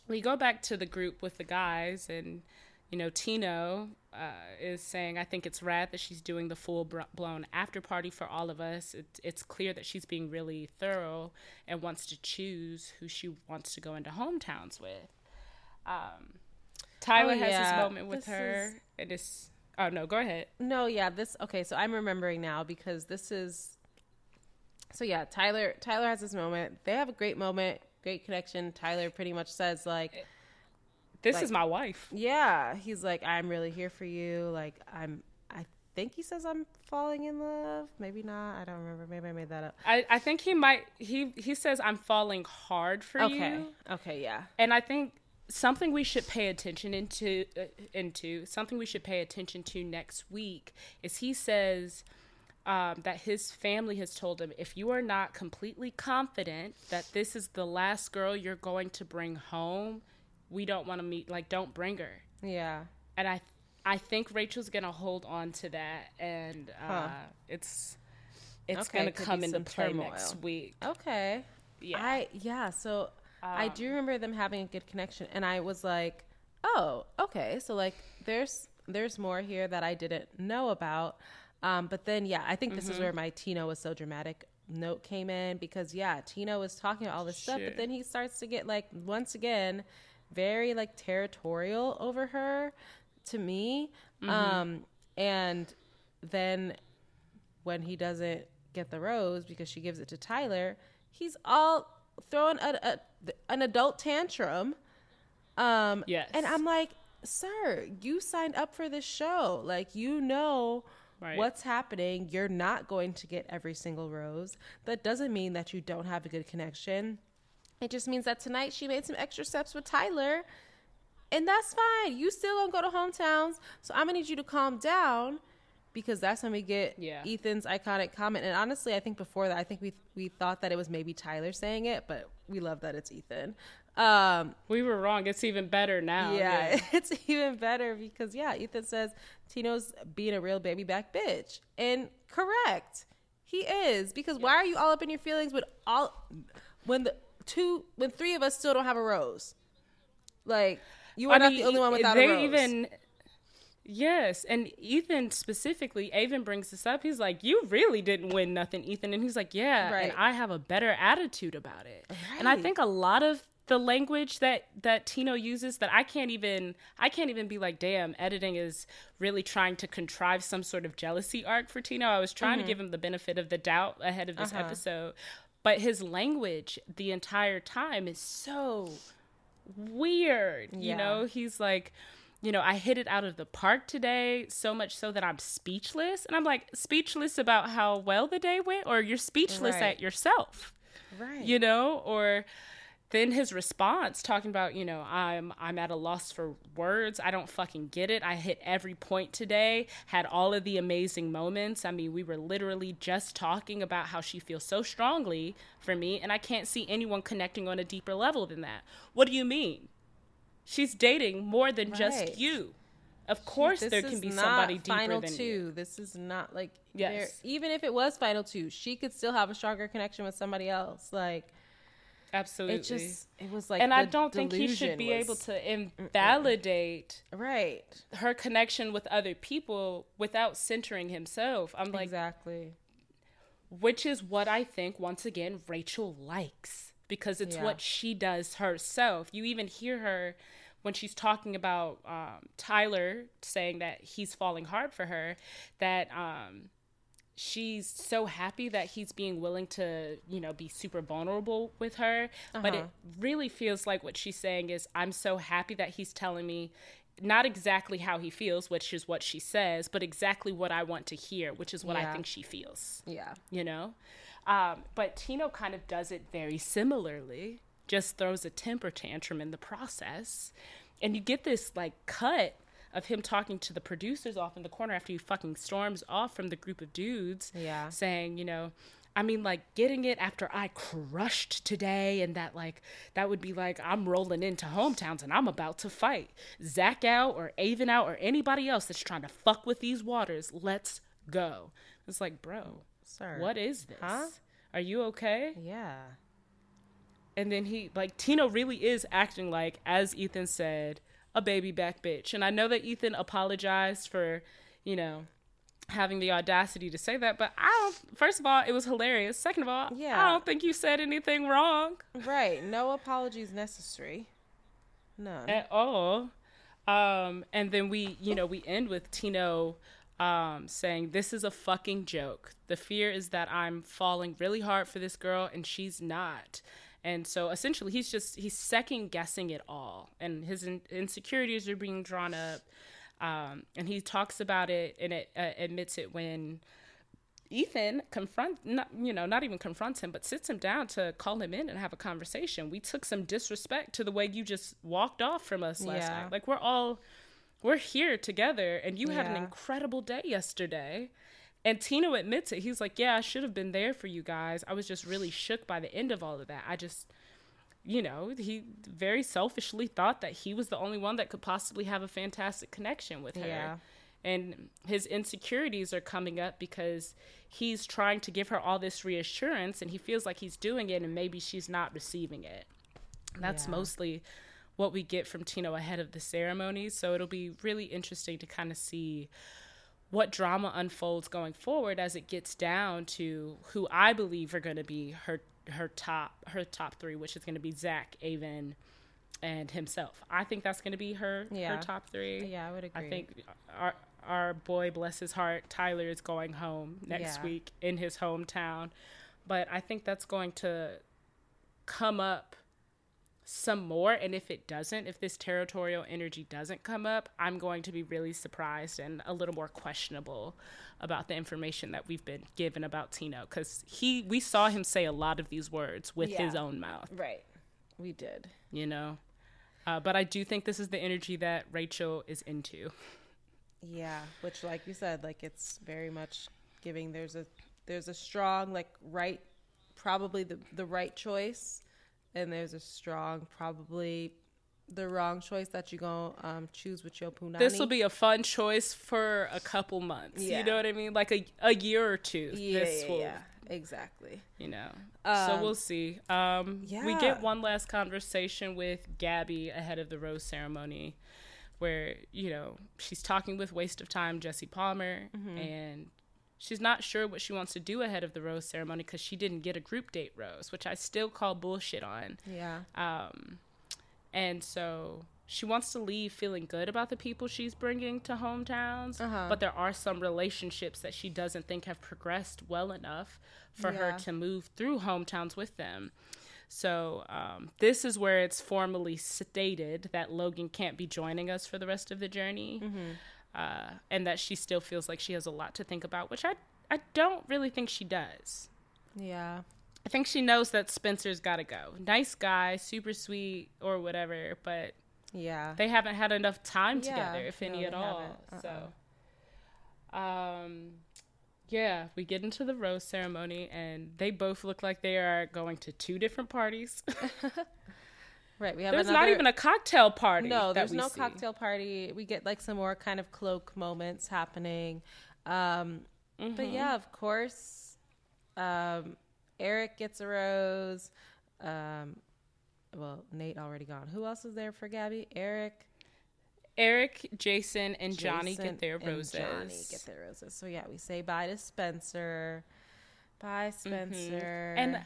we go back to the group with the guys and you know, Tino uh, is saying, I think it's rad that she's doing the full blown after party for all of us. It's, it's clear that she's being really thorough and wants to choose who she wants to go into hometowns with. Um, Tyler oh, has yeah. this moment with this her, is... and it's. Oh no, go ahead. No, yeah, this okay. So I'm remembering now because this is. So yeah, Tyler. Tyler has this moment. They have a great moment, great connection. Tyler pretty much says like, "This like, is my wife." Yeah, he's like, "I'm really here for you." Like I'm. I think he says I'm falling in love. Maybe not. I don't remember. Maybe I made that up. I, I think he might. He he says I'm falling hard for okay. you. Okay. Okay. Yeah. And I think something we should pay attention into uh, into something we should pay attention to next week is he says um, that his family has told him if you are not completely confident that this is the last girl you're going to bring home we don't want to meet like don't bring her yeah and i i think rachel's gonna hold on to that and uh, huh. it's it's okay, gonna come into play turmoil. next week okay yeah i yeah so um, I do remember them having a good connection, and I was like, "Oh, okay." So like, there's there's more here that I didn't know about. Um, but then, yeah, I think this mm-hmm. is where my Tino was so dramatic note came in because yeah, Tino was talking all this stuff, but then he starts to get like once again very like territorial over her to me. Mm-hmm. Um, and then when he doesn't get the rose because she gives it to Tyler, he's all throwing a, a an adult tantrum. Um, yes. And I'm like, sir, you signed up for this show. Like, you know right. what's happening. You're not going to get every single rose. That doesn't mean that you don't have a good connection. It just means that tonight she made some extra steps with Tyler. And that's fine. You still gonna go to hometowns. So I'm gonna need you to calm down because that's when we get yeah. Ethan's iconic comment. And honestly, I think before that, I think we we thought that it was maybe Tyler saying it, but we love that it's Ethan. Um, we were wrong. It's even better now. Yeah, yeah, it's even better because yeah, Ethan says Tino's being a real baby back bitch, and correct, he is. Because why are you all up in your feelings with all when the two when three of us still don't have a rose? Like you are I not mean, the only one without a rose. Even Yes, and Ethan specifically, Aven brings this up. He's like, "You really didn't win nothing, Ethan," and he's like, "Yeah, right. and I have a better attitude about it." Right. And I think a lot of the language that that Tino uses that I can't even I can't even be like, "Damn, editing is really trying to contrive some sort of jealousy arc for Tino." I was trying mm-hmm. to give him the benefit of the doubt ahead of this uh-huh. episode, but his language the entire time is so weird. Yeah. You know, he's like you know, I hit it out of the park today, so much so that I'm speechless. And I'm like, speechless about how well the day went, or you're speechless right. at yourself. Right. You know, or then his response talking about, you know, I'm I'm at a loss for words. I don't fucking get it. I hit every point today, had all of the amazing moments. I mean, we were literally just talking about how she feels so strongly for me, and I can't see anyone connecting on a deeper level than that. What do you mean? She's dating more than right. just you. Of course, this there can be somebody deeper final than two. you. This is not like yes. Even if it was final two, she could still have a stronger connection with somebody else. Like absolutely, it just it was like, and I don't think he should be was, able to invalidate right her connection with other people without centering himself. I'm like exactly, which is what I think. Once again, Rachel likes because it's yeah. what she does herself. You even hear her when she's talking about um, Tyler saying that he's falling hard for her, that um, she's so happy that he's being willing to, you know, be super vulnerable with her. Uh-huh. But it uh-huh. really feels like what she's saying is, I'm so happy that he's telling me not exactly how he feels, which is what she says, but exactly what I want to hear, which is what yeah. I think she feels. Yeah. You know? Um, but Tino kind of does it very similarly just throws a temper tantrum in the process. And you get this like cut of him talking to the producers off in the corner after he fucking storms off from the group of dudes. Yeah. Saying, you know, I mean, like getting it after I crushed today, and that like that would be like I'm rolling into hometowns and I'm about to fight Zach out or Aven out or anybody else that's trying to fuck with these waters. Let's go. It's like, bro, sir, what is this? Huh? Are you okay? Yeah and then he like Tino really is acting like as Ethan said, a baby back bitch. And I know that Ethan apologized for, you know, having the audacity to say that, but I don't first of all, it was hilarious. Second of all, Yeah. I don't think you said anything wrong Right. No apologies necessary. None. at all. Um, and then we, you know, we end with Tino um, saying, This is a fucking joke. The fear is that I'm falling really hard for this girl and she's not. And so essentially, he's just, he's second guessing it all. And his in- insecurities are being drawn up. Um, and he talks about it and it uh, admits it when Ethan confront not you know not even confronts him but sits him down to call him in and have a conversation. We took some disrespect to the way you just walked off from us last Yeah. night. Like we're all we're here together and you had an incredible day yesterday. And Tino admits it. He's like, "Yeah, I should have been there for you guys. I was just really shook by the end of all of that. I just you know, he very selfishly thought that he was the only one that could possibly have a fantastic connection with her Yeah. and his insecurities are coming up because he's trying to give her all this reassurance and he feels like he's doing it and maybe she's not receiving it. That's Yeah. mostly what we get from Tino ahead of the ceremony. So it'll be really interesting to kind of see what drama unfolds going forward as it gets down to who I believe are going to be her her top her top three, which is going to be Zach, Aven, and himself. I think that's going to be her Yeah. her top three. Yeah, I would agree. I think our our boy, bless his heart, Tyler is going home next Yeah. week in his hometown, but I think that's going to come up some more. And if it doesn't, if this territorial energy doesn't come up, I'm going to be really surprised and a little more questionable about the information that we've been given about Tino because he we saw him say a lot of these words with his own mouth right. We did. you know. Uh, but I do think this is the energy that Rachel is into. Yeah, which like you said, like it's very much giving there's a there's a strong like right probably the the right choice and there's a strong probably the wrong choice that you're going to um choose with your punani. This will be a fun choice for a couple months. Yeah. You know what I mean? Like a, a year or two. yeah, this yeah, will, yeah, exactly. you know. so Um, we'll see. Um, We get one last conversation with Gabby ahead of the rose ceremony where, you know, she's talking with Waste of Time, Jesse Palmer, Mm-hmm. and she's not sure what she wants to do ahead of the rose ceremony because she didn't get a group date rose, which I still call bullshit on. Yeah. Um, and so she wants to leave feeling good about the people she's bringing to hometowns, Uh-huh. but there are some relationships that she doesn't think have progressed well enough for her to move through hometowns with them. So um, this is where it's formally stated that Logan can't be joining us for the rest of the journey, Mm-hmm. Uh, and that she still feels like she has a lot to think about, which I I don't really think she does. Yeah. I think she knows that Spencer's got to go. Nice guy, super sweet, or whatever, but Yeah. they haven't had enough time Yeah, together, if no, any at all. haven't. So, um, yeah, we get into the rose ceremony, and they both look like they are going to two different parties. right. We have There's another not even a cocktail party. No, that there's no see. cocktail party. We get like some more kind of cloak moments happening. Um, Mm-hmm. But yeah, of course, um, Eric gets a rose. Um, well, Nate already gone. Who else is there for Gabby? Eric, Eric, Jason, and Johnny get their roses. Johnny get their roses. So yeah, we say bye to Spencer. Bye, Spencer. Mm-hmm. And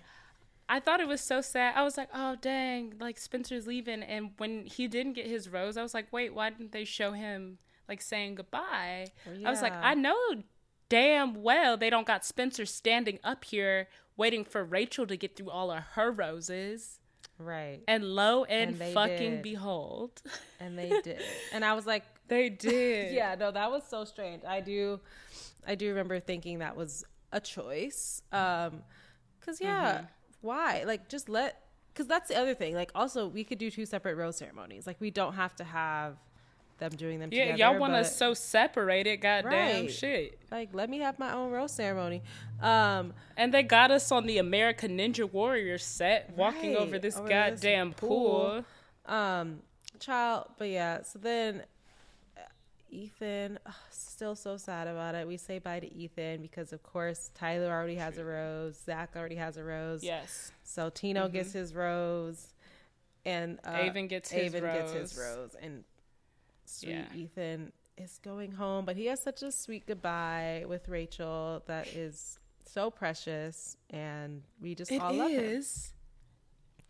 I thought it was so sad. I was like, oh, dang, like Spencer's leaving. And when he didn't get his rose, I was like, wait, why didn't they show him like saying goodbye? I was like, I know damn well they don't got Spencer standing up here waiting for Rachel to get through all of her roses. right, And lo and, And fucking did. behold, and they did. And I was like, they did. yeah, no, that was so strange. I do, I do remember thinking that was a choice. Um, cause yeah, Mm-hmm. Why? Like, just let. Cause that's the other thing. Like, also, we could do two separate rose ceremonies. Like, we don't have to have them doing them Yeah, together. y'all want us so separated, goddamn Right. shit. like let me have my own rose ceremony. Um, And they got us on the American Ninja Warrior set, walking Right, over this over this goddamn pool. pool. um, child. But yeah, so then Ethan, still so sad about it. We say bye to Ethan because, of course, Tyler already has a rose. Zach already has a rose. Yes. So Tino gets his rose, and uh, Aven gets his Aven gets his rose. rose, and sweet Yeah. Ethan is going home, but he has such a sweet goodbye with Rachel that is so precious, and we just It all love him. is.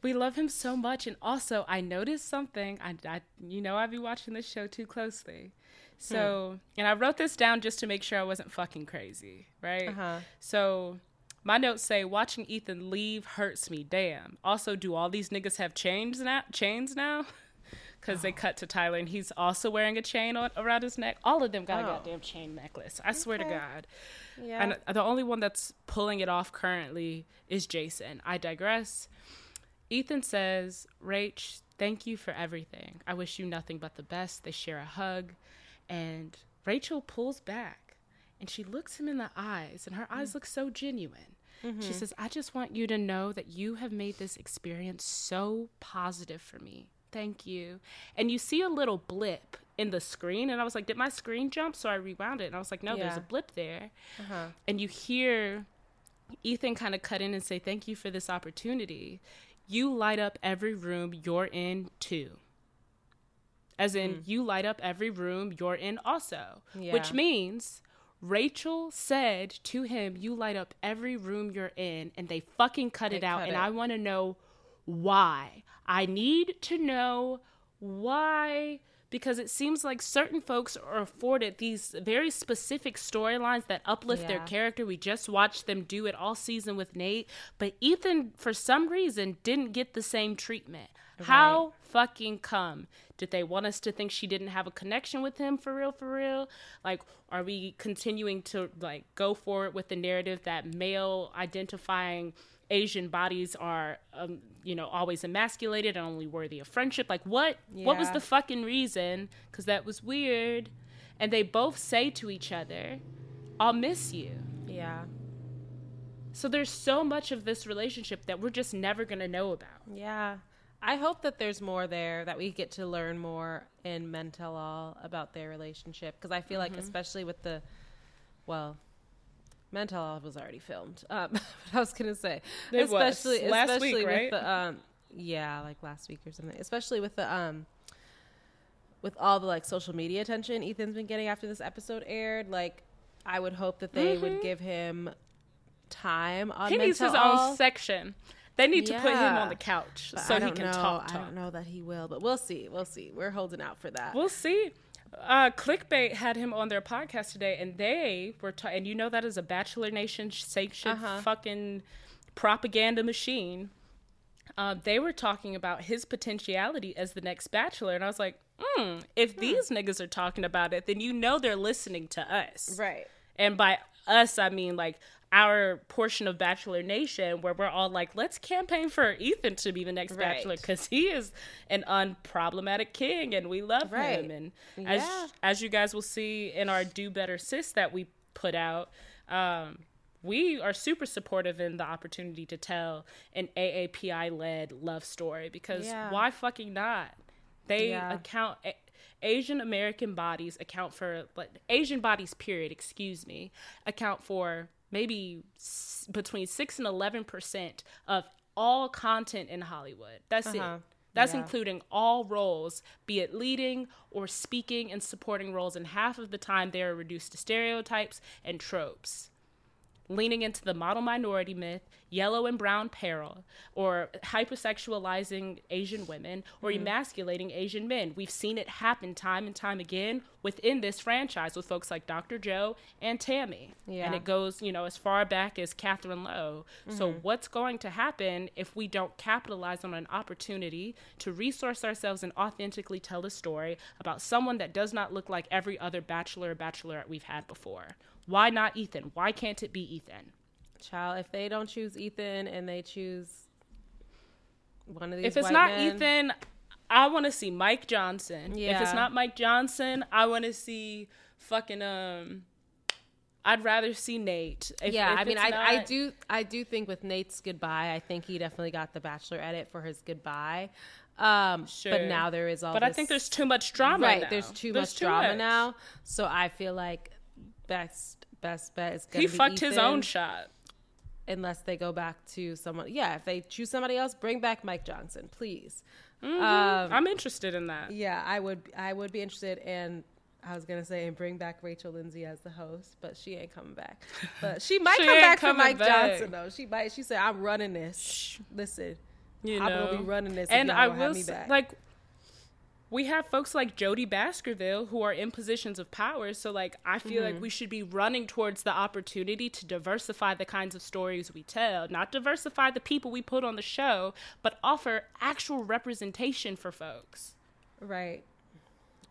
We love him so much, and also I noticed something. I, I you know, I be watching this show too closely, so and I wrote this down just to make sure I wasn't fucking crazy, right? Uh-huh. So my notes say watching Ethan leave hurts me. Damn. Also, do all these niggas have chains now? Chains now? Because they cut to Tyler and he's also wearing a chain on, around his neck. All of them got a Oh. goddamn chain necklace. I swear to God. Yeah. And the only one that's pulling it off currently is Jason. I digress. Ethan says, Rach, thank you for everything. I wish you nothing but the best. They share a hug. And Rachel pulls back and she looks him in the eyes, and her eyes look so genuine. She says, I just want you to know that you have made this experience so positive for me. Thank you. And you see a little blip in the screen, and I was like, Did my screen jump? So I rewound it, and I was like, No, there's a blip there uh-huh. and you hear Ethan kind of cut in and say, Thank you for this opportunity. You light up every room you're in too. As in, mm. you light up every room you're in also. Which means Rachel said to him, You light up every room you're in, and they fucking cut They it out. cut and it. I want to know why. I need to know why because it seems like certain folks are afforded these very specific storylines that uplift their character. We just watched them do it all season with Nate, but Ethan for some reason didn't get the same treatment. How fucking come? Did they want us to think she didn't have a connection with him for real for real? Like are we continuing to like go forward with the narrative that male identifying Asian bodies are, um, you know, always emasculated and only worthy of friendship. Like, what? What was the fucking reason? Because that was weird. And they both say to each other, "I'll miss you." Yeah. So there's so much of this relationship that we're just never gonna know about. Yeah. I hope that there's more there that we get to learn more in Men Tell All about their relationship because I feel Mm-hmm. like especially with the well Men Tell All was already filmed. Um, but I was gonna say It was. especially Last especially week, with right? the um yeah like last week or something especially with the um with all the like social media attention Ethan's been getting after this episode aired like I would hope that they would give him time on Mm-hmm. He needs his All. own section. They need to put him on the couch But so he can know. talk. I don't know that he will, but we'll see. We'll see. We're holding out for that. We'll see. Uh, Clickbait had him on their podcast today, and they were, ta- and you know that is a Bachelor Nation sanctioned Uh-huh. fucking propaganda machine. Uh, they were talking about his potentiality as the next Bachelor, and I was like, hmm, if these niggas are talking about it, then you know they're listening to us. right. And by us, I mean like our portion of Bachelor Nation, where we're all like, let's campaign for Ethan to be the next Right. Bachelor because he is an unproblematic king and we love Right. him. And Yeah. as as you guys will see in our Do Better Sis that we put out, um, we are super supportive in the opportunity to tell an AAPI led love story because Yeah. why fucking not? They Yeah. account Asian American bodies account for like Asian bodies period, excuse me, account for maybe s- between 6 and 11% of all content in Hollywood. That's Uh-huh. it. That's Yeah. including all roles, be it leading or speaking and supporting roles, and half of the time they are reduced to stereotypes and tropes leaning into the model minority myth, yellow and brown peril, or hypersexualizing Asian women, or mm-hmm. emasculating Asian men. We've seen it happen time and time again within this franchise with folks like Dr. Joe and Tammy. Yeah. And it goes, you know, as far back as Catherine Lowe. So mm-hmm. what's going to happen if we don't capitalize on an opportunity to resource ourselves and authentically tell a story about someone that does not look like every other bachelor or bachelorette we've had before? Why not Ethan? Why can't it be Ethan? Child, if they don't choose Ethan and they choose one of these, If it's not men- Ethan, I want to see Mike Johnson. Yeah. If it's not Mike Johnson, I want to see fucking um. I'd rather see Nate. If, yeah, if I mean, I, I do, I do think with Nate's goodbye, I think he definitely got the Bachelor edit for his goodbye. Um, Sure. but now there is all. But I think there's too much drama. right. now. There's too There's much drama now, so I feel like best best bet is He be fucked his own shot. unless they go back to someone. Yeah, if they choose somebody else, bring back Mike Johnson, please. Mhm. Um, I'm interested in that. Yeah, I would. I would be interested in. I was gonna say and bring back Rachel Lindsay as the host, but she ain't coming back. But she might She come back for Mike back. Johnson though. She might. She said, "I'm running this. Listen, You I'm know, gonna be running this, and I y'all don't have will me back." like. We have folks like Jody Baskerville who are in positions of power. So, like, I feel Mm-hmm. like we should be running towards the opportunity to diversify the kinds of stories we tell, not diversify the people we put on the show, but offer actual representation for folks. right,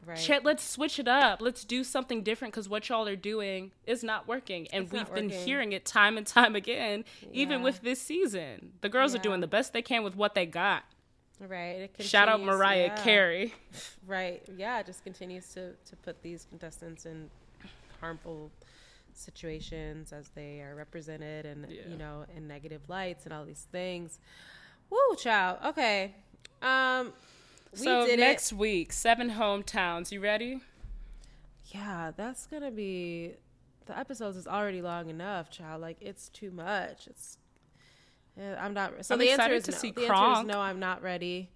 right. Shit, let's switch it up. Let's do something different because what y'all are doing is not working. And It's we've been working. hearing it time and time again, even with this season. The girls are doing the best they can with what they got. Right. It Shout out Mariah yeah. Carey. Right. Yeah. It just continues to to put these contestants in harmful situations as they are represented and Yeah. you know in negative lights and all these things. Woo, child. Okay. Um. We so did next week, seven hometowns. You ready? Yeah, that's gonna be. The episodes is already long enough, child. Like it's too much. It's. I'm not. So I'm the answer is to no. see the answer Kronk. is no. I'm not ready.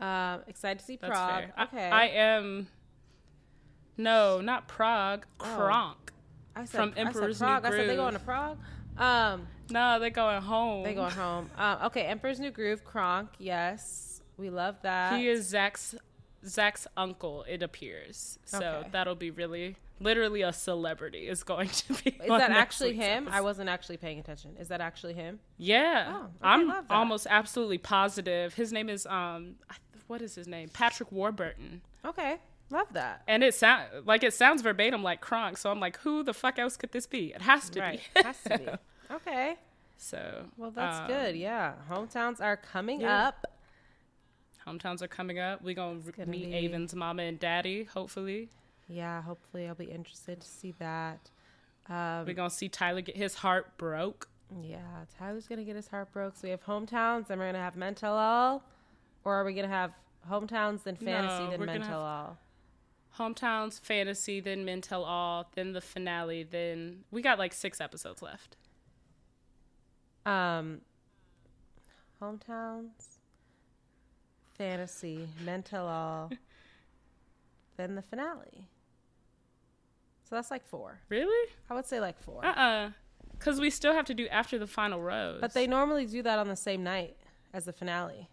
Um, excited to see That's Prague. fair. Okay. I, am. No, not Prague. Oh. Kronk. I said, from I said Emperor's New Prague. I said they Groove. going to Prague. Um, No, they're going home. they going home. Um, okay, Emperor's New Groove, Kronk. Yes, we love that. He is Zach's Zach's uncle. It appears so Okay. that'll be really, literally a celebrity is going to be. Is that actually him? I wasn't actually paying attention. Is that actually him? Yeah, Oh, okay, I'm almost absolutely positive. His name is um, what is his name? Patrick Warburton. Okay, love that. And it sound like it sounds verbatim like Kronk. So I'm like, who the fuck else could this be? It has to Right, be. has to be. Okay, so well that's um, good. Yeah, hometowns are coming yeah. up. Hometowns are coming up. We're gonna, meet be- Aven's mama and daddy. Hopefully, Yeah, hopefully I'll be interested to see that. Um, we're gonna see Tyler get his heart broke. yeah, Tyler's gonna get his heart broke. So we have hometowns, and we're gonna have Men Tell All, or are we gonna have hometowns then fantasy No, then Men Tell All? Hometowns, fantasy, then Men Tell All, then the finale. Then we got like six episodes left. Um, hometowns, fantasy, Men Tell All, then the finale. So that's like four. Really? I would say like four. Uh uh Because we still have to do after the final rose. But they normally do that on the same night as the finale.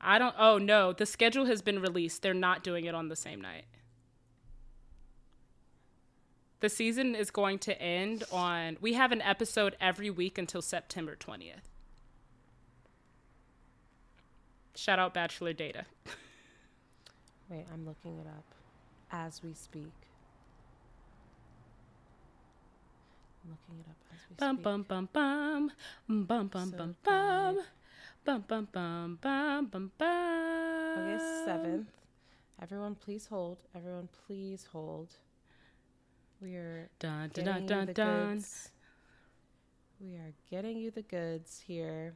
I don't. Oh no, the schedule has been released. They're not doing it on the same night. The season is going to end on. We have an episode every week until September twentieth. Shout out Bachelor Data. Wait, I'm looking it up as we speak. I'm looking it up as we Bum speak. bum bum bum bum bum So bum bum bum bum bum bum bum bum. August 7th. Everyone, please hold. Everyone, please hold. We are Dun dun dun dun the dun. goods. We are getting you the goods here.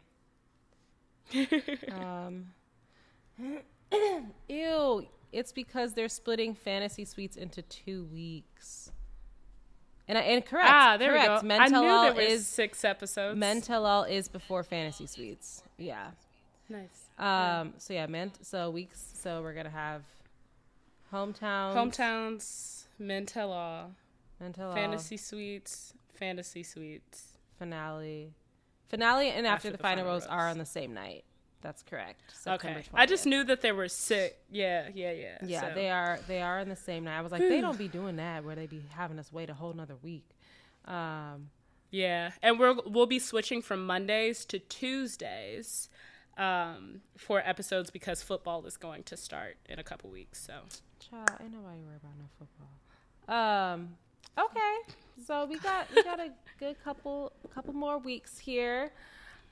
um, ew. It's because they're splitting fantasy suites into two weeks. And I and correct. ah, there correct. we go. I knew Mental there was is six episodes. Mental is before fantasy suites. Yeah. nice. Um. So yeah, ment. So weeks. So we're gonna have hometown. Hometowns, Men Tell All, Mental Fantasy Suites, Fantasy Suites. finale. Finale and after, After the, the final final rose are on the same night. That's correct. September okay. I just knew that there were six. Yeah, yeah, yeah. Yeah, So- they are. They are in the same night. I was like, they don't be doing that where they be having us wait a whole nother week. Um. Yeah, and we're we'll be switching from Mondays to Tuesdays um, for episodes because football is going to start in a couple weeks. So Child, ain't nobody worry about no football. Um. Okay, so we got we got a good couple couple more weeks here,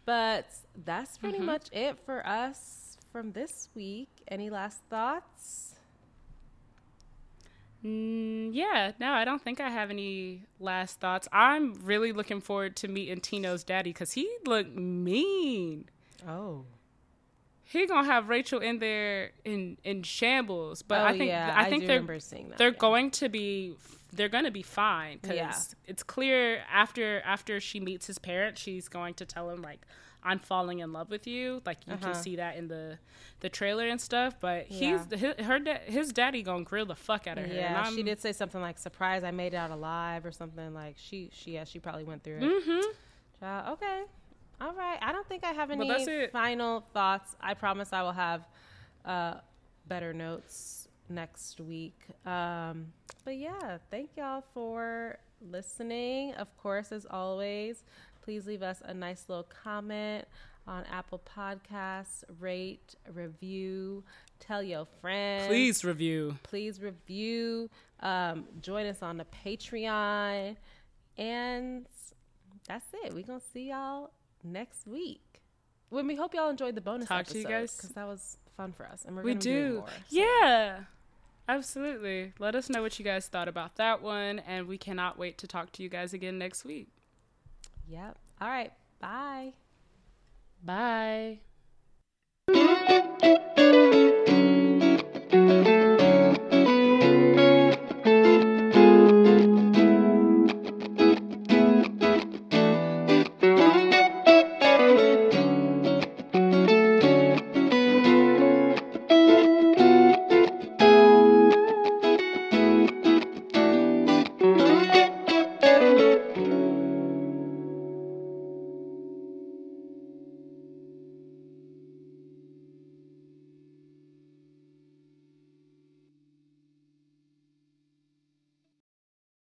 but that's pretty Mm-hmm. much it for us from this week. Any last thoughts? mm, yeah, no, I don't think I have any last thoughts. I'm really looking forward to meeting Tino's daddy because he looked mean. Oh, He gonna have Rachel in there in in shambles, but oh I think yeah, I think do they're remember seeing that. they're yeah. going to be they're going to be fine because Yeah. it's clear after after she meets his parents she's going to tell him like I'm falling in love with you. Like you Uh-huh. can see that in the the trailer and stuff. But Yeah. he's his, her da- his daddy gonna grill the fuck out of her. Yeah, she did say something like "surprise, I made it out alive" or something like she she yeah she probably went through it. Mm-hmm. Child, okay, all right. I don't think I have any final thoughts. I promise I will have uh, better notes next week. Um, but yeah, thank y'all for listening. Of course, as always, please leave us a nice little comment on Apple Podcasts. Rate, review, tell your friends Please review. please review um, join us on the patreon and that's it we're gonna see y'all next week when we hope y'all enjoyed the bonus Talk to you guys. because that was fun for us and we're We gonna be do. more, so. Yeah. Absolutely. Let us know what you guys thought about that one, and we cannot wait to talk to you guys again next week. yep all right bye Bye.